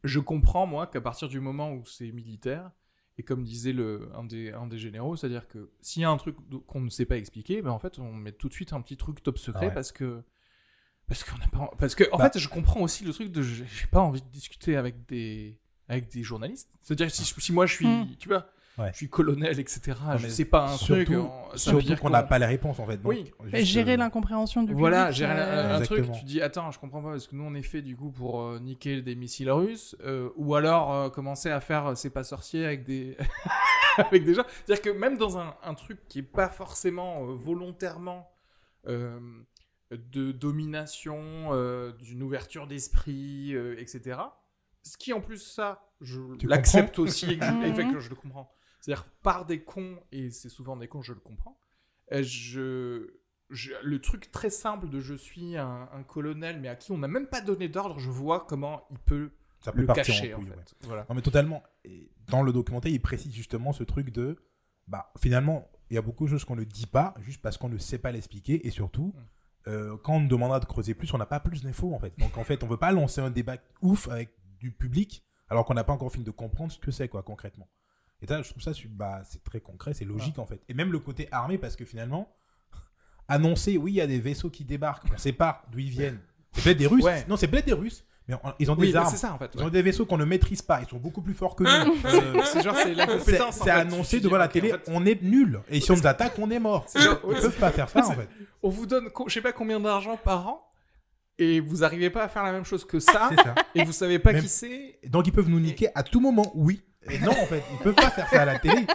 je comprends, moi, qu'à partir du moment où c'est militaire, et comme disait le, un, des, un des généraux, c'est-à-dire que s'il y a un truc qu'on ne sait pas expliquer, ben en fait, on met tout de suite un petit truc top secret Ouais. parce que. Parce qu'on n'a pas. Parce que, en Bah. fait, je comprends aussi le truc de. J'ai pas envie de discuter avec des. Avec des journalistes. C'est-à-dire que si, je- si moi je suis. Mm. Tu vois Ouais. Je suis colonel, etc. je mais sais pas un truc. surtout- on- dire qu'on n'a pas les réponses en fait. Donc, Oui. juste, Et gérer euh, l'incompréhension du voilà, public. un, euh, un truc, tu dis attends, je comprends pas parce que nous on est fait du coup pour euh, niquer des missiles russes, euh, ou alors euh, commencer à faire euh, c'est pas sorcier avec des *laughs* avec des gens. C'est-à-dire que même dans un, un truc qui est pas forcément euh, volontairement euh, de domination, euh, d'une ouverture d'esprit, euh, etc. Ce qui en plus ça, je l'accepte aussi *laughs* et que je, Mhm. et fait que je le comprends. C'est-à-dire par des cons et c'est souvent des cons, je le comprends. euh, Je, je- le truc très simple de je suis un, un colonel mais à qui on n'a même pas donné d'ordre, je vois comment il peut Ça peut le partir cacher en en couille, fait. ouais. Voilà. Non mais totalement. Et dans le documentaire, il précise justement ce truc de, bah finalement, il y a beaucoup de choses qu'on ne dit pas juste parce qu'on ne sait pas l'expliquer et surtout, Mm. euh, quand on nous demandera de creuser plus, on n'a pas plus d'infos en fait. Donc en fait, on veut pas lancer un débat ouf avec du public alors qu'on n'a pas encore fini de comprendre ce que c'est quoi concrètement. Et ça, je trouve ça, bah, c'est très concret, c'est logique en fait. Et même le côté armé parce que finalement, annoncer, oui, il y a des vaisseaux qui débarquent, on sait pas d'où ils viennent. C'est peut-être des Russes. Ouais. Non, c'est peut-être des Russes, mais on- ils ont des Oui, armes. c'est ça en fait. Ils ont des vaisseaux qu'on ne maîtrise pas. Ils sont beaucoup plus forts que nous. Euh, C'est genre c'est l'incompétence. annoncé devant dis, la télé, en fait, on est nul. Et si on nous attaque, on est mort. Ils peuvent pas faire ça en fait. on vous donne je sais pas combien d'argent par an et vous arrivez pas à faire la même chose que ça et vous savez pas Même- qui c'est. Donc ils peuvent nous niquer à tout moment, oui. Et non, en fait, ils peuvent pas faire ça à la télé.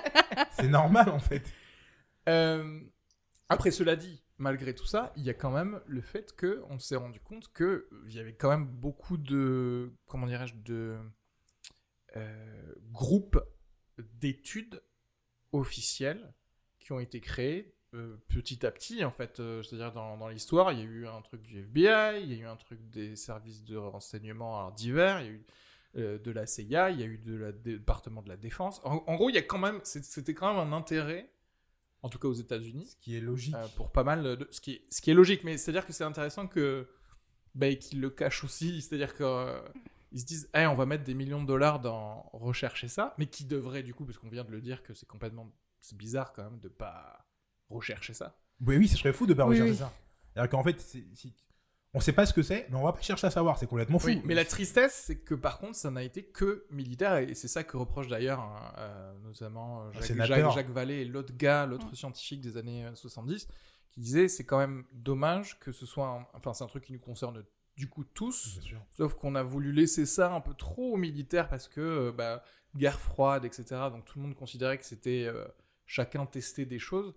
C'est normal en fait. Euh, après cela dit, malgré tout ça, il y a quand même le fait que on s'est rendu compte que euh, il y avait quand même beaucoup de comment dirais-je de euh, groupes d'études officielles qui ont été créés petit à petit en fait Euh, c'est-à-dire dans, dans l'histoire il y a eu un truc du FBI il y a eu un truc des services de renseignement alors, divers il y a eu euh, de la CIA il y a eu de la dé- département de la défense. En, en gros il y a quand même c'était quand même un intérêt en tout cas aux États-Unis Ce qui est logique. euh, pour pas mal de ce qui est, ce qui est logique. Mais c'est à dire que c'est intéressant que bah, qu'ils le cachent aussi. C'est à dire que euh, ils se disent Eh, on va mettre des millions de dollars dans rechercher ça mais qui devrait du coup parce qu'on vient de le dire que c'est complètement c'est bizarre quand même de pas rechercher ça Oui, oui, ce serait fou de pas Oui, rechercher oui. ça. C'est-à-dire qu'en fait, si... on sait pas ce que c'est, mais on va pas chercher à savoir. C'est complètement fou. Oui, mais la tristesse, c'est que par contre, ça n'a été que militaire, et c'est ça que reproche d'ailleurs hein, euh, notamment euh, Jacques. Jacques- Jacques Vallée et l'autre gars, l'autre scientifique des années euh, 70, qui disait c'est quand même dommage que ce soit, un- enfin c'est un truc qui nous concerne du coup tous, Bien sûr. sauf qu'on a voulu laisser ça un peu trop aux militaires parce que euh, bah, guerre froide, etc. Donc tout le monde considérait que c'était euh, chacun testait des choses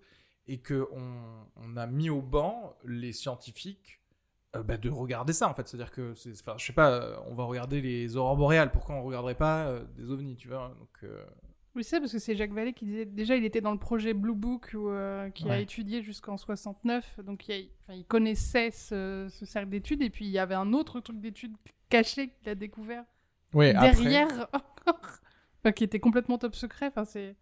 et que on, a mis au banc les scientifiques euh, bah, de regarder ça en fait. C'est-à-dire que, c'est- enfin, je sais pas, euh, on va regarder les aurores boréales. Pourquoi on regarderait pas euh, des ovnis, tu vois Donc euh, Oui, c'est parce que c'est Jacques Vallée qui disait. Déjà, il était dans le projet Blue Book où, qui a étudié jusqu'en 69. Donc, il, y a- enfin, il connaissait ce, ce cercle d'études. Et puis, il y avait un autre truc d'études caché qu'il a découvert ouais, derrière. *laughs* Enfin, qui était complètement top secret. Enfin, c'est.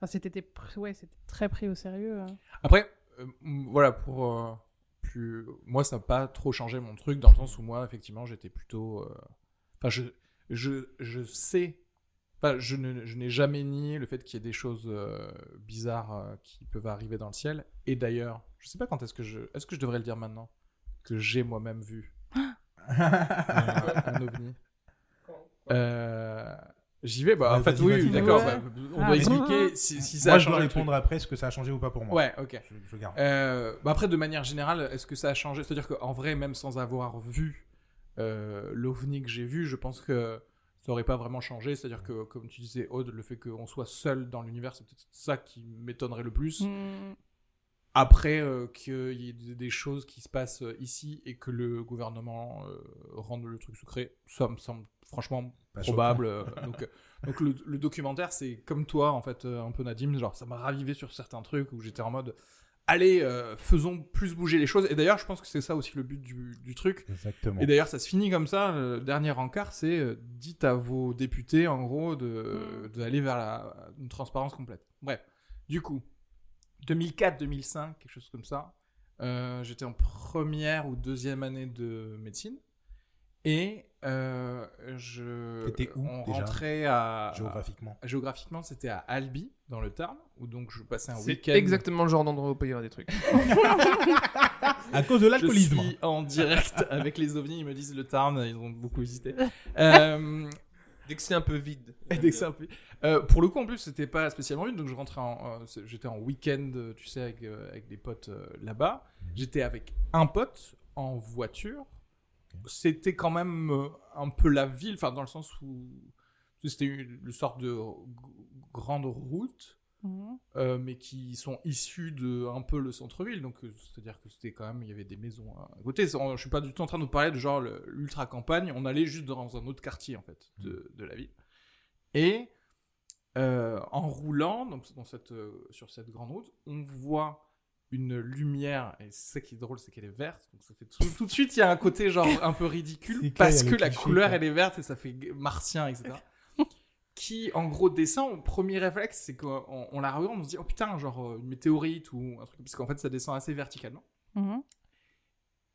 Enfin, c'était pr- ouais, c'était très pris au sérieux. euh. Après, euh, voilà, pour euh, plus. Moi, ça n'a pas trop changé mon truc, dans le sens où moi, effectivement, j'étais plutôt. euh, Enfin, je, je, je sais. Enfin, je ne- je n'ai jamais nié le fait qu'il y ait des choses euh, bizarres euh, qui peuvent arriver dans le ciel. Et d'ailleurs, je sais pas quand est-ce que je. Est-ce que je devrais le dire maintenant Que j'ai moi-même vu *gasps* un ovni. Euh, J'y vais, bah en fait, oui, d'accord. bah, on Ah, doit expliquer si, si ça Moi, a je dois changé le truc. répondre après ce que ça a changé ou pas pour moi. Ouais, ok. Je, je garde. Euh, bah après, de manière générale, est-ce que ça a changé? C'est-à-dire qu'en vrai, même sans avoir vu euh, l'OVNI que j'ai vu, je pense que ça aurait pas vraiment changé. C'est-à-dire que, comme tu disais, Aude, le fait qu'on soit seul dans l'univers, c'est peut-être ça qui m'étonnerait le plus. Mm. Après, euh, qu'il y ait des- choses qui se passent euh, ici et que le gouvernement euh, rende le truc secret, ça me semble franchement Pas probable. *laughs* euh, donc, donc le, le documentaire, c'est comme toi, en fait, un peu Nadim, genre ça m'a ravivé sur certains trucs où j'étais en mode, allez, euh, faisons plus bouger les choses. Et d'ailleurs, je pense que c'est ça aussi le but du, du truc. Exactement. Et d'ailleurs, ça se finit comme ça. Le dernier encart, c'est euh, dites à vos députés, en gros, de d'aller vers la, une transparence complète. Bref, du coup, 2004-2005, quelque chose comme ça. euh, J'étais en première ou deuxième année de médecine. Et euh, je. T'étais où, On déjà rentrait à. Géographiquement. Géographiquement, c'était à Albi, dans le Tarn, où donc je passais un C'est week-end. exactement le genre d'endroit où il peut y avoir des trucs. *laughs* *laughs* À cause de Je l'alcoolisme. suis en direct avec les ovnis, ils me disent le Tarn, ils ont beaucoup hésité. *laughs* Euh, Dès que c'est un peu vide. et *laughs* dès que c'est un peu- Euh, pour le coup, en plus, c'était pas spécialement une, donc je rentrais en, euh, j'étais en week-end, euh, tu sais, avec, euh, avec des potes euh, là-bas. J'étais avec un pote en voiture. C'était quand même euh, un peu la ville, enfin dans le sens où c'était une, une sorte de grandes routes, Mhm. euh, mais qui sont issues de un peu le centre-ville. Donc, euh, c'est-à-dire que c'était quand même, il y avait des maisons à côté. Je suis pas du tout en train de vous parler de genre l'ultra campagne. On allait juste dans un autre quartier en fait de, de la ville. Et euh, en roulant, donc dans cette, euh, sur cette grande route, on voit une lumière, et c'est ça qui est drôle, c'est qu'elle est verte, donc ça fait tout, tout de suite, il y a un côté genre un peu ridicule, *laughs* parce que la couleur, quoi. elle est verte, et ça fait martien, etc. qui, en gros, descend, au premier réflexe, c'est qu'on on la regarde, on se dit, oh putain, genre euh, une météorite, ou un truc, parce qu'en fait, ça descend assez verticalement. Mhm.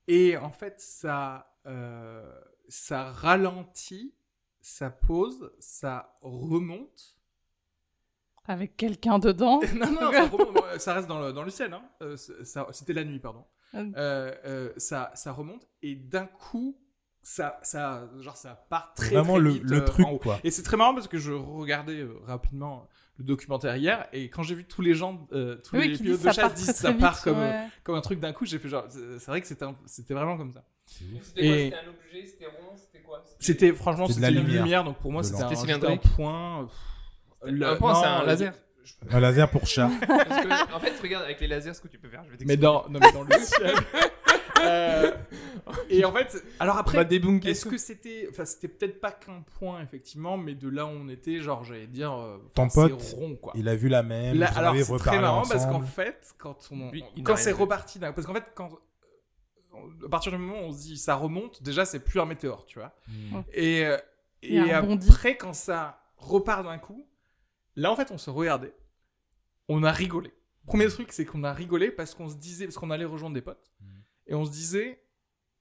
Et en fait, ça, euh, ça ralentit, ça pose, ça remonte, Avec quelqu'un dedans. *laughs* non, non, ça, *laughs* remonte, ça reste dans le, dans le ciel. Hein. Euh, C'était la nuit, pardon. Euh, ça, ça remonte et d'un coup, ça, ça, genre, ça part très, Vraiment très le, vite, le euh, truc, en haut. quoi. Et c'est très marrant parce que je regardais euh, rapidement le documentaire hier et quand j'ai vu tous les gens, euh, tous Oui, les qui pilotes disent de ça part chasse disent ça part vite, comme, ouais. comme un truc d'un coup, j'ai fait genre, c'est vrai que c'était vraiment comme ça. C'était quoi Et- C'était un objet C'était rond C'était quoi? C'était franchement, C'était une lumière. lumière, donc pour moi c'était un, un point. le- Un point, c'est un laser. Un laser pour chat. En fait, regarde avec les lasers ce que tu peux faire. Je vais Mais t'expliquer. dans, non, mais dans le ciel. *laughs* Euh, et en fait, alors après, est-ce que c'était, enfin, c'était peut-être pas qu'un point effectivement, mais de là où on était, genre, j'allais dire, euh, Ton pote, rond quoi. Il a vu la même. Là, vous alors avez c'est très marrant parce qu'en fait, quand on, Lui, quand c'est reparti, d'un- parce qu'en fait, quand à partir du moment où on se dit ça remonte, déjà c'est plus un météore, tu vois. Hmm. Et, euh, et bondi. après, quand ça repart d'un coup, là en fait, on se regardait, on a rigolé. Premier truc, c'est qu'on a rigolé parce qu'on se disait, parce qu'on allait rejoindre des potes, et on se disait,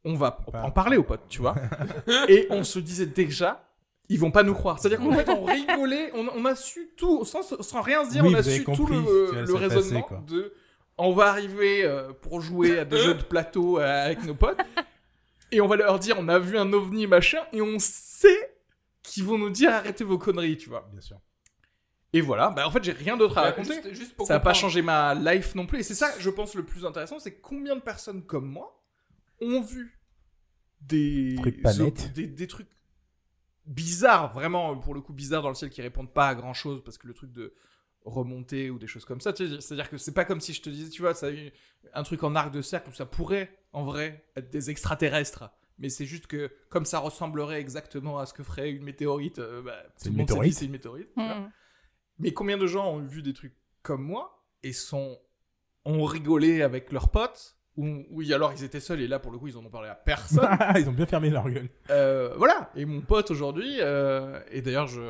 on va en parler aux potes, tu vois. *laughs* et on se disait déjà, ils vont pas nous croire. C'est-à-dire qu'en fait, on rigolait, on, on a su tout, sans, sans rien se dire, Oui, on a su compris tout le, le raisonnement de, on va arriver euh, pour jouer à des jeux de plateau euh, avec nos potes, et on va leur dire, on a vu un ovni, machin, et on sait qu'ils vont nous dire, arrêtez vos conneries, tu vois. Bien sûr. Et voilà, bah en fait, j'ai rien d'autre à Bah, raconter. juste- juste pour Ça n'a pas changé ma life non plus. Et c'est ça, je pense, le plus intéressant, c'est combien de personnes comme moi ont vu des Trucs pas nets. des, des trucs bizarres, vraiment pour le coup bizarres dans le ciel qui répondent pas à grand chose parce que le truc de remonter ou des choses comme ça, tu sais, c'est-à-dire que c'est pas comme si je te disais, tu vois, ça a eu un truc en arc de cercle où ça pourrait en vrai être des extraterrestres. Mais c'est juste que comme ça ressemblerait exactement à ce que ferait une météorite, euh, bah, C'est tout une le monde c'est une météorite. Mais combien de gens ont vu des trucs comme moi et sont ont rigolé avec leurs potes ou oui alors ils étaient seuls et là pour le coup ils en ont parlé à personne. *laughs* Ils ont bien fermé leur gueule. Euh, voilà et mon pote aujourd'hui euh, et d'ailleurs je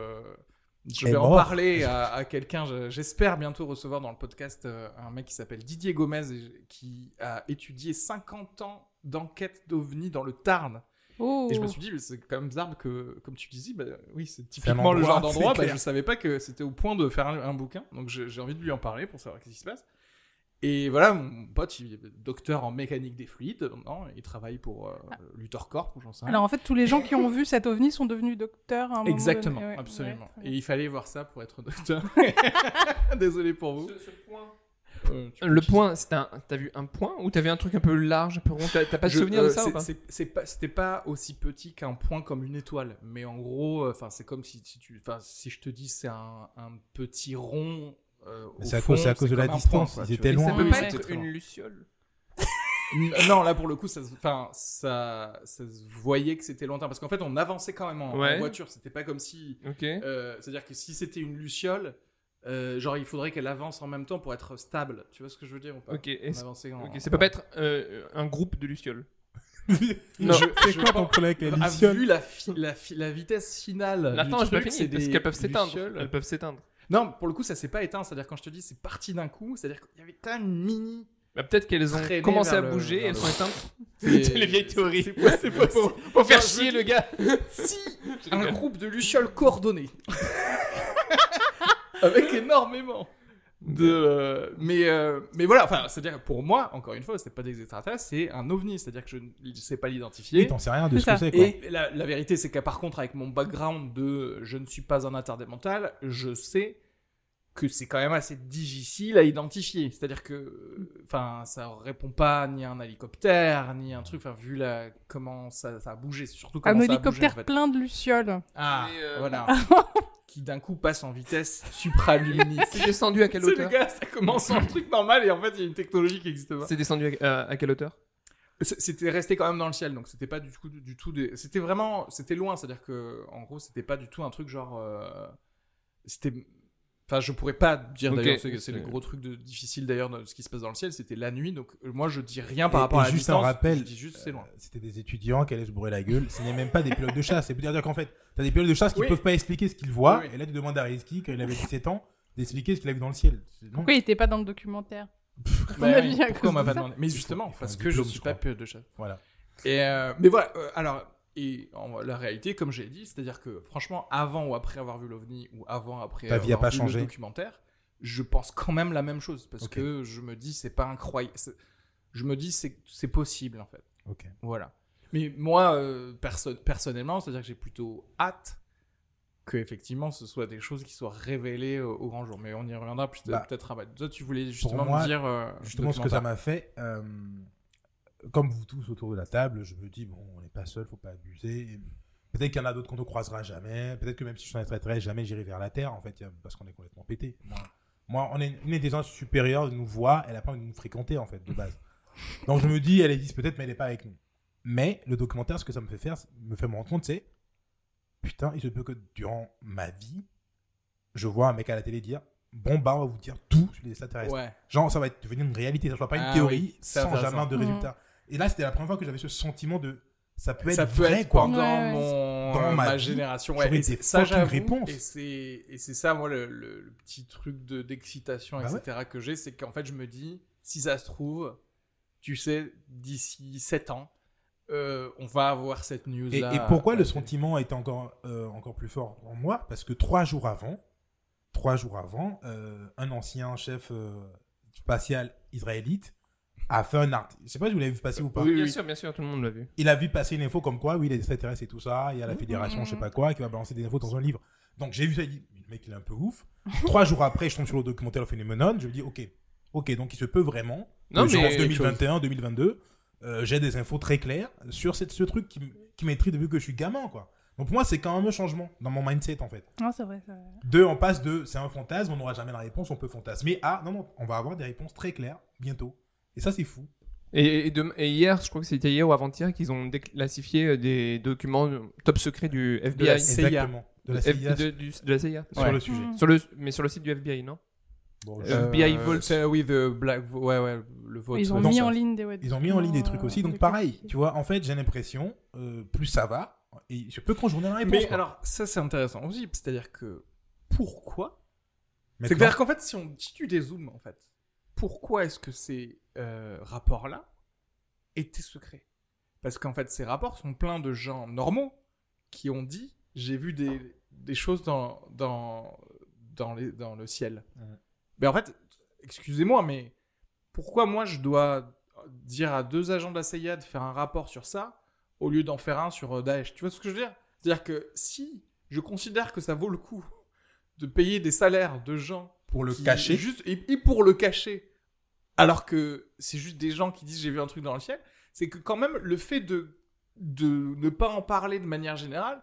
je vais en mort. parler à, à *laughs* quelqu'un. je- J'espère bientôt recevoir dans le podcast euh, un mec qui s'appelle Didier Gomez et qui a étudié 50 ans d'enquête d'OVNI dans le Tarn. Oh. Et je me suis dit, mais c'est quand même bizarre que, comme tu disais, bah, oui, c'est typiquement le genre d'endroit. Bah, je savais pas que c'était au point de faire un, un bouquin, donc j'ai envie de lui en parler pour savoir ce qui se passe. Et voilà, mon pote, il est docteur en mécanique des fluides, maintenant, il travaille pour euh, Luthor Corp, ou j'en sais rien. Alors en fait, tous les gens qui ont vu cet ovni sont devenus docteurs à un moment Exactement, donné. Ouais, absolument. ouais, Et il fallait voir ça pour être *laughs* docteur. *laughs* Désolé pour vous. Ce, ce point. Euh, tu- Le point, c'était un- t'as vu un point ou t'avais un truc un peu large, un peu rond T'as pas de Je- souvenir euh, de ça pas c'est pas- C'était pas aussi petit qu'un point comme une étoile, mais en gros, enfin c'est comme si, si tu, enfin si je te dis c'est un, un petit rond. euh, C'est à cause- c'est à cause de la distance, point, quoi, ils étaient loin. ça peut Oui, pas être très une luciole. Non, là pour le coup, ça, se- enfin ça, ça se voyait que c'était lointain parce qu'en fait on avançait quand même en, voiture. C'était pas comme si, Ok. euh, c'est-à-dire que si c'était une luciole, euh, genre il faudrait qu'elle avance en même temps pour être stable. Tu vois ce que je veux dire ou pas Ok. On est-ce- avançait en- ok, Ça peut pas être euh, un groupe de lucioles. Non, Je- c'est je quoi ton pense- problème avec les a lucioles? vu la, fi- la, fi- la vitesse finale. du Attends, j'ai pas truc, fini c'est parce des qu'elles peuvent s'éteindre. lucioles. Elles peuvent s'éteindre. Non, pour le coup, ça s'est pas éteint. C'est-à-dire, quand je te dis c'est parti d'un coup, c'est-à-dire qu'il y avait quand même une mini. Bah, peut-être qu'elles ont Traîner commencé à le- bouger et vers elles le- sont éteintes. C'est- *laughs* les vieilles théories. c'est- ouais, c'est possible. *laughs* Pour, pour faire je chier le gars. Si *laughs* Je un groupe de lucioles coordonnées. Avec énormément de. euh, mais, euh, mais voilà, enfin, c'est-à-dire que pour moi, encore une fois, c'est pas des extraterrestres, c'est un ovni. C'est-à-dire que je ne sais pas l'identifier. Oui, t'en sais rien de ce que c'est, quoi. Et la, la vérité, c'est qu'à par contre, avec mon background de je ne suis pas un attardé mental, je sais que c'est quand même assez difficile à identifier. C'est-à-dire que, enfin, ça répond pas ni à un hélicoptère, ni à un truc, enfin, vu la, comment ça, ça a bougé, c'est surtout comment Un ça a bougé, hélicoptère en fait. plein de lucioles. Ah, euh, voilà. *laughs* qui d'un coup passe en vitesse supraluminique. C'est descendu à quelle C'est le hauteur gars, ça commence en truc normal et en fait, il y a une technologie qui existe pas. C'est descendu à, à- à quelle hauteur C'était resté quand même dans le ciel, donc c'était pas du tout, du tout des... C'était vraiment, c'était loin, c'est-à-dire que, en gros, c'était pas du tout un truc genre, euh, c'était, enfin, je pourrais pas dire Ok. d'ailleurs, c'est c'est le gros truc de, difficile d'ailleurs de ce qui se passe dans le ciel, c'était la nuit, donc euh, moi je dis rien par Et- rapport et à la juste distance, un rappel, je dis juste c'est loin. Euh, C'était des étudiants qui allaient se bourrer la gueule. Ce n'est même pas des pilotes de chasse. C'est pour dire qu'en fait, t'as des pilotes de chasse qui Oui. peuvent pas expliquer ce qu'ils voient. Oui. Et là, tu demandes à Rizky, quand il avait 17 ans, d'expliquer ce qu'il a vu dans le ciel. C'est-. Pourquoi il était pas dans le documentaire? Bah a oui, pourquoi on cause m'a de pas ça demandé? Mais justement, parce que je suis pas pilote de chasse. Voilà. Et euh, mais voilà, euh, alors, et en- la réalité, comme j'ai dit, c'est-à-dire que franchement, avant ou après avoir vu l'OVNI, ou avant, après Ta vie a avoir pas vu changé. le documentaire, je pense quand même la même chose, parce que je me dis, c'est pas incroyable. Je me dis, c'est possible, en fait. Ok. Voilà. Mais moi, euh, perso- personnellement, c'est-à-dire que j'ai plutôt hâte que effectivement ce soit des choses qui soient révélées au, au grand jour. Mais on y reviendra Bah, peut-être après. Toi, tu voulais justement moi, me dire. euh, Justement, ce que ça m'a fait, euh, comme vous tous autour de la table, je me dis, bon, on n'est pas seul, faut pas abuser. Peut-être qu'il y en a d'autres qu'on ne croisera jamais. Peut-être que même si je suis un extraterrestre, jamais j'irai vers la Terre, en fait, parce qu'on est complètement pété. Moi, moi, on est une intelligence supérieure nous voit, elle a pas envie de nous fréquenter, en fait, de base. Donc je me dis, elle existe peut-être, mais elle n'est pas avec nous. Mais le documentaire, ce que ça me fait faire, me fait me rendre compte, c'est, putain, il se peut que durant ma vie, je vois un mec à la télé dire, bon, bah, on va vous dire tout sur les extraterrestres. Ouais. Genre, ça va être devenir une réalité, ça ne soit pas une Ah théorie oui, sans jamais de résultat. Et là, c'était la première fois que j'avais ce sentiment de ça peut être ça peut vrai, être quoi. Ouais, ouais. mon Dans ma ma, vie, génération ouais, et des ça réponses. et c'est et c'est ça moi le, le- le petit truc de d'excitation Bah etc que j'ai c'est qu'en fait je me dis si ça se trouve tu sais d'ici 7 ans euh, on va avoir cette news Et, là et pourquoi le sentiment été encore, euh, encore plus fort en moi? Parce que trois jours avant, trois jours avant, euh, un ancien chef euh, spatial israélite a fait un article. Je sais pas si vous l'avez vu passer ou pas. Oui, Bien oui. sûr, bien sûr, tout le monde l'a vu. Il a vu passer une info comme quoi, oui, les extraterrestres et tout ça, il y a la Mhm. fédération, je sais pas quoi, qui va balancer des infos dans un livre. Donc j'ai vu ça, il dit, le mec, il est un peu ouf. *laughs* Trois jours après, je tombe sur le documentaire Le Phenomenon, je me dis, ok, ok, donc il se peut vraiment, Non, que mais- 2021, 2022, euh, j'ai des infos très claires sur cette, ce truc qui, qui m'intrigue depuis que je suis gamin, quoi. Donc pour moi, c'est quand même un changement dans mon mindset, en fait. Non, c'est vrai, c'est vrai. Deux, on passe de c'est un fantasme, on n'aura jamais la réponse, on peut fantasmer, à non, non, on va avoir des réponses très claires bientôt. Et ça, c'est fou. Et, et dem- et hier, je crois que c'était hier ou avant-hier qu'ils ont déclassifié euh, des documents euh, top secrets du FBI. la CIA. Exactement. De la CIA de, du- de la CIA. sur Ouais. le sujet. Sur le, mais sur le site du FBI, non? Bon, Euh, FBI Vault. oui the black ouais ouais le vote Ils ont mis ça- en ligne des ouais, Ils ont mis en ligne des trucs aussi, donc des pareil, tu vois, en fait, j'ai l'impression, euh, plus ça va, et je peux conjoindre la réponse. mais quoi. alors ça c'est intéressant aussi c'est à dire que pourquoi? Maintenant, C'est clair qu'en fait, si, on, si tu dézoomes, en fait, pourquoi est-ce que ces euh, rapports-là étaient secrets? Parce qu'en fait, ces rapports sont pleins de gens normaux qui ont dit j'ai vu des, des choses dans, dans, dans, les, dans le ciel. Mais en fait, excusez-moi, mais pourquoi moi je dois dire à deux agents de la CIA de faire un rapport sur ça au lieu d'en faire un sur euh, Daesh? Tu vois ce que je veux dire? C'est-à-dire que si je considère que ça vaut le coup de payer des salaires de gens pour le qui- cacher, juste et, et pour le cacher. Alors que c'est juste des gens qui disent j'ai vu un truc dans le ciel. C'est que quand même le fait de de ne pas en parler de manière générale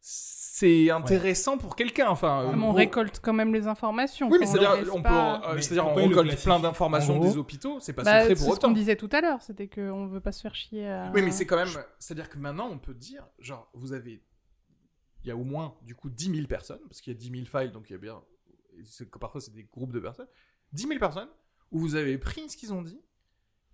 c'est intéressant pour quelqu'un. Enfin Ah, euh, on gros- récolte quand même les informations. oui mais c'est-à-dire on peut pas- euh, Mais c'est-à-dire on le récolte plein d'informations des hôpitaux c'est pas Bah, secret c'est pour ce qu'on autant disait tout à l'heure, c'était qu'on veut pas se faire chier à... oui mais c'est quand même c'est à dire que maintenant on peut dire genre vous avez il y a au moins du coup 10 000 personnes parce qu'il y a 10 000 files donc il y a bien c'est que parfois c'est des groupes de personnes 10 000 personnes où vous avez pris ce qu'ils ont dit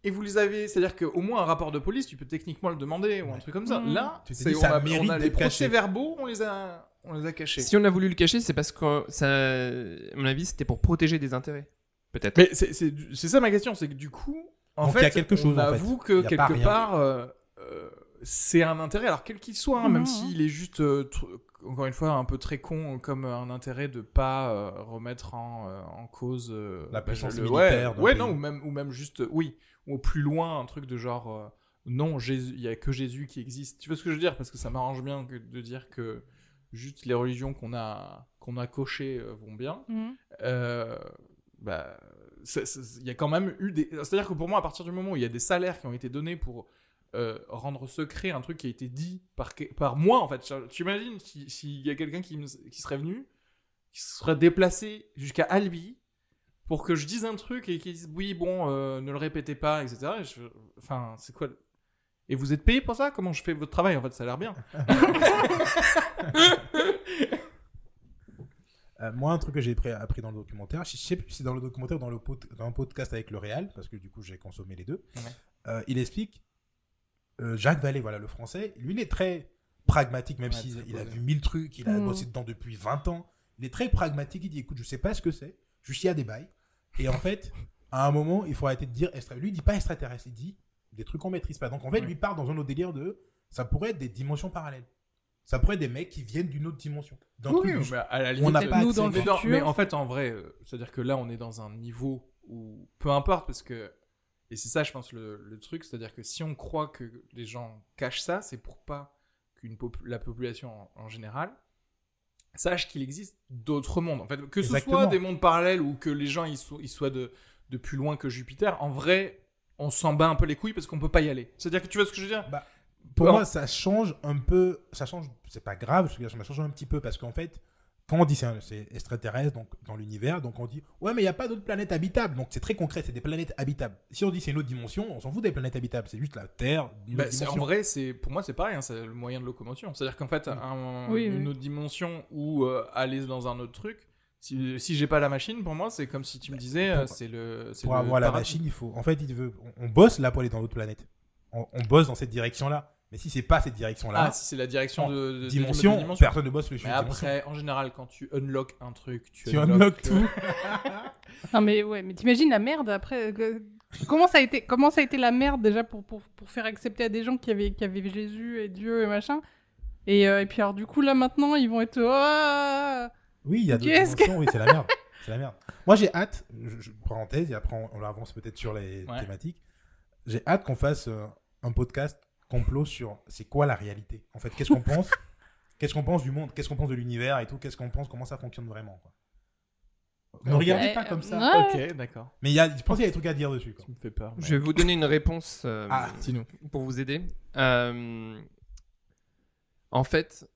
et vous les avez c'est à dire qu'au moins un rapport de police tu peux techniquement le demander ou un truc comme ça Mhm. là Tu dit, on ça a, on a les d'être caché. procès verbaux on les a on les a cachés Si on a voulu le cacher, c'est parce que ça, à mon avis, c'était pour protéger des intérêts. Peut-être. Mais c'est c'est du- c'est ça ma question, c'est que du coup, en Donc, fait, il y a quelque chose, on en fait. avoue que quelque part, euh, euh, c'est un intérêt, alors quel qu'il soit, hein, même Mhm. s'il est juste, euh, encore une fois, un peu très con, comme un intérêt de pas euh, remettre en, euh, en cause euh, La puissance le- militaire Ouais, ouais non, ou même, ou même juste, euh, oui, ou au plus loin, un truc de genre, euh, non, Jésus- il y a que Jésus qui existe. Tu vois ce que je veux dire? Parce que ça m'arrange bien que- de dire que juste les religions qu'on a, qu'on a cochées euh, vont bien, euh, bah, il y a quand même eu des. C'est-à-dire que pour moi, à partir du moment où il y a des salaires qui ont été donnés pour euh, rendre secret un truc qui a été dit par, par moi, en fait, tu imagines s'il si y a quelqu'un qui, qui serait venu, qui se serait déplacé jusqu'à Albi pour que je dise un truc et qu'il dise oui, bon, euh, ne le répétez pas, etc. Et je- Enfin, c'est quoi Et vous êtes payé pour ça? Comment je fais votre travail? En fait, ça a l'air bien. *laughs* Euh, moi, un truc que j'ai pris- appris dans le documentaire, je sais plus si c'est dans le documentaire ou dans le, pod- dans le podcast avec le Real, parce que du coup, j'ai consommé les deux. Ouais. Il explique, euh, Jacques Vallée, voilà, le français, lui, il est très pragmatique, même Ouais, s'il il a vu mille trucs, il a Mm. bossé dedans depuis 20 ans. Il est très pragmatique, il dit, écoute, je sais pas ce que c'est, juste il y a des bails. Et en fait, à un moment, il faut arrêter de dire extra. Lui, il dit pas extraterrestre, il dit des trucs qu'on maîtrise pas. Donc en fait, Ouais. lui part dans un autre délire de, ça pourrait être des dimensions parallèles. Ça pourrait être des mecs qui viennent d'une autre dimension. D'un Oui, truc mais à la on limite, n'a c'est- pas nous dans le futur. mais en fait, en vrai, euh, c'est-à-dire que là, on est dans un niveau où peu importe, parce que. Et c'est ça, je pense, le, le truc, c'est-à-dire que si on croit que les gens cachent ça, c'est pour pas qu'une pop- la population en, en général sache qu'il existe d'autres mondes. En fait, que ce Exactement. soit des mondes parallèles ou que les gens ils, soient- ils soient de, de plus loin que Jupiter, en vrai, on s'en bat un peu les couilles parce qu'on peut pas y aller. C'est-à-dire que tu vois ce que je veux dire? Bah, Pour Alors- moi, ça change un peu. Ça change, c'est pas grave, ça change un petit peu parce qu'en fait, quand on dit c'est extraterrestre donc dans l'univers, donc on dit ouais, mais il n'y a pas d'autres planètes habitables. Donc c'est très concret, c'est des planètes habitables. Si on dit c'est une autre dimension, on s'en fout des planètes habitables, c'est juste la Terre, une Bah, autre c'est- en vrai, c'est pour moi c'est pareil, hein, c'est le moyen de locomotion. C'est-à-dire qu'en fait, un- Oui, une oui. autre dimension ou euh, aller dans un autre truc. Si, si j'ai pas la machine, pour moi, c'est comme si tu me disais, euh, pour- c'est le. c'est Pour le avoir la machine, il faut. En fait, il veut. On, on bosse là pour aller dans d'autres planètes. On, on bosse dans cette direction-là. Mais si c'est pas cette direction-là, Ah, si c'est la direction de, dimension, de dimension. personne ne bosse le Mais sujet dimension. après, en général, quand tu unlock un truc, tu, Tu unlock, tout. *laughs* Non mais ouais, mais t'imagines la merde après. euh, comment ça a été, comment ça a été la merde déjà pour, pour, pour faire accepter à des gens qui avaient, qui avaient Jésus et Dieu et machin? Et, euh, et puis alors du coup là maintenant ils vont être. Oh Oui, il y a d'autres Qu'est-ce dimensions, oui, c'est la merde. C'est la merde. Moi, j'ai hâte, je, je- parenthèse, et après, on, on avance peut-être sur les Ouais. thématiques. J'ai hâte qu'on fasse euh, un podcast complot sur c'est quoi la réalité. En fait, qu'est-ce qu'on *laughs* pense Qu'est-ce qu'on pense du monde Qu'est-ce qu'on pense de l'univers et tout Qu'est-ce qu'on pense Comment ça fonctionne vraiment quoi. Ne regardez pas comme ça. Ok, d'accord. Mais il y a, je pense qu'il y a des trucs à dire dessus. quoi. Ça me fait peur. mais- Je vais vous donner une réponse euh, Ah, pour vous aider. Euh, en fait,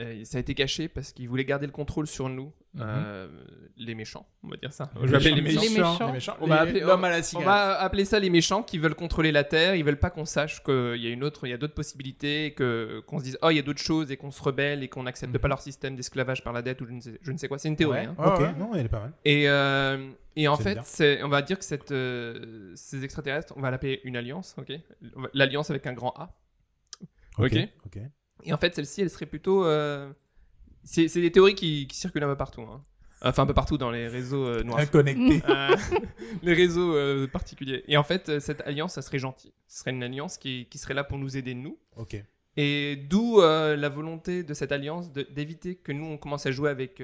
euh, ça a été caché parce qu'ils voulaient garder le contrôle sur nous, Mhm. euh, les méchants, on va dire ça. Les Je vais appeler les méchants. méchants. Les méchants. Les méchants. On va appeler- l'homme à la On cigarette. va appeler ça les méchants qui veulent contrôler la Terre. Ils veulent pas qu'on sache qu'il y a une autre, il y a d'autres possibilités, que qu'on se dise oh il y a d'autres choses et qu'on se rebelle et qu'on n'accepte Mhm. pas leur système d'esclavage par la dette ou je ne sais, je ne sais quoi. C'est une théorie. Ouais. hein. Ok, ouais. non, elle est pas mal. Et, euh, et en fait, on va dire que cette, euh, ces extraterrestres, on va l'appeler une alliance, ok? L'alliance avec un grand A. Ok? ok. Et en fait, celle-ci, elle serait plutôt. euh, c'est, des théories qui, qui circulent un peu partout. hein. Enfin, un peu partout dans les réseaux euh, noirs. Inconnecté. Euh, *laughs* les réseaux euh, particuliers. Et en fait, cette alliance, ça serait gentil. Ce serait une alliance qui, qui serait là pour nous aider, nous. ok. Et d'où euh, la volonté de cette alliance d'éviter que nous, on commence à jouer avec.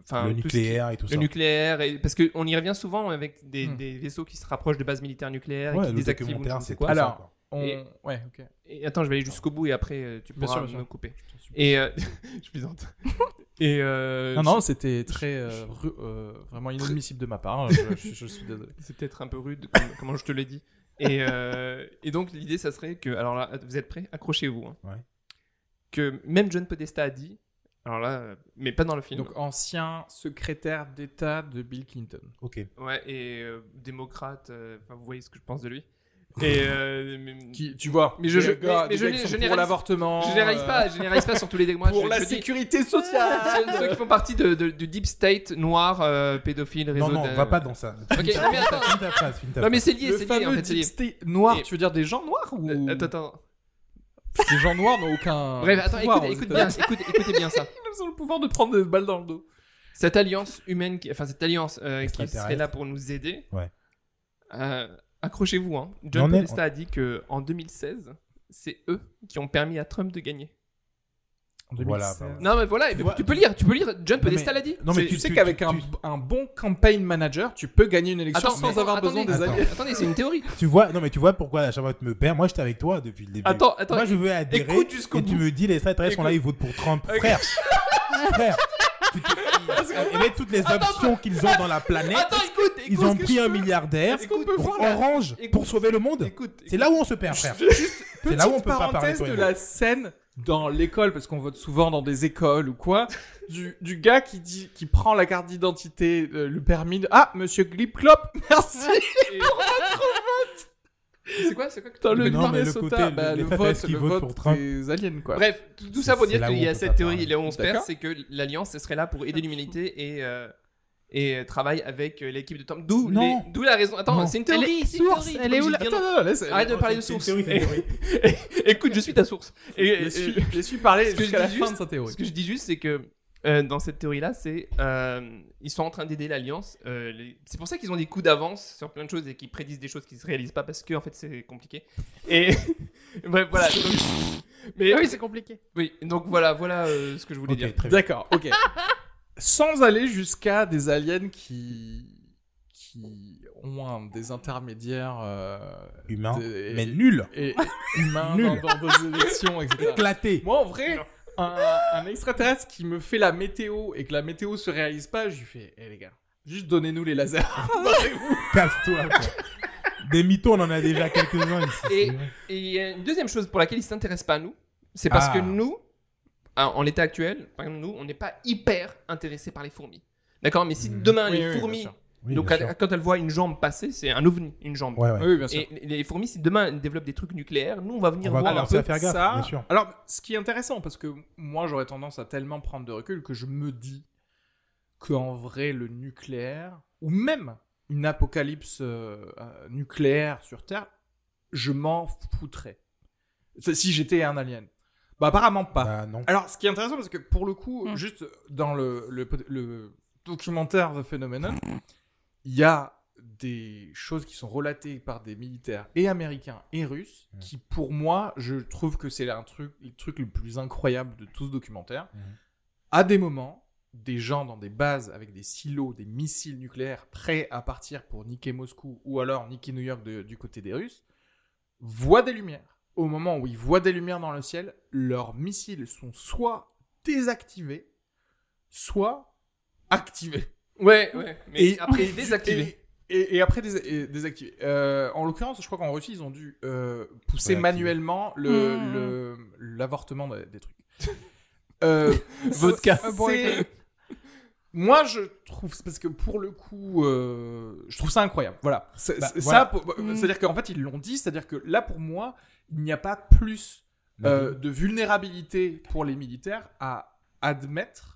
Enfin, Le qui- nucléaire et tout le ça. nucléaire, et, parce qu'on y revient souvent avec des, Hmm. des vaisseaux qui se rapprochent de bases militaires nucléaires Ouais, et qui le désactivent ou quoi. Alors, quoi. On- Et- Ouais, ok. Et attends, je vais aller jusqu'au bout et après euh, tu Bien pourras sûr, bien me sûr. couper. Et euh, *laughs* je plaisante. *laughs* Et euh, Non, non, c'était très. euh, ru- euh, vraiment inadmissible de ma part. Je, je- je suis désolé. c'est peut-être un peu rude comme, comment je te l'ai dit. Et, euh, et donc l'idée, ça serait que, alors là, vous êtes prêts? Accrochez-vous. hein. Ouais. Que même John Podesta a dit, alors là, mais pas dans le film. Donc, ancien secrétaire d'État de Bill Clinton. Ok. Ouais, et euh, démocrate, euh, enfin vous voyez ce que je pense de lui. Et euh, mais- Qui, tu vois, Mais je- je- gars- mais des je je pour l'avortement. je généralise euh, pas, je généralise pas sur tous les dégâts. *laughs* Pour la sécurité sociale. ceux, ceux qui font partie de, de- du deep state noir, euh, pédophile, réseau Non, non, de- va pas dans ça. Ok, non, mais attends. Ta phrase, ta Non mais c'est lié, c'est lié en fameux fait, deep state noir, Et- tu veux dire des gens noirs ou Euh, Attends, attends. Les gens noirs n'ont aucun. Bref, attends, pouvoir écoute, écoute bien, écoute, écoutez bien ça. *laughs* Ils ont le pouvoir de prendre des balles dans le dos. Cette alliance humaine, qui- enfin cette alliance euh, qui serait là pour nous aider. Ouais. euh, accrochez-vous, hein. John Podesta a dit que en 2016, c'est eux qui ont permis à Trump de gagner. Voilà, bah. Non mais voilà, et Tu vois, tu peux lire, tu peux lire. John Podesta l'a dit. Non, mais tu tu sais qu'avec un, tu- un bon campaign manager, tu peux gagner une élection Attends, sans mais- avoir attendez, besoin des attends, alliés. Attendez, c'est une théorie. Tu vois, non mais tu vois pourquoi à chaque fois que tu me perds, moi j'étais avec toi depuis le début. Attends, attends. Moi je veux adhérer écoute jusqu'au et tu bout. me dis les extraterrestres sont là, ils votent pour Trump. Frère, Frère, tu te- avec toutes les options qu'ils ont dans la planète, Attends, écoute, écoute ils ont pris un milliardaire peut pour voir Orange Écoute, pour sauver le monde. Écoute, C'est là où on se perd, frère. Juste C'est là où on petite peut pas parler, et de la scène dans l'école, parce qu'on vote souvent dans des écoles ou quoi, du, du gars qui dit, qui prend la carte d'identité, euh, le permis de... Ah, monsieur Glip-Clop, *laughs* merci. Et- C'est quoi, c'est quoi que Putain, le Non, mais le côté, bah, les le vote, qui le vote pour Trump. des aliens, quoi. Bref, tout, tout ça pour dire qu'il y a cette théorie, parler. là où on se perd, c'est que l'Alliance, elle serait là pour aider l'humanité et, euh, et euh, travaille avec euh, l'équipe de Trump. D'où Non. les- d'où la raison. Attends, c'est une Elle est- théorie. une source, théorie, elle est où, dire Attends, non. laisse... Arrête de parler de source. théorie. *laughs* Écoute, je suis ta source. Et, et- Laisse suis, je jusqu'à la dis fin juste- de sa théorie. Ce que je dis juste, c'est que euh, dans cette théorie-là, c'est euh, ils sont en train d'aider l'alliance. euh, les- C'est pour ça qu'ils ont des coups d'avance sur plein de choses et qu'ils prédisent des choses qui se réalisent pas parce que en fait c'est compliqué. Et *laughs* bref, voilà. donc- Mais Ah oui, c'est compliqué. oui, donc voilà, voilà euh, ce que je voulais dire. D'accord, ok. *laughs* Sans aller jusqu'à des aliens qui qui ont un- des intermédiaires euh, Humain, des- mais nul. et, *laughs* humains Nul. dans, dans vos élections, etc. Éclaté. Moi, en vrai, un, un extraterrestre qui me fait la météo et que la météo se réalise pas, je lui fais, hé les gars, juste donnez-nous les lasers. *laughs* *laughs* Casse-toi. quoi. Des mythos, on en a déjà quelques-uns ici. Et- une deuxième chose pour laquelle ils s'intéressent pas à nous, c'est parce Ah. que nous, en l'état actuel, par exemple nous, on n'est pas hyper intéressés par les fourmis. D'accord Mais si Mhm. demain les oui, fourmis. Oui, donc elle- quand elles voient une jambe passer, c'est un ovni, une jambe. Ouais, ouais. Oui, bien sûr. Et les fourmis, si demain elles développent des trucs nucléaires, nous on va venir On va voir. un peu. faire gaffe, ça- bien sûr. Alors, ce qui est intéressant, parce que moi, j'aurais tendance à tellement prendre de recul que je me dis qu'en vrai, le nucléaire, ou même une apocalypse euh, euh, nucléaire sur Terre, je m'en foutrais. Si j'étais un alien. Bah, apparemment pas. Bah, non. Alors, ce qui est intéressant, parce que pour le coup, Mm. juste dans le, le, le documentaire The Phenomenon, il y a des choses qui sont relatées par des militaires et américains et russes Mm. qui, pour moi, je trouve que c'est un truc, le truc le plus incroyable de tout ce documentaire. Mm. À des moments, des gens dans des bases avec des silos, des missiles nucléaires prêts à partir pour niquer Moscou ou alors niquer New York de- du côté des Russes, voient des lumières. Au moment où ils voient des lumières dans le ciel, leurs missiles sont soit désactivés, soit activés. Ouais, ouais. Mais Et- après désactiver. Et, et- et après dés- et désactiver. Euh, en l'occurrence, je crois qu'en Russie, ils ont dû euh, pousser manuellement le- le- l'avortement des, des trucs. *laughs* Euh, Vodka. Euh. Moi, je trouve, parce que pour le coup, euh, je trouve ça incroyable. Voilà. Bah, c'est- voilà. ça, pour- Mm. c'est-à-dire qu'en fait, ils l'ont dit, c'est-à-dire que là, pour moi, il n'y a pas plus euh, Bah, de vulnérabilité pour les militaires à admettre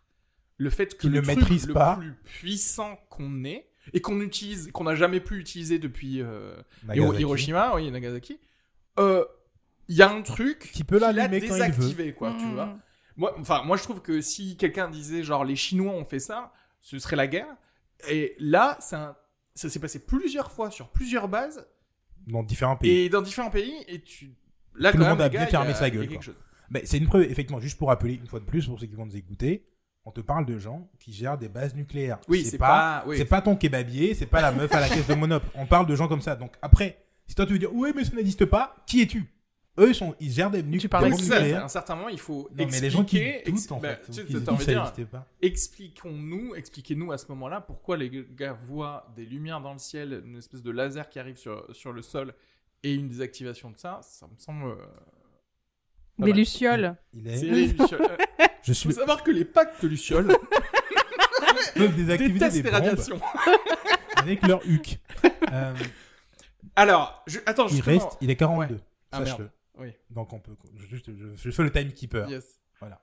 le fait que le ne truc maîtrisent le pas. plus puissant qu'on ait et qu'on utilise, qu'on n'a jamais pu utiliser depuis euh. Hiroshima, oui, Nagasaki, euh, il y a un truc Qui peut l'allumer quand il veut. tu Mm. vois. Moi, enfin, moi, je trouve que si quelqu'un disait genre les Chinois ont fait ça, ce serait la guerre. Et là, ça s'est passé plusieurs fois sur plusieurs bases Dans différents pays. et dans différents pays. Et tu, là, Tout quand le même, monde a bien fermé sa gueule. Mais c'est une preuve, effectivement, juste pour rappeler une fois de plus pour ceux qui vont nous écouter, on te parle de gens qui gèrent des bases nucléaires. Oui, c'est pas, oui. C'est pas ton kebabier, c'est pas la meuf à la caisse de Monop. On parle de gens comme ça. Donc après, si toi tu veux dire, ouais, mais ça n'existe pas, qui es-tu? Eux, ils, sont, ils gèrent des, nu- Tu des Oui, bombes à nucléaires. un certain moment, il faut Non, mais les gens qui expliquer- doutent, en bah, fait, tu qui ça dire, pas. expliquons-nous, expliquez-nous à ce moment-là pourquoi les gars voient des lumières dans le ciel, une espèce de laser qui arrive sur, sur le sol et une désactivation de ça, ça me semble. Des mal. lucioles. Il C'est est... les *laughs* lucioles. Euh, Je Il suis faut savoir que les packs de lucioles *laughs* peuvent désactiver détestent des les bombes radiations. *laughs* avec leur huc. Euh, Alors, je... attends, il justement. reste, il est 42. Ah, Sache-le. Oui. Donc on peut. Je, juste- je- je fais le timekeeper. Yes. Voilà.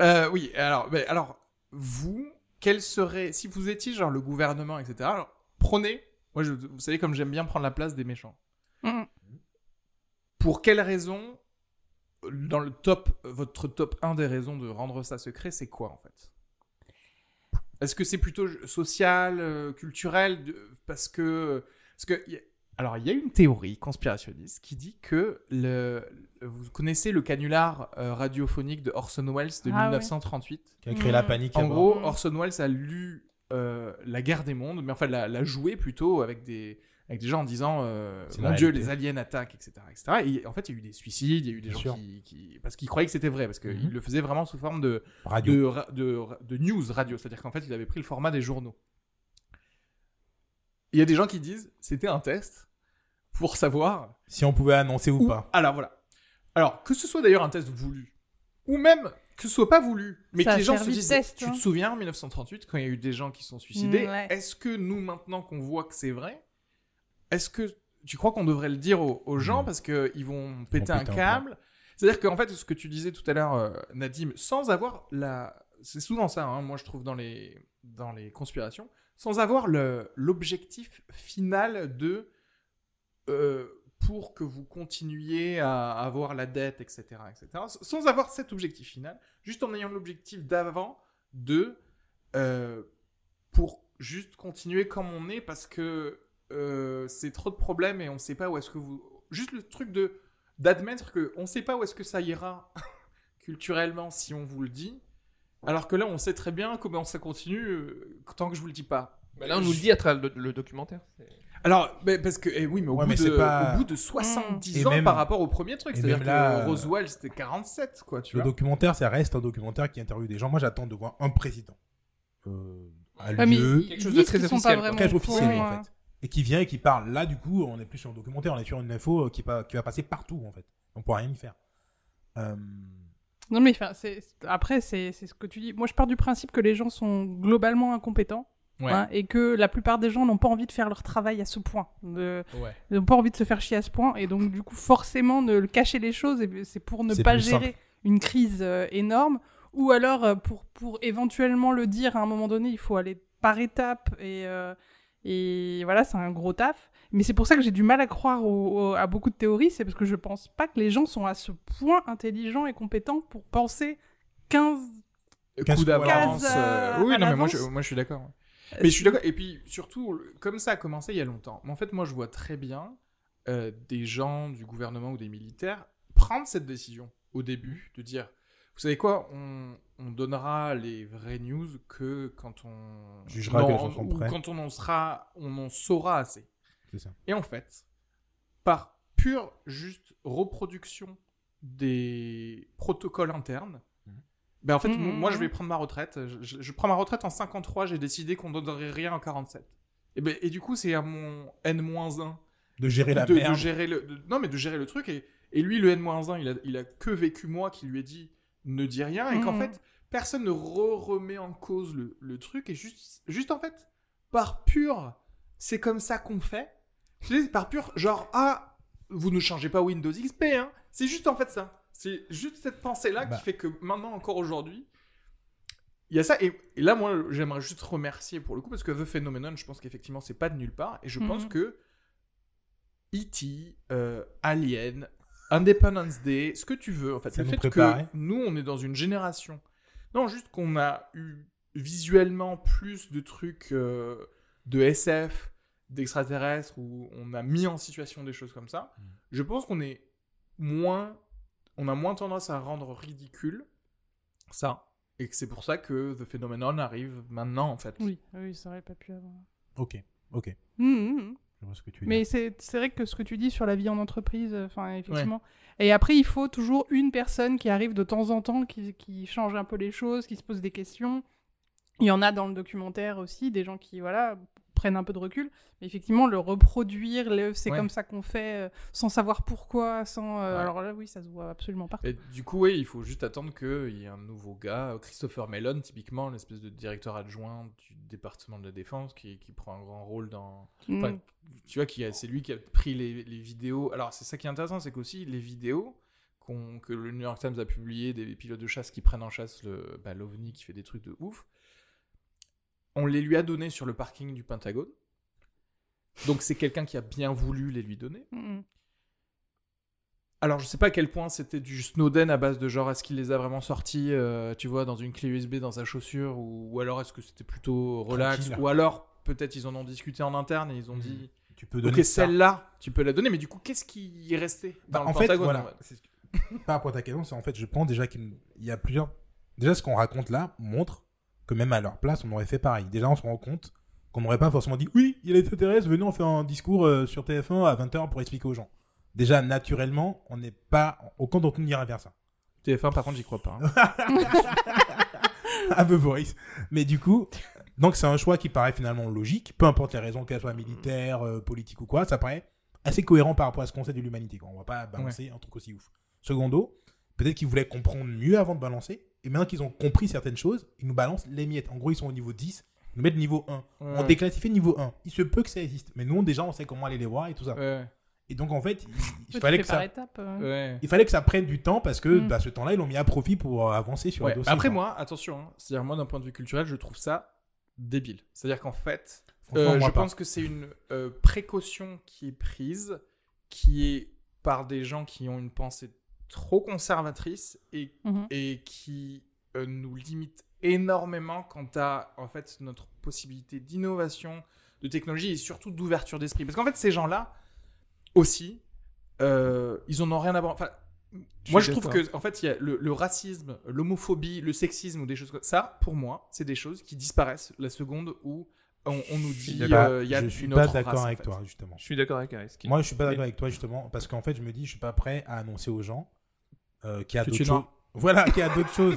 Euh, oui, alors, mais alors, vous, quel serait, si vous étiez genre le gouvernement, etc., alors, prenez, moi, je, vous savez comme j'aime bien prendre la place des méchants. Mm. Pour quelle raison, dans le top, votre top 1 des raisons de rendre ça secret, c'est quoi en fait? Est-ce que c'est plutôt social, euh, culturel de- Parce que. Parce que y a- alors, il y a une théorie conspirationniste qui dit que le, vous connaissez le canular euh, radiophonique de Orson Welles de Ah ouais. 1938 Qui a créé la Mm. panique. En gros. Orson Welles a lu euh, La guerre des mondes, mais enfin l'a l'a joué plutôt avec des, avec des gens en disant euh, C'est mon Dieu, les aliens attaquent, etc., etc. Et en fait, il y a eu des suicides, il y a eu des Bien gens qui, qui- parce qu'ils croyaient que c'était vrai, parce qu'ils Mhm. le faisaient vraiment sous forme de Radio. de, ra- de, ra- de news radio, c'est-à-dire qu'en fait, il avait pris le format des journaux. Il y a des gens qui disent c'était un test pour savoir Si on pouvait annoncer ou où- pas. Alors voilà. Alors que ce soit d'ailleurs un test voulu ou même que ce soit pas voulu, mais Ça que a les gens se disent test, tu hein. te souviens en 1938 quand il y a eu des gens qui sont suicidés, Mm, ouais. est-ce que nous maintenant qu'on voit que c'est vrai, est-ce que tu crois qu'on devrait le dire aux, aux gens Mm. parce que ils vont péter un câble? C'est-à-dire qu'en fait, ce que tu disais tout à l'heure, euh, Nadim, sans avoir la. C'est souvent ça, hein, moi je trouve, dans les, dans les conspirations, sans avoir l'objectif final de. euh, pour que vous continuiez à avoir la dette, etc., etc. Sans avoir cet objectif final, juste en ayant l'objectif d'avant de. euh, pour juste continuer comme on est parce que euh, c'est trop de problèmes et on sait pas où est-ce que vous. Juste le truc de d'admettre que on sait pas où est-ce que ça ira *laughs* culturellement si on vous le dit, alors que là on sait très bien comment ça continue euh, tant que je vous le dis pas. Bah là, on nous le dit à travers le, le documentaire. Alors, mais parce que eh oui, mais au, Ouais, bout mais de, c'est pas- au bout de 70 Et ans même- par rapport au premier truc, c'est-à-dire que là, euh, Roswell c'était 47 quoi, tu Le vois. documentaire, ça reste un documentaire qui interviewe des gens. Moi, j'attends de voir un président. Euh, à Ouais, mais lieu. ils quelque chose de très sont officiel, pas quoi. vraiment Très au officiel, en hein. fait. Et qui vient et qui parle. Là, du coup, on est plus sur un documentaire, on est sur une info euh, qui, va passer partout, en fait. On pourra rien y faire. Euh, Non, mais c'est- après, c'est ce que tu dis. Moi, je pars du principe que les gens sont globalement incompétents Ouais. hein, et que la plupart des gens n'ont pas envie de faire leur travail à ce point. De- Ouais. Ils n'ont pas envie de se faire chier à ce point. Et donc, du coup, forcément, de le cacher les choses, et c'est pour ne pas gérer simple. une crise euh, énorme. Ou alors, pour, pour éventuellement le dire à un moment donné, il faut aller par étapes. Et, euh, et voilà, c'est un gros taf. Mais c'est pour ça que j'ai du mal à croire au- au- à beaucoup de théories. C'est parce que je pense pas que les gens sont à ce point intelligents et compétents pour penser 15 Coup Casse- d'avance. Euh, euh, Oui, à non, mais moi je, moi je suis d'accord. Mais je suis d'accord. Et puis surtout, comme ça a commencé il y a longtemps. Mais en fait, moi je vois très bien euh, des gens du gouvernement ou des militaires prendre cette décision au début de dire vous savez quoi, on, on donnera les vraies news que quand on Jugera non, que les gens sont ou prêts. quand on en sera, on en saura assez. c'est ça. Et en fait, par pure juste reproduction des protocoles internes, Mhm. ben en fait, Mhm. moi je vais prendre ma retraite. Je, je- je prends ma retraite en 53, j'ai décidé qu'on ne donnerait rien en 47. Et, ben, et du coup, c'est à mon N-1 De gérer la de, de merde. gérer le, de- non, mais de gérer le truc. Et, et lui, le N-1, il a, il a que vécu moi qui lui ai dit ne dis rien. Et qu'en Mhm. fait, personne ne re remet en cause le, le truc. Et juste, juste en fait, par pur, c'est comme ça qu'on fait. Par pur, genre, ah, vous ne changez pas Windows XP, hein. C'est juste en fait ça. C'est juste cette pensée-là Bah. qui fait que maintenant, encore aujourd'hui, il y a ça. Et, et là, moi, j'aimerais juste remercier pour le coup, parce que The Phenomenon, je pense qu'effectivement, c'est pas de nulle part. Et je pense Mhm. que E.T., euh, Alien, Independence Day, ce que tu veux, en fait. Ça le fait préparait. que nous, on est dans une génération. Non, juste qu'on a eu visuellement plus de trucs euh, de SF, d'extraterrestres, où on a mis en situation des choses comme ça. Mm. Je pense qu'on est moins. On a moins tendance à rendre ridicule ça. Et que c'est pour ça que The Phenomenon arrive maintenant, en fait. Oui, oui, ça aurait pas pu avant. Ok, ok. Mhm, mhm. Je vois ce que tu veux Mais c'est vrai que ce que tu dis sur la vie en entreprise, euh, enfin, effectivement. Et après, il faut toujours une personne qui arrive de temps en temps, qui, qui change un peu les choses, qui se pose des questions. Il y en a dans le documentaire aussi, des gens qui, voilà, prennent un peu de recul. Mais effectivement, le reproduire, le c'est Ouais. comme ça qu'on fait, euh, sans savoir pourquoi, sans... euh, Ouais. Alors là, oui, ça se voit absolument partout. Et du coup, oui, il faut juste attendre qu'il y ait un nouveau gars, Christopher Mellon, typiquement, l'espèce de directeur adjoint du département de la défense, qui, qui prend un grand rôle dans. Mm. Enfin, tu vois, qui a- c'est lui qui a pris les, les vidéos. Alors, c'est ça qui est intéressant, c'est qu'aussi les vidéos qu'on- que le New York Times a publiées des pilotes de chasse qui prennent en chasse le bah, l'OVNI qui fait des trucs de ouf, on les lui a données sur le parking du Pentagone. Donc, c'est quelqu'un qui a bien voulu les lui donner. Mm. Alors, je sais pas à quel point c'était du Snowden à base de genre, est-ce qu'il les a vraiment sortis, euh, tu vois, dans une clé USB dans sa chaussure, ou, ou alors est-ce que c'était plutôt relax, Tranquille. ou alors peut-être ils en ont discuté en interne et ils ont Mhm. dit, Tu peux donner celle-là, tu peux la donner, mais du coup, qu'est-ce qui est resté Bah, dans en le fait, Pentagone voilà. en fait? Par rapport à ta question, c'est en fait, je pense déjà qu'il il y a plusieurs. Déjà, ce qu'on raconte là montre que même à leur place, on aurait fait pareil. Déjà, on se rend compte qu'on n'aurait pas forcément dit oui, il est extraterrestre, venez, on fait un discours euh, sur TF1 à 20h pour expliquer aux gens. Déjà, naturellement, on n'est pas. Aucun d'entre nous n'ira vers ça. TF1, par contre, j'y crois pas. hein. *laughs* un peu Boris. Mais du coup, donc c'est un choix qui paraît finalement logique, peu importe les raisons, qu'elles soient militaires, euh, politiques ou quoi, ça paraît assez cohérent par rapport à ce qu'on sait de l'humanité. On va pas balancer un truc aussi ouf. Secondo, peut-être qu'ils voulaient comprendre mieux avant de balancer, et maintenant qu'ils ont compris certaines choses, ils nous balancent les miettes. En gros, ils sont au niveau 10, ils nous mettent niveau 1. On déclassifie niveau 1. Il se peut que ça existe, mais nous, déjà, on sait comment aller les voir et tout ça. Ouais. Et donc, en fait, il, *laughs* fallait que ça... Ouais. Il fallait que ça prenne du temps parce que Mm. bah, ce temps-là, ils l'ont mis à profit pour euh, avancer sur Ouais. le dossier. Après, moi, attention, hein, c'est-à-dire, moi, d'un point de vue culturel, je trouve ça débile. C'est-à-dire qu'en fait, euh, je pas. pense que c'est une euh, précaution qui est prise, qui est par des gens qui ont une pensée trop conservatrice et, Mhm. et qui euh, nous limite énormément quant à en fait notre possibilité d'innovation, de technologie et surtout d'ouverture d'esprit. Parce qu'en fait, ces gens-là aussi, euh, ils en ont rien à voir. Enfin, moi, je trouve que en fait, il y a le, le racisme, l'homophobie, le sexisme ou des choses comme ça. Pour moi, c'est des choses qui disparaissent la seconde où on, on nous dit euh, il y a je suis une pas autre d'accord race, en avec fait. toi, justement. Je suis d'accord avec. Moi, je suis pas d'accord avec toi, justement, parce qu'en fait, je me dis, je suis pas prêt à annoncer aux gens euh, qu'il y a d'autres choses. Voilà, qu'il y a d'autres choses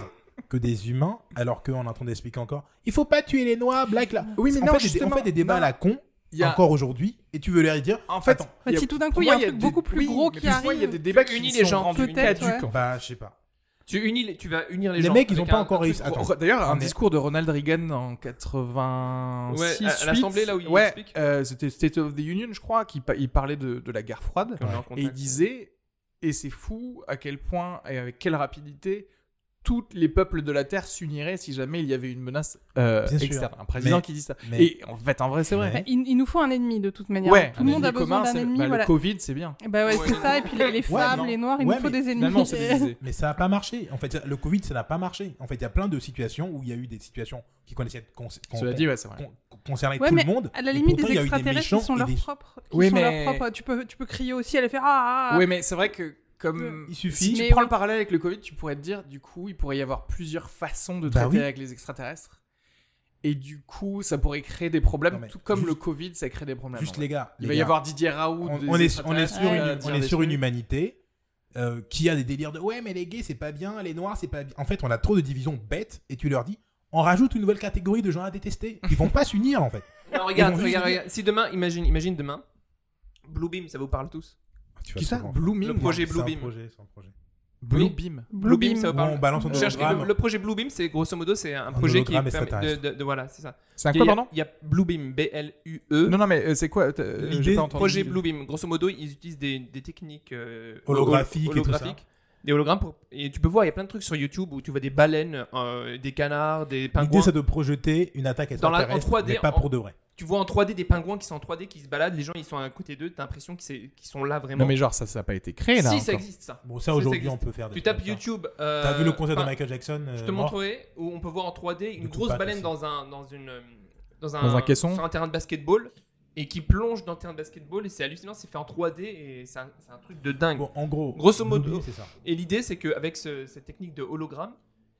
que des humains, alors qu'on est en train d'expliquer encore. Il faut pas tuer les noirs, black là. Oui, mais on, non, fait des, on justement, fait des débats non. à la con Il y a- encore aujourd'hui, et tu veux leur dire. En fait, Attends, il y a- si tout d'un coup, il y a un truc des- beaucoup plus oui, gros qui moi, il y a arrive. des débats qui unis sont les gens. Peut-être, ouais. Bah, je sais pas. Tu unis, les- tu vas unir les, Les gens. mecs, ils ont avec pas un- encore réussi. D'ailleurs, un discours de Ronald Reagan en 86. Ouais, à- à l'Assemblée, là où il ouais, explique. euh, c'était State of the Union, je crois, qui pa- il parlait de, de la guerre froide. Et il disait, et c'est fou à quel point et avec quelle rapidité tous les peuples de la Terre s'uniraient si jamais il y avait une menace euh, externe. Un président Mais- qui dit ça. mais- Et en fait, en vrai, c'est vrai. Bah, il, il nous faut un ennemi de toute manière. Ouais, Tout le monde a besoin d'un ennemi. bah, voilà. Le Covid, c'est bien. Bah ouais, Ouais, c'est ça. Et puis les, les Ouais, femmes, non. les noirs, il Ouais, nous faut mais des ennemis. Mais ça n'a pas marché. En fait, le Covid, ça n'a pas marché. En fait, il y a plein de situations où il y a eu des situations qui connaissaient, con- con- Cela dit, ouais, c'est vrai. con- concernaient Ouais, tout mais le monde. à la limite, pourtant, des il y extraterrestres qui sont leurs des- propres. Qui Oui, sont leurs mais- propres. Tu peux, tu peux crier aussi, elle fait ah. ah, ah. Oui, mais c'est vrai que comme Il suffit. si tu Mais prends ouais. le parallèle avec le Covid, tu pourrais te dire du coup, il pourrait y avoir plusieurs façons de Bah traiter oui. avec les extraterrestres. Et du coup, ça pourrait créer des problèmes, Non, tout comme juste- le Covid, ça crée des problèmes. Juste les gars. Il les va y gars, avoir Didier Raoult. on, on est, on est sur, Ouais, une, on est sur une humanité euh, qui a des délires de ouais, mais les gays, c'est pas bien, les noirs, c'est pas bien. En fait, on a trop de divisions bêtes et tu leur dis on rajoute une nouvelle catégorie de gens à détester. Ils vont pas s'unir en fait. Non, regarde, regarde, regarde. Si demain, imagine, imagine demain, Bluebeam, ça vous parle tous Qui ça Blooming Le projet C'est un Bluebeam. projet, c'est un projet. Blue Oui. Beam. Bluebeam, ça vous parle on balance un Cherche- le, le projet Bluebeam, c'est grosso modo, c'est un projet qui permet de, de- de- voilà, c'est ça. C'est un Il y quoi, a- pardon Il y a Bluebeam, B-L-U-E. Non, non, mais euh, c'est quoi euh, L'idée- projet Bluebeam. Grosso modo, ils utilisent des, des techniques euh, Holographiques et tout ça. Des hologrammes. pour- et tu peux voir, il y a plein de trucs sur YouTube où tu vois des baleines, euh, des canards, des L'idée, pingouins. c'est de projeter une attaque Dans la- en extraterrestre, 3D, mais pas en- pour de vrai. Tu vois en 3D des pingouins qui sont en 3D, qui se baladent. Les gens, ils sont à côté d'eux. T'as l'impression qu'ils c'est- qu'ils sont là vraiment. Non, mais genre, ça, ça n'a pas été créé là. si, ça existe ça. Bon, Ça, aujourd'hui, on peut faire des Tu tapes. YouTube. euh, T'as vu le concert de Michael Jackson euh, Je te montrerai où on peut voir en 3D une grosse baleine aussi. dans un dans une dans un, Dans un caisson. sur un terrain de basketball et qui plonge dans le terrain de basketball et c'est hallucinant, c'est fait en 3D et c'est un, truc de dingue. Bon, en gros, Grosso modo- ça. Et l'idée c'est qu'avec ce- cette technique de hologramme,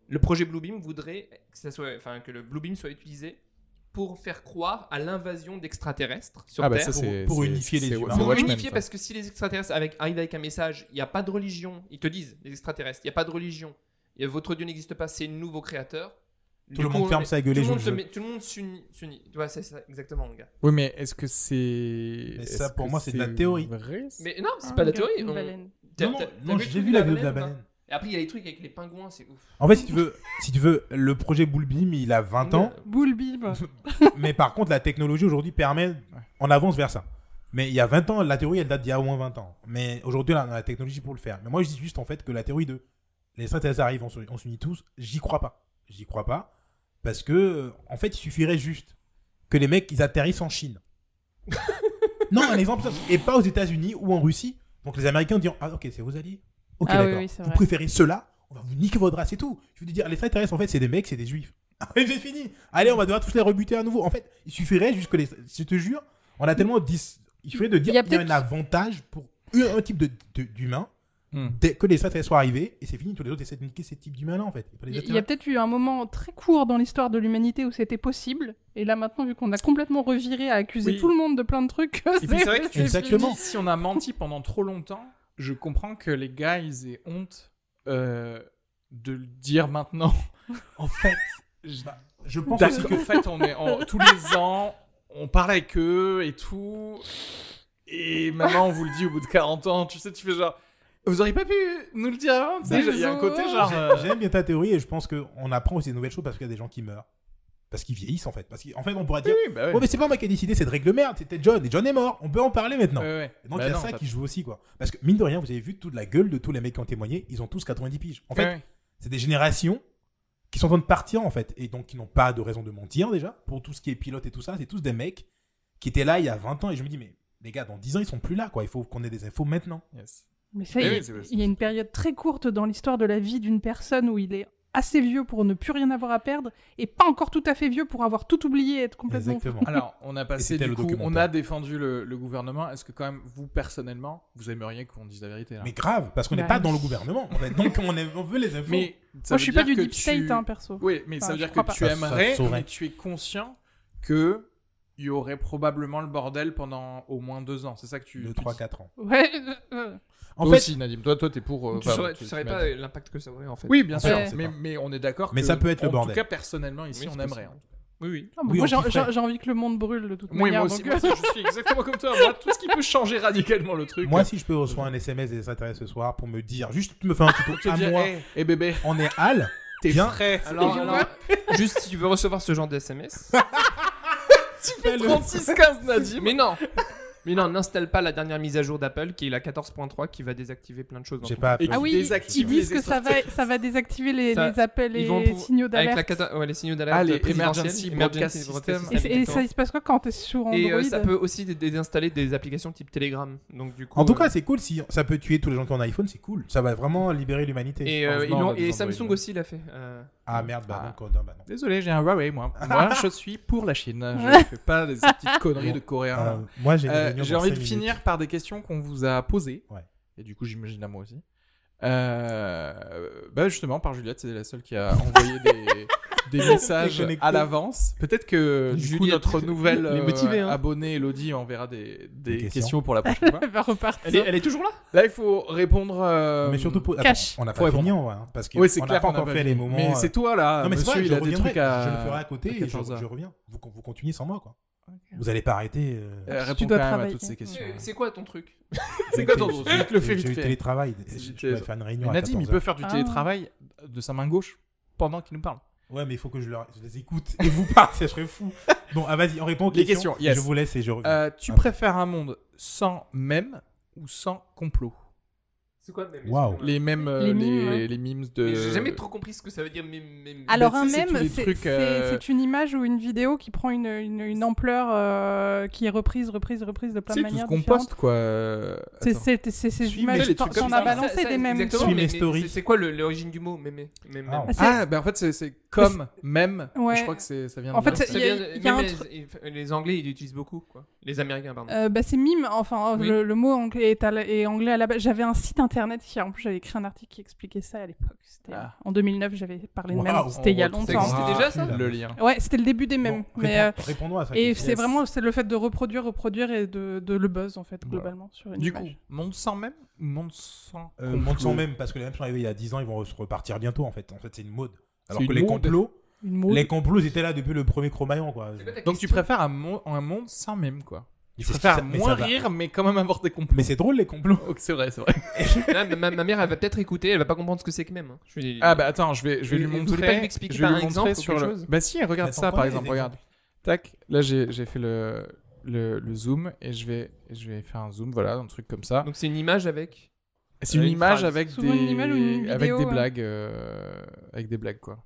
le projet Bluebeam voudrait que ça soit enfin que le Bluebeam soit utilisé pour faire croire à l'invasion d'extraterrestres sur Ah, bah Terre. ça, pour unifier les humains. Pour Watchmen, unifier, ça. parce que si les extraterrestres avec, arrivent avec un message, il n'y a pas de religion, ils te disent, les extraterrestres, il n'y a pas de religion, votre Dieu n'existe pas, c'est un nouveau créateur. Tout Du le coup, monde on ferme sa gueule tout et le joue monde le se jeu. met- Tout le monde s'unit. s'unit. Tu vois, c'est ça, exactement, mon gars. Oui, mais est-ce que c'est. Mais ça, pour moi, c'est de la théorie. Vrai Mais non, c'est Ah, pas de la théorie. une on- baleine. T'as- Non, non, j'ai vu la vidéo de la baleine. Et après, il y a les trucs avec les pingouins, c'est ouf. En fait, si tu veux, si tu veux, le projet Bullbeam, il a 20 ans, Boule bim. *laughs* mais par contre, la technologie aujourd'hui permet, on avance vers ça. Mais il y a 20 ans, la théorie, elle date d'il y a au moins 20 ans. Mais aujourd'hui, on a la technologie pour le faire. Mais moi, je dis juste en fait que la théorie de les extraterrestres arrivent, on s'unit tous, j'y crois pas. J'y crois pas. Parce que, en fait, il suffirait juste que les mecs, ils atterrissent en Chine. *laughs* non, un exemple, et pas aux États-Unis ou en Russie. Donc les Américains diront Ah, ok, c'est vos alliés. Ok, Ah d'accord. oui, vous préférez ceux-là On va vous niquer votre race et tout. Je veux dire, les extraterrestres, en fait, c'est des mecs, c'est des juifs. *laughs* J'ai fini. Allez, on va devoir tous les rebuter à nouveau. En fait, il suffirait juste que les. Je te jure, on a tellement. dis- Il suffirait de dire Il y a qu'il y a un avantage pour un, type de- de- dès que les extraterrestres soient arrivés, et c'est fini, tous les autres essaient de niquer ces types d'humains-là, en fait. Il y a peut-être eu un moment très court dans l'histoire de l'humanité où c'était possible, et là maintenant, vu qu'on a complètement reviré à accuser Oui. tout le monde de plein de trucs, Et puis c'est vrai que tu Exactement. dis, si on a menti pendant trop longtemps, je comprends que les gars, ils aient honte euh, de le dire maintenant. *laughs* en fait, je- Bah, Je pense que En fait, on est en- tous les ans, on parle avec eux et tout. Et maintenant, on vous le dit au bout de 40 ans. Tu sais, tu fais genre. Vous auriez pas pu nous le dire avant Il y a un côté genre. euh, J'aime bien ta théorie et je pense qu'on apprend aussi des nouvelles choses parce qu'il y a des gens qui meurent. Parce qu'ils vieillissent en fait. Parce qu'en fait, on pourrait dire Oui, bah ouais. Oh, mais c'est pas moi qui ai décidé, c'est de règle merde, c'était John. Et John est mort, on peut en parler maintenant. Ouais, ouais. Et donc Bah il y a non, ça qui joue aussi quoi. Parce que mine de rien, vous avez vu toute la gueule de tous les mecs qui ont témoigné, ils ont tous 90 piges. En fait, Ouais, ouais. c'est des générations qui sont en train de partir en fait. Et donc qui n'ont pas de raison de mentir déjà. Pour tout ce qui est pilote et tout ça, c'est tous des mecs qui étaient là il y a 20 ans. Et je me dis, mais les gars, dans 10 ans, ils sont plus là quoi. Il faut qu'on ait des infos maintenant. Yes. Mais ça, Eh il y a- oui, il y a une période très courte dans l'histoire de la vie d'une personne où il est assez vieux pour ne plus rien avoir à perdre et pas encore tout à fait vieux pour avoir tout oublié et être complètement Exactement. Alors, on a passé du coup, on a défendu le, le gouvernement. Est-ce que quand même, vous personnellement, vous aimeriez qu'on dise la vérité là? Mais grave, parce qu'on n'est Bah, pas dans le gouvernement. En fait. Donc on, est- on veut les infos. Mais ça Moi, je suis pas du deep tu- state, hein, perso. Oui, mais ça veut dire que pas. tu Ça- ça aimerais, saurait. mais tu es conscient que il y aurait probablement le bordel pendant au moins deux ans. C'est ça que tu. 2, tu 3, dis. 4 ans. Ouais. En Toi fait, aussi, Nadim. Toi, toi, t'es pour. euh, Tu enfin, saurais, tu- tu saurais tu pas l'impact que ça aurait en fait. Oui, bien En sûr. fait, mais, on est d'accord. Mais que, ça peut être le En bordel. tout cas, personnellement, ici, Oui, on aimerait. hein. Oui, oui. Ah, Oui, moi, j'ai envie que le monde brûle de toute Oui, manière. moi aussi, donc, moi aussi, je suis exactement comme toi. Moi, tout ce qui peut changer radicalement le truc. moi, si je peux recevoir un SMS des extraterrestres ce soir pour me dire, juste me faire un tuto *laughs* te à dire, moi, hey, hey, bébé, on est Al, t'es Bien. Alors, alors, *laughs* juste si tu veux recevoir ce genre de SMS. *laughs* tu fais 36-15, *laughs* Nadim. mais non Mais non, n'installe pas la dernière mise à jour d'Apple qui est la 14.3 qui va désactiver plein de choses. j'ai pas Et. Ah oui, ils disent que ça va, ça va désactiver les, Ça- les appels et les pour- signaux Avec la d'alerte. cata- ouais, les signaux d'alerte Ah, les Emergency Broadcast System. Et, et ça, il se passe quoi quand t'es sur Android Et euh, ça peut aussi dé- désinstaller des applications type Telegram. Donc du coup. En tout euh, cas, c'est cool. Si ça peut tuer tous les gens qui ont un iPhone, c'est cool. Ça va vraiment libérer l'humanité. et, euh, et. Samsung aussi l'a fait. Euh, Ah merde, bah Ah. non, bah non. Désolé, j'ai un Huawei, moi. *laughs* Moi, je suis pour la Chine. Je fais pas des petites *laughs* conneries de Euh, coréens. moi, j'ai une Euh, réunion J'ai dans envie de minutes. finir par des questions qu'on vous a posées. Ouais. Et du coup, j'imagine à moi aussi. Euh, bah justement, par Juliette, c'est la seule qui a envoyé des, *laughs* des *laughs* messages à l'avance. Peut-être que du coup, notre nouvelle euh, motivée, hein. abonnée Elodie enverra des, des Des questions. questions. pour la prochaine fois. *laughs* Elle va repartir. Elle, est, elle est toujours là? Là, il faut répondre. euh, Mais surtout, pour... cash. Attends, on n'a pas fini en vrai. hein, parce qu'on Oui, c'est n'a clair pas qu'on a encore fait les moments. Mais euh, c'est toi là. Non, mais c'est monsieur, vrai, il je a des trucs à. Je le ferai à côté et je, 14 heures. je reviens. Vous, vous continuez sans moi, quoi. Vous allez pas arrêter. euh, Euh, Tu dois quand même à travailler. toutes ces questions. Euh, C'est quoi ton truc? C'est quoi ton truc? Je te le fais vite fait. télétravail. C'est- Je c'est- vais faire une réunion Nadim, il 14 peut faire du Ah. télétravail de sa main gauche pendant qu'il nous parle. Ouais, mais il faut que je, leur- je les écoute et vous parle, *laughs* ça serait fou. Bon, ah, vas-y, on répond aux Les questions. questions, yes. Je vous laisse et je reviens. Euh, tu préfères un monde sans mème ou sans complot? C'est quoi même Waouh. Les mêmes, euh, Les les, mimes, ouais. les mimes de. J'ai jamais trop compris ce que ça veut dire. Mais- Alors un mème, c'est euh, une image ou une vidéo qui prend une, une, une ampleur euh, qui est reprise, reprise, reprise de plein de sais, tout ce manières qu'on différentes. poste, quoi. C'est attends. c'est- c'est ces images, t'en as balancé des mêmes. C'est- quoi l'origine du mot même, Ah, bah en fait, c'est- comme, même. Ouais. Je crois que c'est- ça vient de En fait, les- Anglais, ils l'utilisent beaucoup, quoi. Les Américains, pardon. Euh, bah, c'est mime, enfin Oui. le, mot anglais est anglais à la base. J'avais un site internet qui, en plus, j'avais écrit un article qui expliquait ça à l'époque. C'était Ah. en 2009, j'avais parlé de mème. C'était il y a On longtemps. existait déjà, ça Le lien. Ouais, c'était le début des Bon, mèmes. mais, euh, Réponds-nous à ça. et c'est vraiment c'est le fait de reproduire, reproduire et de, de le buzz en fait Voilà. globalement sur une Du image. coup, monde sans même monde sans. Euh, monde sans même, parce que les mêmes sont arrivés il y a 10 ans, ils vont se repartir bientôt en fait. En fait, c'est une mode. Alors que les complots, les complots ils étaient là depuis le premier Cro-Magnon quoi. Donc tu préfères un, mo- un monde sans même, quoi. Il faut mais moins rire, mais quand même avoir des complots. Mais c'est drôle les complots. *laughs* C'est vrai, c'est vrai. *laughs* Là, ma, ma mère, elle va peut-être écouter, elle va pas comprendre ce que c'est que même. hein. Je Ah bah attends, je vais, je vais Vous- lui vous montrer. voulez pas lui expliquer je vais par lui un montrer exemple sur quelque le- chose Bah si, regarde Attends, ça par exemple, regarde. Tac, là j'ai j'ai fait le, le, le zoom et je vais, je vais faire un zoom, voilà, un truc comme ça. Donc c'est une image avec. C'est une une image avec des, une image ou une avec vidéo, des blagues, euh, avec des blagues quoi.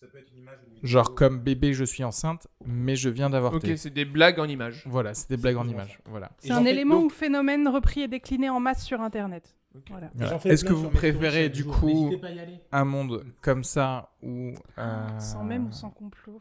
Ça peut être une image Genre comme bébé, je suis enceinte, mais je viens d'avorter. Ok, c'est des blagues en image. Voilà, c'est des blagues en images. Voilà. C'est un élément donc- ou phénomène repris et décliné en masse sur internet. Voilà. Voilà. Est-ce que vous préférez du coup un monde comme ça ou euh, Sans même ou sans complot.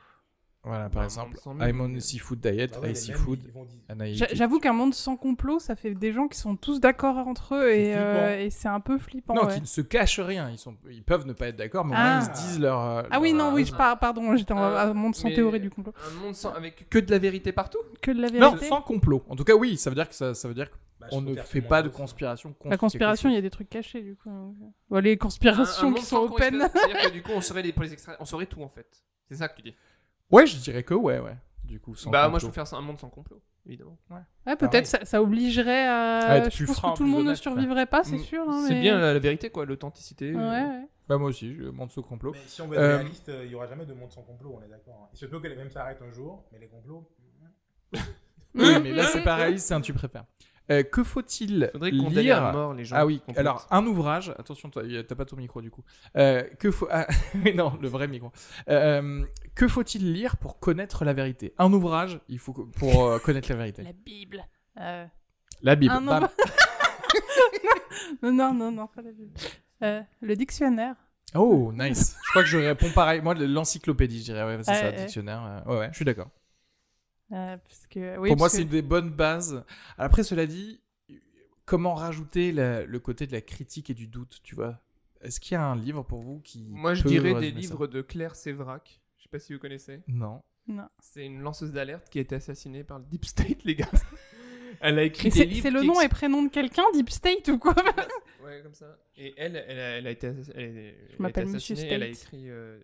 Voilà, par Un exemple. I'm on a seafood diet, Ah ouais, I les see mêmes, food, ils vont dire- and I J'a- eat it. J'avoue qu'un monde sans complot, ça fait des gens qui sont tous d'accord entre eux et, C'est euh, et c'est un peu flippant. Non, ouais. qui ne se cachent rien. Ils, sont... ils peuvent ne pas être d'accord, mais au Ah. moins ils se disent leur. euh, Ah oui, non, oui, je par- pardon, j'étais en Euh, un monde sans théorie du complot. Un monde sans, avec que de la vérité partout? Que de la Non, vérité. sans complot. En tout cas, oui, ça veut dire que ça, ça veut dire Bah, qu'on je ne fait pas de conspiration contre. La conspiration, il y a des trucs cachés du coup. Bon, les Un- un conspirations qui sont open. C'est-à-dire que du *laughs* coup, on saurait les, pour les extra- on saurait tout en fait. C'est ça que tu dis. Ouais, je dirais que ouais, ouais. Du coup, sans bah, moi, je préfère ça, un monde sans complot, évidemment. Ouais, peut-être ça, ça obligerait à. À être je plus pense franc, que tout le monde ne survivrait pas, c'est Mm. sûr. hein, C'est mais- bien la, la vérité, quoi, l'authenticité. Ouais, euh. ouais. Bah, moi aussi, je monte ce complot. Mais si on veut être Euh, réaliste, euh, il y aura jamais de monde sans complot, on est d'accord. hein. Il se peut que les mêmes s'arrêtent un jour, mais les complots. *laughs* Oui, mais là, c'est pareil, c'est un tu préfères. Euh, que faut-il Faudrait condamner à lire mort les gens. Ah oui, alors un ouvrage, attention, t'as pas ton micro du coup. Euh, que faut... ah, *laughs* non, le vrai micro. Euh, que faut-il lire pour connaître la vérité? Un ouvrage, il faut pour euh, *laughs* connaître la vérité. La Bible. Euh, La Bible. Non, bam. *laughs* non, non, non, non, pas la Bible. Euh, le dictionnaire. Oh, nice. je crois que je réponds pareil. Moi, l'encyclopédie, je dirais. Ouais, c'est Ouais, ça, ouais. dictionnaire. ouais, ouais, je suis d'accord. Euh, parce que, oui, pour moi, c'est que- une des bonnes bases. Après, cela dit, comment rajouter la- le côté de la critique et du doute, tu vois? Est-ce qu'il y a un livre pour vous qui. Moi, je dirais des livres de Claire Séverac. Je sais pas si vous connaissez. Non. Non. C'est une lanceuse d'alerte qui a été assassinée par le Deep State, *laughs* les gars. Elle a écrit des c'est livres. c'est le nom et prénom de quelqu'un, Deep State ou quoi? Ouais, comme ça. Et elle, elle a, elle a été, elle, est- elle a été m'appelle. Elle a écrit euh,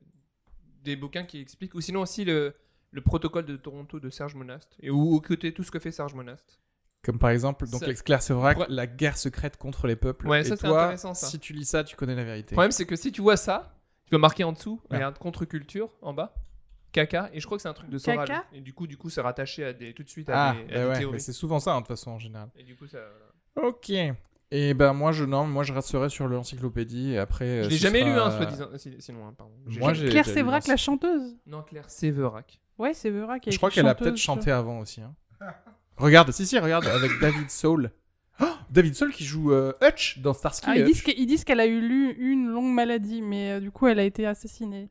des bouquins qui expliquent, ou sinon aussi le, le protocole de Toronto de Serge Monast, et où, côté tout ce que fait Serge Monast. Comme par exemple, donc Ouais. la guerre secrète contre les peuples. Ouais, et ça, c'est toi, intéressant, ça. si tu lis ça, tu connais la vérité. Le problème, c'est que si tu vois ça, tu vas marquer en dessous, Ouais. regarde contre-culture en bas, caca, et je crois que c'est un truc de Soral. Caca Et du coup, du coup, c'est rattaché à des, tout de suite à Ah, des, à bah des ouais, théories. mais c'est souvent ça, hein, de toute façon, en général. Et du coup, ça. voilà. Ok. Et ben moi, je non, moi je resterai sur l'encyclopédie et après. euh, Je l'ai jamais sera- lu, hein, soi-disant. si- Sinon, hein, pardon. Moi, j'ai- Claire Séverac, la chanteuse. Non, Claire Séverac. Ouais, a Je crois qu'elle a peut-être chanté avant aussi. hein. regarde, si si, regarde avec David Soul. Oh, David Soul qui joue euh, Hutch dans Starsky Ah, ils, disent ils qu'elle a eu lu une longue maladie, mais euh, du coup, elle a été assassinée.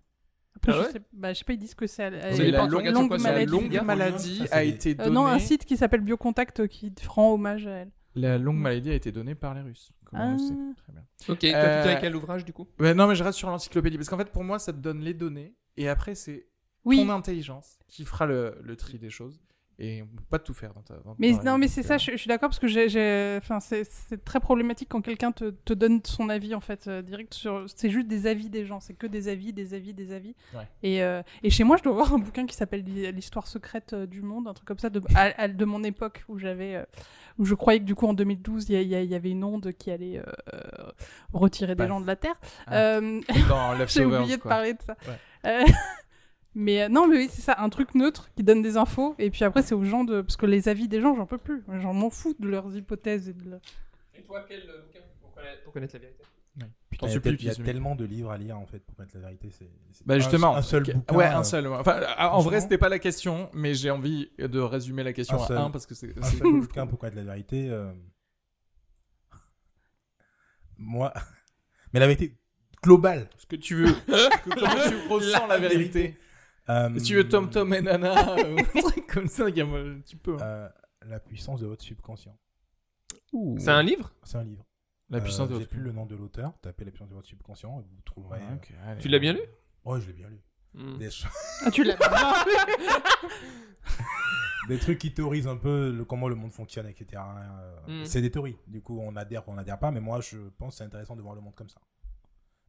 Après, Ah je, sais, bah, je sais pas, ils disent que c'est. La longue, sur la maladie. longue maladie a été Euh, donnée. non, un site qui s'appelle Biocontact euh, qui rend hommage à elle. La longue maladie a été donnée par les Russes. Comme on le Ah. sait. Très bien. Ok, toi, Euh, tu dirais quel ouvrage du coup? Ouais, non, mais je reste sur l'encyclopédie parce qu'en fait, pour moi, ça te donne les données et après, c'est Oui, ton intelligence qui fera le, le tri des choses et on peut pas tout faire dans ta. dans- mais non, mais c'est euh, ça, je, je suis d'accord parce que j'ai, j'ai- enfin, c'est, très problématique quand quelqu'un te, te donne son avis en fait euh, direct sur. C'est juste des avis des gens, c'est que des avis, des avis, des avis. Ouais. Et, euh, et chez moi, je dois *laughs* avoir un bouquin qui s'appelle L'histoire secrète du monde, un truc comme ça, de, à- à- de mon époque où j'avais, euh, où je croyais que du coup en 2012 il y, avait une onde qui allait retirer des Bah. gens de la terre. Ah. Euh, Dans *laughs* J'ai oublié de parler de ça. Ouais. *laughs* Euh, mais euh, non, mais oui, c'est ça, un truc neutre qui donne des infos. Et puis après, c'est aux gens de. Parce que les avis des gens, j'en peux plus. J'en m'en fous de leurs hypothèses. Et de Et toi, quel bouquin pour connaître, pour connaître la vérité? Putain, Il y a, il y tellement de livres à lire en fait pour connaître la vérité. C'est c'est Bah justement. un, seul bouquin. Ouais, euh, un seul. ouais. Enfin, en vrai, c'était pas la question, mais j'ai envie de résumer la question Un à un parce que c'est. Un c'est- seul bouquin pour connaître la vérité. euh, *laughs* Moi, mais la vérité globale. Ce que tu veux. Que- Comment tu *laughs* ressens la vérité? Euh, Si tu veux Tom Tom et Nana, *laughs* euh, un truc comme ça, il y a un petit peu. euh, la puissance de votre subconscient. C'est un livre? C'est un livre. La puissance Euh, de votre. plus le nom de l'auteur. Tapez la puissance de votre subconscient et vous trouverez. Allez. Tu l'as bien lu? Euh, Ouais, je l'ai bien lu. Hmm. Des, *laughs* Ah, tu l'as bien des trucs qui théorisent un peu le- comment le monde fonctionne, etc. Euh, Mm. C'est des théories. Du coup, on adhère ou on n'adhère pas. Mais moi, je pense que c'est intéressant de voir le monde comme ça.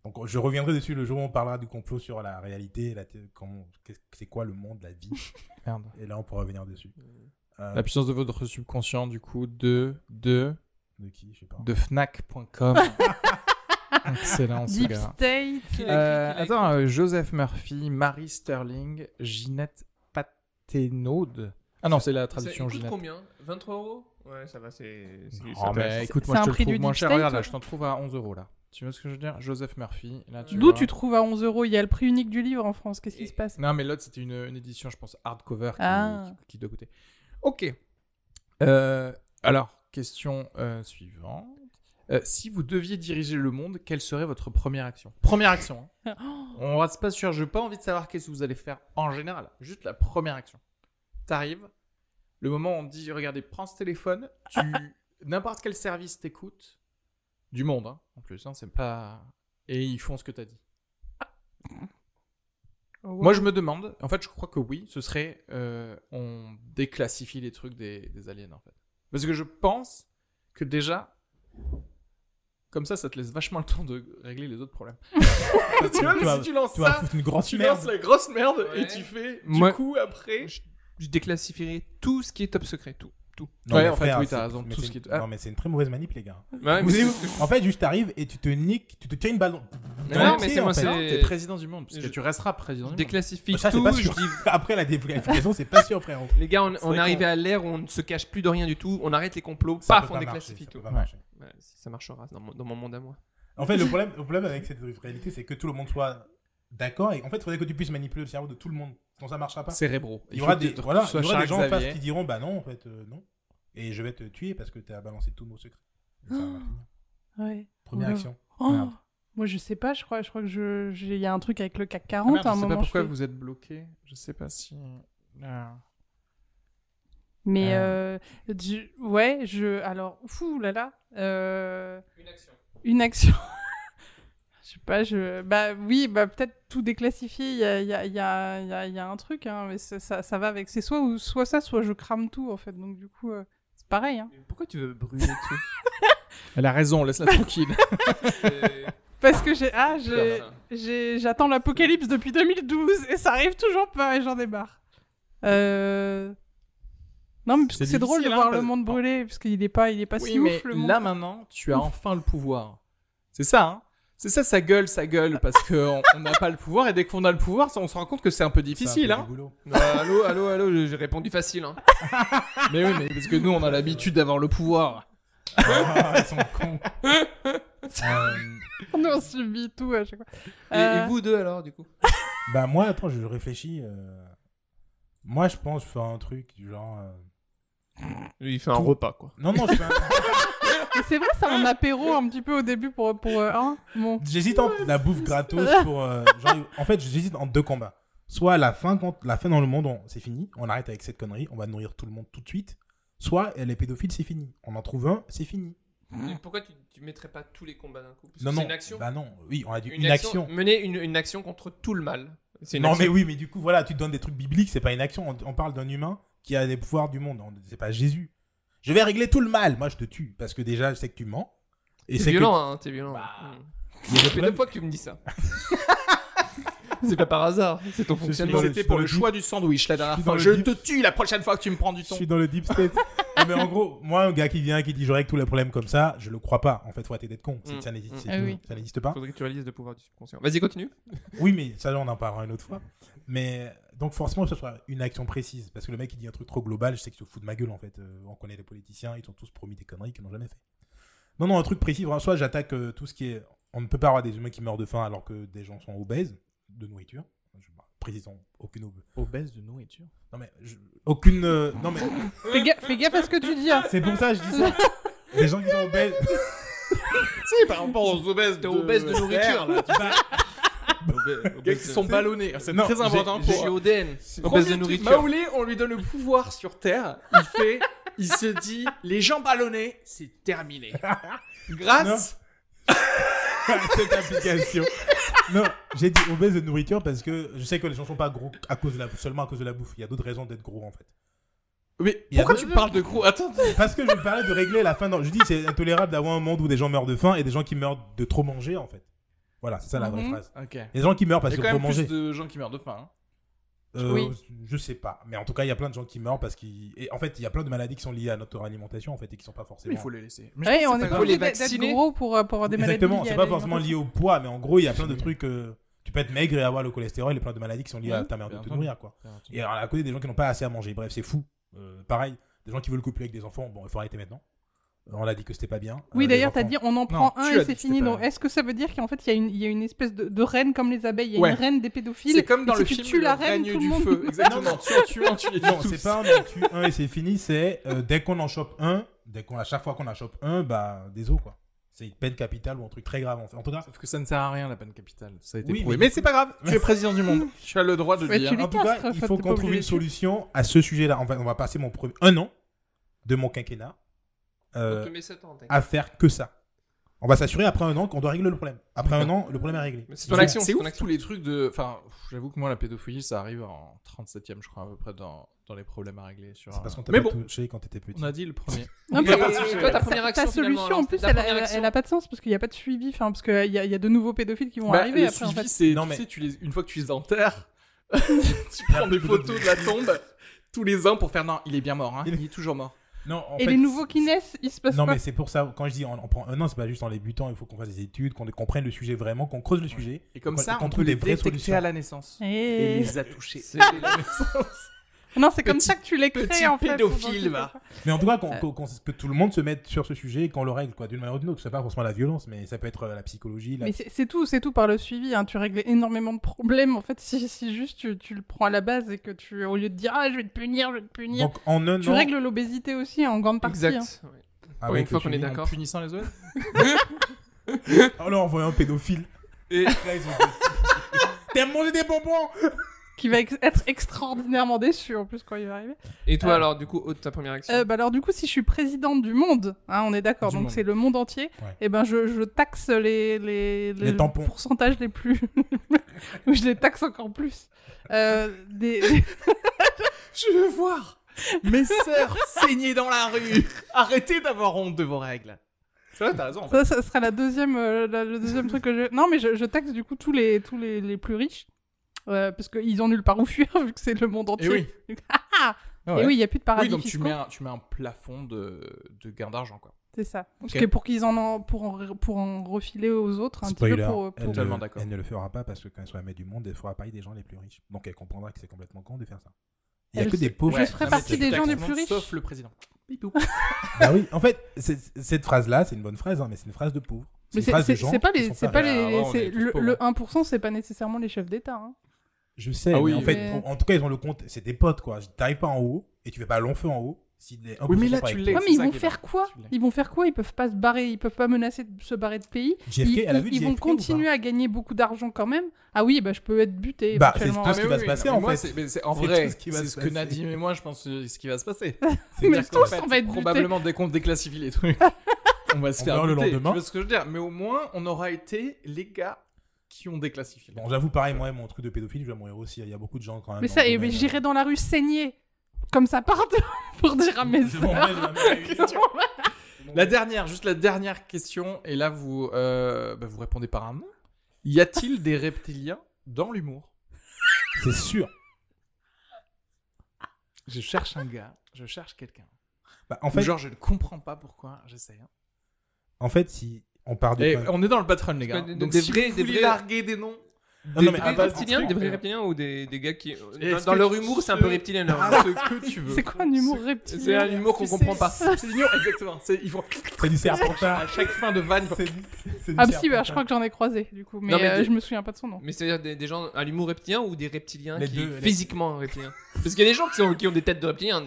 Donc, je reviendrai dessus le jour où on parlera du complot sur la réalité, la thé- comment, qu'est-ce- c'est quoi le monde, la vie. *laughs* Merde. Et là, on pourra revenir dessus. Euh, La puissance de votre subconscient, du coup, de. de. de qui Je sais pas. de Fnac.com. *laughs* Excellent, ce Deep gars. State. Euh, Euh, attends, euh, Joseph Murphy, Marie Sterling, Ginette Pathénaude. Ah non, c'est la traduction Ginette. combien? 23 euros? Ouais, ça va, c'est. Oh, mais écoute, moi je te prix le du trouve moins cher. Regarde, là, je t'en trouve à 11 euros là. Tu vois ce que je veux dire? Joseph Murphy. D'où tu trouves à 11 euros Il y a le prix unique du livre en France? Qu'est-ce qui se passe? Non, mais l'autre, c'était une, une édition, je pense, hardcover qui, Ah. qui- qui doit coûter. Ok. Euh, alors, question euh, suivante. Euh, si vous deviez diriger le monde, quelle serait votre première action? Première action. hein. *laughs* On reste pas sur. Je n'ai pas envie de savoir qu'est-ce que vous allez faire en général. Juste la première action. T'arrives. Le moment où on te dit, regardez, prends ce téléphone. Tu *laughs* n'importe quel service t'écoute. Du monde, hein, en plus. Hein, c'est pas. Et ils font ce que t'as dit. Moi, je me demande. En fait, je crois que oui. Ce serait. euh, on déclassifie les trucs des, des aliens, en fait. Parce que je pense que déjà. Comme ça, ça te laisse vachement le temps de régler les autres problèmes. *laughs* tu vois, tu vas- si tu lances Tu vas ça, foutre une grosse tu merde. lances la grosse merde et tu fais. Moi- Du coup, après. Je, je déclassifierai tout ce qui est top secret, tout. Tout. Non, Ouais, mais en fait, oui, t'as c'est- raison, mais tout c'est- ce qui est- Non, mais c'est une très mauvaise manip, les gars. Ouais, Vous en fait, juste t'arrives et tu te niques, tu te tiens une balle le mais c'est moi, Non, t'es président du monde. Parce que Je- tu resteras président je du monde. déclassifie Ça, tout. pas je sûr. dis, *laughs* Après la déclassification, c'est pas sûr, frérot. les gars, on, on est arrivé à l'ère où on ne se cache plus de rien du tout. On arrête les complots. Ça paf, on pas déclassifie tout. ça marchera dans mon, monde à moi. En fait, le *laughs* problème, le problème avec cette réalité, c'est que tout le monde soit d'accord. Et en fait, il faudrait que tu puisses manipuler le cerveau de tout le monde. Ça marchera pas. Cérébraux. Il y aura des, voilà, il y aura des gens en face Xavier. qui diront Bah non, en fait, euh, non. Et je vais te tuer parce que tu as balancé tous nos secrets. Oh. Ouais. Première Ouais. action. Oh, moi je sais pas, je crois, je crois que je, j'ai- il y a un truc avec le CAC Ah 40 merde, à un je sais moment. pas pourquoi fais- vous êtes bloqué. Je sais pas si. Ah. Mais Euh. euh, du- ouais, je alors fou là là, euh, Une action. une action. *laughs* je sais pas, je bah oui, bah peut-être tout déclassifier. Il y a il y a il y a il y a- il y a un truc, hein, mais ça, ça ça va avec. C'est soit ou soit ça, soit je crame tout en fait. Donc du coup, euh, c'est pareil. Hein. Pourquoi tu veux brûler tout? *laughs* Elle a raison, laisse-la tranquille. Parce que j'ai ah j'ai ça. j'ai j'attends l'apocalypse depuis 2012 et ça arrive toujours pas et j'en ai marre. Euh... Non mais parce que C'est drôle de hein, voir le monde brûler parce qu'il est pas il est pas oui, si mais ouf le monde. là maintenant, tu as enfin le pouvoir. C'est ça, hein C'est ça, ça gueule, ça gueule, parce qu'on on n'a pas le pouvoir, et dès qu'on a le pouvoir, on se rend compte que c'est un peu C'est un difficile, peu hein. Non, allô, allô, allô, j'ai répondu facile. Hein. *laughs* Mais oui, mais parce que nous, on a l'habitude d'avoir le pouvoir. Ah, ils sont cons. *laughs* Euh, on subit tout à chaque fois. Et, Euh, et vous deux alors, du coup? Bah, moi, attends, je réfléchis. euh, Moi, je pense faire un truc du genre. euh, Il fait un repas, quoi. Non, non, je fais un- *laughs* c'est vrai c'est un apéro un petit peu au début pour pour euh, hein bon. J'hésite entre la bouffe gratos pour. euh, genre, en fait, j'hésite entre deux combats. Soit la fin, quand la fin dans le monde, on- c'est fini, on arrête avec cette connerie, on va nourrir tout le monde tout de suite. Soit les pédophiles, c'est fini. On en trouve un, c'est fini. Pourquoi tu, tu mettrais pas tous les combats d'un coup? Parce que Non, c'est non. une action. Bah non, oui, on a dit une, action. Mener une, une action contre tout le mal. C'est une Non, action. mais oui, mais du coup, voilà, tu te donnes des trucs bibliques, c'est pas une action. On, on parle d'un humain qui a des pouvoirs du monde. On- C'est pas Jésus. Je vais régler tout le mal. Moi, je te tue. Parce que déjà, je sais que tu mens. Et T'es c'est que- violent, hein, t'es violent. Bah, Mm. des Ça fait deux fois que tu me dis ça. *laughs* c'est pas par hasard, c'est ton fonctionnement. C'était pour le le deep- choix du sandwich la dernière fois. Je te tue la prochaine fois que tu me prends du Je ton. suis dans le deep state. *laughs* Non, mais en gros, moi, un gars qui vient, qui dit je règle tous les problèmes comme ça, je le crois pas. En fait, faut arrêter d'être con. Mm. Ça n'existe Mm. c'est Ah oui. Pas. Faudrait que tu réalises le pouvoir du subconscient. Vas-y, continue. Oui, mais ça, on en parlera une autre fois. Mais donc, forcément, ce soit une action précise. Parce que le mec, il dit un truc trop global, je sais qu'il se fout de ma gueule, en fait. Euh, on connaît les politiciens, ils ont tous promis des conneries qu'ils n'ont jamais fait. Non, non, un truc précis. vraiment, Soit j'attaque euh, tout ce qui est. On ne peut pas avoir des humains qui meurent de faim alors que des gens sont obèses de nourriture. Je, bah, précisons, aucune ob- Obèse de nourriture. Non, mais. je- aucune. euh, non, mais. *laughs* Fais, ga- fais gaffe à ce que tu dis. hein. C'est pour ça que je dis ça. Des gens qui sont obèses. *laughs* Si, par rapport aux obèses T'es obèse de nourriture. là. Obèse Gars qui sont ballonnés. C'est Non, très j'ai- important pour. De truc, nourriture. Maoulé, on lui donne le pouvoir sur Terre. Il fait, il se dit, les gens ballonnés, c'est terminé. *laughs* Grâce. *laughs* cette application. Non, j'ai dit obèse de nourriture parce que je sais que les gens sont pas gros à cause de la, seulement à cause de la bouffe. Il y a d'autres raisons d'être gros en fait. Mais pourquoi tu parles de gros Attends. Parce que je parlais de régler la faim. Je dis c'est intolérable d'avoir un monde où des gens meurent de faim et des gens qui meurent de trop manger en fait. Voilà, c'est ça la vraie Mhm. phrase. Ok. Il Les gens qui meurent parce y a qu'ils quand ont même plus de gens qui meurent de faim. hein. Euh, Oui. Je sais pas, mais en tout cas il y a plein de gens qui meurent parce qu'ils. Et en fait il y a plein de maladies qui sont liées à notre alimentation en fait et qui sont pas forcément. Mais il faut les laisser. Mais Ouais, je pense on que est c'est pas pas les obligé d'être vacciner. gros pour, euh, pour avoir des maladies. Exactement, liées c'est à pas forcément lié l'alimentation. au poids, mais en gros il y a plein de trucs. euh, Tu peux être maigre et avoir le cholestérol et plein de maladies qui sont liées à ta manière de te entendu. nourrir quoi. Et alors, à côté des gens qui n'ont pas assez à manger. Bref, c'est fou. Euh, pareil, des gens qui veulent couper avec des enfants, bon, il faut arrêter maintenant. On l'a dit que c'était pas bien. Oui, Euh, d'ailleurs, t'as dit on en prend tu un et c'est fini. Donc, est-ce que ça veut dire qu'en fait, il y, a une- il y a une espèce de, de reine comme les abeilles Il y a Ouais. une reine des pédophiles. C'est comme dans et le si film tu tues la Le reine, tout le du monde- feu. Exactement. tu en tues un, tu les Non, c'est pas un, on tue un et c'est fini. C'est euh, dès qu'on en chope un, dès qu'on à chaque fois qu'on en chope un, bah des os quoi. C'est une peine capitale ou un truc très grave. En, fait. en tout cas, Sauf que ça ne sert à rien la peine capitale. Ça a été Oui, prouvé. mais- Mais, c'est pas grave. Tu es président du monde. Tu as le droit de Ouais, dire. en tout cas, en il faut qu'on trouve une solution à ce sujet-là. On va, on va passer mon premier un an de mon quinquennat euh, On te met 7 ans, t'inquiète. à faire que ça. On va s'assurer après un an qu'on doit régler le problème. Après un an, le problème est réglé. C'est ton action, C'est tous les trucs de. Enfin, j'avoue que moi, la pédophilie, ça arrive en 37ème, je crois, à peu près dans, dans les problèmes à régler. Sur C'est parce qu'on t'a bon, touché quand t'étais petit. on a dit le premier. *laughs* Non, mais- toi, ta première action, Ta solution, alors, en plus, elle, première elle- action. elle a pas de sens parce qu'il n'y a pas de suivi. Enfin, parce qu'il y, a- il y a de nouveaux pédophiles qui vont Bah, arriver le après. En suivi, fait. c'est. Non, tu mais- sais, tu les, une fois que tu les enterres, *laughs* tu prends des photos de la tombe tous les ans pour faire. Non, il est bien mort, hein. Il est toujours mort. Non, en Et fait, les nouveaux qui naissent, ils se passent Non, pas. mais c'est pour ça, quand je dis on, on prend un an, c'est pas juste en les butant, il faut qu'on fasse des études, qu'on comprenne le sujet vraiment, qu'on creuse le sujet. Et comme Qu'on- ça, on trouve peut les vraies détecter solutions. à la naissance. Et Et... les a touchés. C'est- à la naissance. Non, c'est comme ça que tu les crées petit en fait. pédophile, va. Mais en tout cas, qu'on- Euh. qu'on- qu'on- que tout le monde se mette sur ce sujet et qu'on le règle, quoi, d'une manière ou d'une autre. C'est pas forcément la violence, mais ça peut être euh, la psychologie. La... Mais c'est tout, c'est tout par le suivi. Hein. Tu règles énormément de problèmes en fait si, si juste tu, tu le prends à la base et que tu, au lieu de dire ah je vais te punir, je vais te punir, Donc en un tu an, règles l'obésité aussi en grande partie. hein. Exact. ouais. une fois qu'on est d'accord. En punissant les autres Oh là, on voit un pédophile. Et- Là, ils ont- T'aimes manger des bonbons Qui va ex- être extraordinairement déçu en plus quand il va arriver. Et toi, Euh, alors, du coup, Aude, ta première action Euh, bah alors du coup si je suis présidente du monde, hein, on est d'accord, donc c'est le monde entier, Ouais. et ben je, je taxe les, les, Les tampons. pourcentages les plus... Ou *laughs* je les taxe encore plus. Euh, des... *laughs* Je veux voir mes sœurs saigner dans la rue. Arrêtez d'avoir honte de vos règles. C'est vrai, t'as raison. en fait. Ça, ça sera la deuxième, euh, la- le deuxième truc que je. Non, mais je, je taxe du coup tous les, tous les, les plus riches. Euh, parce qu'ils ont nulle part où fuir *laughs* vu que c'est le monde entier. Et oui. *laughs* Ah ouais. Et oui, il n'y a plus de paradis Oui, donc tu mets, un, tu mets un plafond de, de gain d'argent, quoi. C'est ça. Parce que pour qu'ils en, en- pour en, pour en refiler aux autres un Spoiler, petit peu pour. elle, pour- d'accord. elle ne le fera pas parce que quand elle sera maître du monde, elle fera pareil des gens les plus riches. Donc elle comprendra que c'est complètement con de faire ça. Il y a Elle que des pauvres. Je ferai partie des gens les plus riches. Sauf le président. *laughs* Bah oui, en fait, cette phrase-là, c'est une bonne phrase, hein, mais c'est une phrase de pauvre. Mais c'est pas les, c'est pas les, Ah, ouais, le 1%, c'est pas nécessairement les chefs d'État. hein. Je sais, Ah mais en fait, mais- en, en tout cas, ils ont le compte, c'est des potes, quoi. T'arrives pas en haut et tu fais pas long feu en haut. Si les 1% Oui, mais là, pas tu l'es. Ouais, c'est mais ils vont faire quoi. Ils vont faire quoi Ils peuvent pas se barrer, ils peuvent pas menacer de se barrer de pays. JFK, ils elle a vu ils vont JFK continuer à gagner beaucoup d'argent quand même. Ah oui, bah je peux être buté Bah, c'est tout ce qui va se passer, en moi, fait. c'est- c'est- En C'est vrai, c'est ce que. Nadim et moi, je pense, euh, ce qui va se passer. *laughs* Tous, on va être. Probablement, dès qu'on déclassifie les trucs, *laughs* on va se On faire le lendemain. Tu vois ce que je veux dire? Mais au moins, on aura été les gars qui ont déclassifié. Bon, j'avoue, pareil, moi, mon truc de pédophile, je vais mourir aussi. Il y a beaucoup de gens quand même. Mais ça, et j'irai dans la rue saigner. Comme ça part *laughs* pour dire à mes sœurs. *laughs* La dernière, juste la dernière question, et là vous, euh, bah, vous répondez par un non. Y a-t-il des reptiliens dans l'humour? C'est sûr. Je cherche un gars, je cherche quelqu'un. Bah, en fait, genre je ne comprends pas pourquoi, j'essaie. hein. en fait, si on part de. Et on est dans le patron les gars. Des- Donc des si vrais- vous des vrais- larguer des noms. Des non, mais vrais reptiliens, en des vrais fait. reptiliens ou des, des gars qui. Dans leur humour, c'est un peu reptilien leur humour. ce que tu *laughs* veux. C'est quoi un humour reptilien C'est un humour qu'on comprend pas. C'est l'humour, exactement. C'est- Il faut C'est du serpentard. *laughs* à chaque fin de vanne. du Ah, si, bah, je crois que j'en ai croisé du coup, mais, Non, mais euh, des- je me souviens pas de son nom. Mais c'est-à-dire des, des gens à l'humour reptilien ou des reptiliens Les qui deux, les- physiquement reptiliens? Parce qu'il y a des gens qui, sont, qui ont des têtes de reptiliens.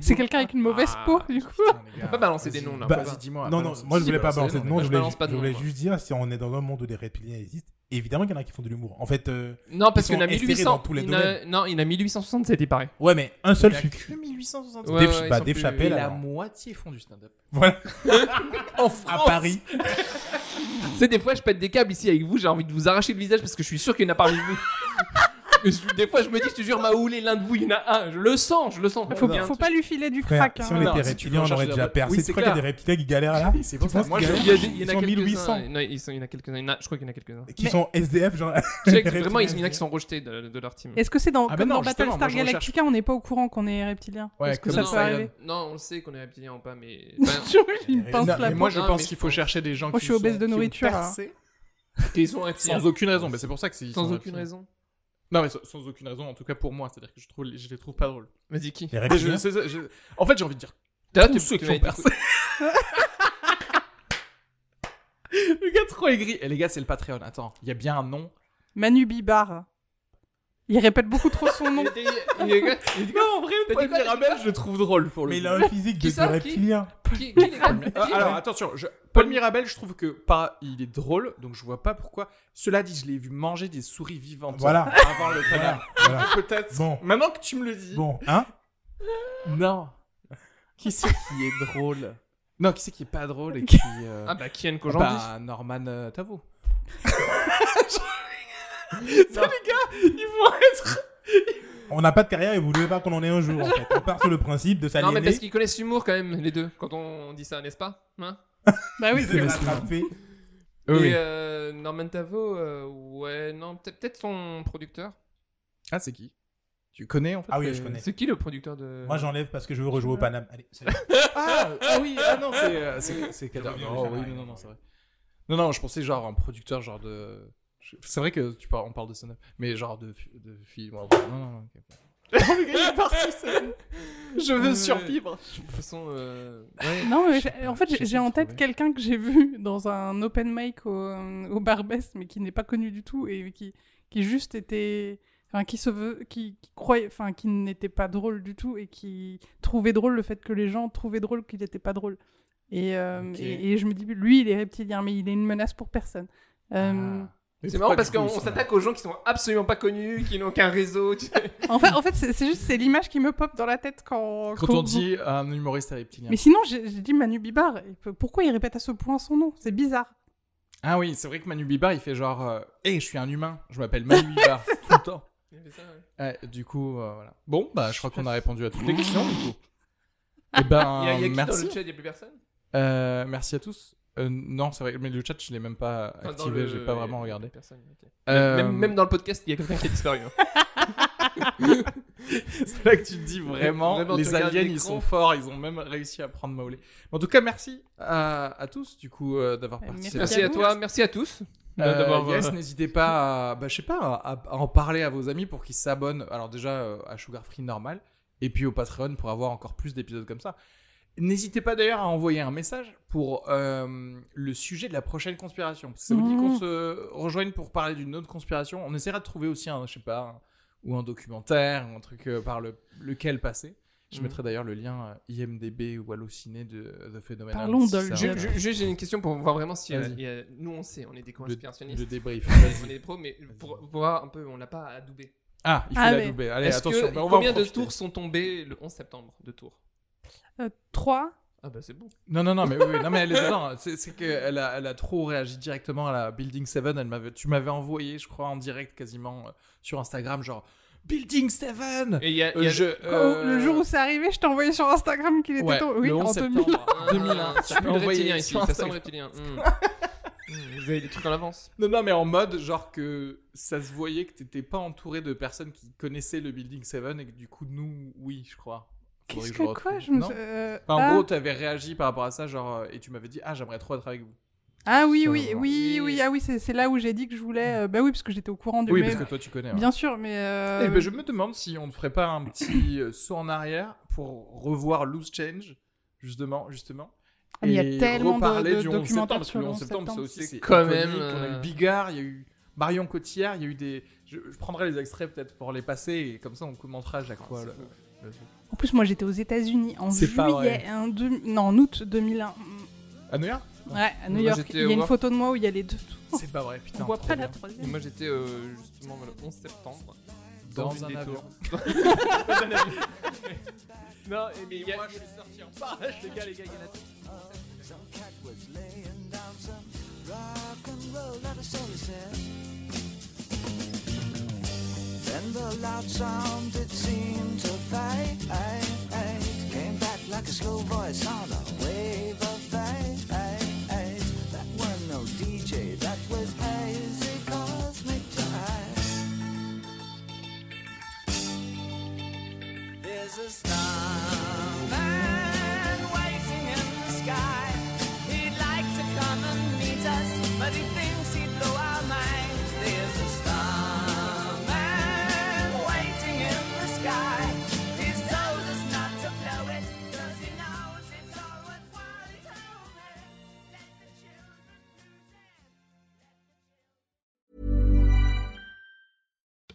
C'est quelqu'un avec une mauvaise Ah, peau du coup. Putain, pas balancer vas-y. des noms là. Bah, dis-moi. Non, non, moi je voulais pas balance balancer de noms. je voulais, balance pas de je voulais juste dire si on est dans un monde où des reptiliens existent, évidemment qu'il y en a qui font de l'humour. En fait, euh, Non, parce qu'il y en a sont insérés 1800. dans tous les il a-. Non, il y en a 1867, il paraît. ouais, mais un seul Il y a succès. que 1860. Ouais, Dave- ouais, bah, Dave plus- Chappelle, Et la alors. moitié font du stand-up. Voilà, *laughs* En à France. Paris. Tu sais, des fois, je pète des câbles ici avec vous, j'ai envie de vous arracher le visage parce que je suis sûr qu'il y en a parmi vous. *laughs* Je- des fois, je me dis, je te jure, m'a houlé l'un de vous, il y en a un. Je le sens, je le sens. Faut, faut pas lui filer du Frère, crack. si hein. on Non, était si tu veux reptiliens, en on aurait chercher déjà percé. Oui, tu c'est crois qu'il y a des reptiliens qui galèrent là C'est pour ça. Moi, je- Il y, a, il y en Ils a sont quelques-uns. 1800. Non, ils sont- il y en a quelques-uns. il y en a- Je crois qu'il y en a quelques-uns. Qui Mais- sont SDF, genre. Je sais les que vraiment, il y en a qui sont rejetés de, de leur team. Est-ce que c'est dans, Ah, comme mais non, dans justement, Battlestar moi, je recherche- Galactica, on n'est pas au courant qu'on est reptilien Ouais, Est-ce que comme ça dans peut arriver Non, on le sait qu'on est reptilien ou pas, mais. *laughs* ben, J'ai une Non, pince mais là. Moi, je Non, pense mais qu'il je faut pense- chercher des gens Moi, qui je suis obèse sont- de qui ont nourriture, hein. percé ils sont reptiliens. Sans aucune raison. Mais c'est pour ça que c'est. ils Sans sont aucune reptiliens. raison. Non, mais sans- sans aucune raison, en tout cas pour moi. C'est-à-dire que je, trouve, je les trouve pas drôles. Vas-y, qui Les je- je- En fait, j'ai envie de dire Là, tous ceux tu qui ont percé. *laughs* Le gars trop aigri. Et les gars, c'est le Patreon. Attends, il y a bien un nom. Manu Bibar. Il répète beaucoup trop son *laughs* nom. Il était- il est- il est- Non, en vrai, T'as Paul dit Mirabel, je le trouve drôle pour le Mais il a un physique Qui de ça, qui reptilien. Qui, qui les Euh, alors attention, je- Paul Mirabel, je trouve que pas, il est drôle, donc je vois pas pourquoi. Cela dit, je l'ai vu manger des souris vivantes. Voilà. Avant le Voilà. Peut-être. Bon. Maintenant que tu me le dis. Bon, hein? Non. Qui c'est qui est drôle? Non, qui c'est qui est pas drôle et qui. euh, Ah bah Kian Kojandi. bah, Norman euh, Tavo. *laughs* Ça, les gars, ils vont être. On n'a pas de carrière et vous voulez pas qu'on en ait un jour, en fait. On part sur le principe de non s'aliéner. mais parce qu'ils connaissent l'humour quand même les deux quand on dit ça n'est-ce pas hein? Bah oui, *laughs* c'est rattraper. Et euh, Norman Tavo euh, ouais non peut-être son producteur. Ah, c'est qui? Tu connais en fait Ah oui, je connais. C'est qui le producteur de Moi, j'enlève parce que je veux rejouer au Paname. Allez, salut. *laughs* Ah, ah oui, ah non, c'est euh, c'est c'est Oh, oui, non, non, non, c'est vrai. Non, non, je pensais genre un producteur genre de. Je- C'est vrai que tu parles, on parle de stand-up, mais genre de, de film. Non, non, non. *laughs* Oh, il parti, *laughs* Je veux survivre. De toute façon euh, ouais. Non, mais en fait, j'ai- en tête quelqu'un que j'ai vu dans un open mic au, au Barbès, mais qui n'est pas connu du tout et qui, qui juste était. Enfin, qui se veut. Qui, qui croyait. Enfin, qui n'était pas drôle du tout et qui trouvait drôle le fait que les gens trouvaient drôle qu'il n'était pas drôle. Et, euh, et, et je me dis, lui, il est reptilien, mais il est une menace pour personne. Euh, Ah. C'est marrant parce qu'on s'attaque aux gens qui sont absolument pas connus, qui n'ont aucun réseau. tu. En fait, en fait c'est juste c'est l'image qui me pop dans la tête quand. Quand on dit un humoriste reptilien. Mais sinon, j'ai dit Manu Bibar. Pourquoi il répète à ce point son nom? C'est bizarre. Ah oui, c'est vrai que Manu Bibar, il fait genre euh, Hé, je suis un humain, je m'appelle Manu *laughs* Bibar. tout le temps. Il fait ça, ouais. Ouais, du coup, euh, voilà. Bon, bah, je crois qu'on a répondu à toutes les questions, du coup. Eh *laughs* ben, Il y a, il y a qui merci. dans le chat? Il y a plus personne? Euh, merci à tous. Euh, non, c'est vrai, mais le chat, je l'ai même pas Enfin, dans activé, le- j'ai pas vraiment regardé. Personne. ok. Euh, Même, même dans le podcast, il y a quelqu'un qui a disparu. hein. *laughs* c'est là que tu te dis vraiment, Vraiment, tu les regardes aliens, l'écran. ils sont forts, ils ont même réussi à prendre Maolé. En tout cas, merci à, à tous, du coup, euh, d'avoir participé. Merci à à vous. toi, merci à tous. Euh, d'avoir, yes, euh, n'hésitez pas à, bah, je sais pas, à, à en parler à vos amis pour qu'ils s'abonnent. Alors déjà euh, à Sugar Free normal et puis au Patreon pour avoir encore plus d'épisodes comme ça. N'hésitez pas d'ailleurs à envoyer un message pour euh, le sujet de la prochaine conspiration. Ça vous dit qu'on Mhm. se rejoigne pour parler d'une autre conspiration On essaiera de trouver aussi un, je sais pas, un- ou un documentaire, ou un truc euh, par le, lequel passer. Je Mhm. mettrai d'ailleurs le lien euh, IMDB ou Allociné de The Phenomenon. Parlons si ça. Juste, j'ai une question pour voir vraiment si. euh, Vas-y. il y a- nous, on sait, on est des conspirationnistes. Le débrief. *laughs* on est des pros, mais pour voir un peu, on n'a pas à doubler. Ah, il faut Ah, la mais-. Allez, Est-ce attention. que, mais on va en combien de profiter. tours sont tombés le 11 septembre De tours? 3. Ah bah c'est bon. Non, non, non, mais oui, non, mais elle est dedans. *laughs* C'est, c'est qu'elle a, elle a trop réagi directement à la Building 7. Elle m'avait, tu m'avais envoyé, je crois, en direct quasiment euh, sur Instagram, genre Building 7 Et il y a. il Euh, y a- je, Quand- euh, Le jour où c'est arrivé, je t'ai envoyé sur Instagram qu'il était ouais, tombé. Oui, le 11 en septembre 2000. Ah, 2001. Ça Tu pue m'as le envoyé reptilien ici, sur ça sent le reptilien. Hmm, Vous avez des trucs en avance. Non, non, mais en mode, genre que ça se voyait que t'étais pas entouré de personnes qui connaissaient le Building 7 et que du coup, nous, oui, je crois. Qu'est-ce que quoi je me euh, Enfin, en ah. gros, t'avais réagi par rapport à ça, genre, euh, et tu m'avais dit, ah, j'aimerais trop être avec vous. Ah oui, oui, oui, Oui. oui, ah oui, c'est c'est là où j'ai dit que je voulais. euh, bah oui, parce que j'étais au courant de Oui, parce que toi, tu connais. hein. Bien sûr, mais. euh, Eh ben, je me demande si on ne ferait pas un petit *clears throat* saut en arrière pour revoir Loose Change, justement, justement. Ah, il y a tellement de- reparler de du 11 documentaires septembre, parce que sur le le 11 11 septembre, ça septembre. aussi, c'est Quand iconique. même, On a eu Bigard, il y a eu Marion Cotillard, il y a eu des... Je, je prendrai les extraits peut-être pour les passer, et comme ça, on commentera à chaque fois. le- le- En plus, moi, j'étais aux États-Unis en C'est pas juillet, un deux- non, en août 2001. À New York? Ouais, à New Moi, York. Il y a une photo de moi où il y a les deux. *laughs* C'est pas vrai, putain. On voit pas la bien. Et troisième. moi j'étais euh, justement le 11 septembre. Dans une un des avion. tours. *laughs* *laughs* non, mais il y a- je suis sorti en parachute, les gars, les gars, il y en a Some the loud sound it seemed to fade. Came back like a slow voice on a wave of fate. That was no DJ, that was hazy cosmic jive. There's a starman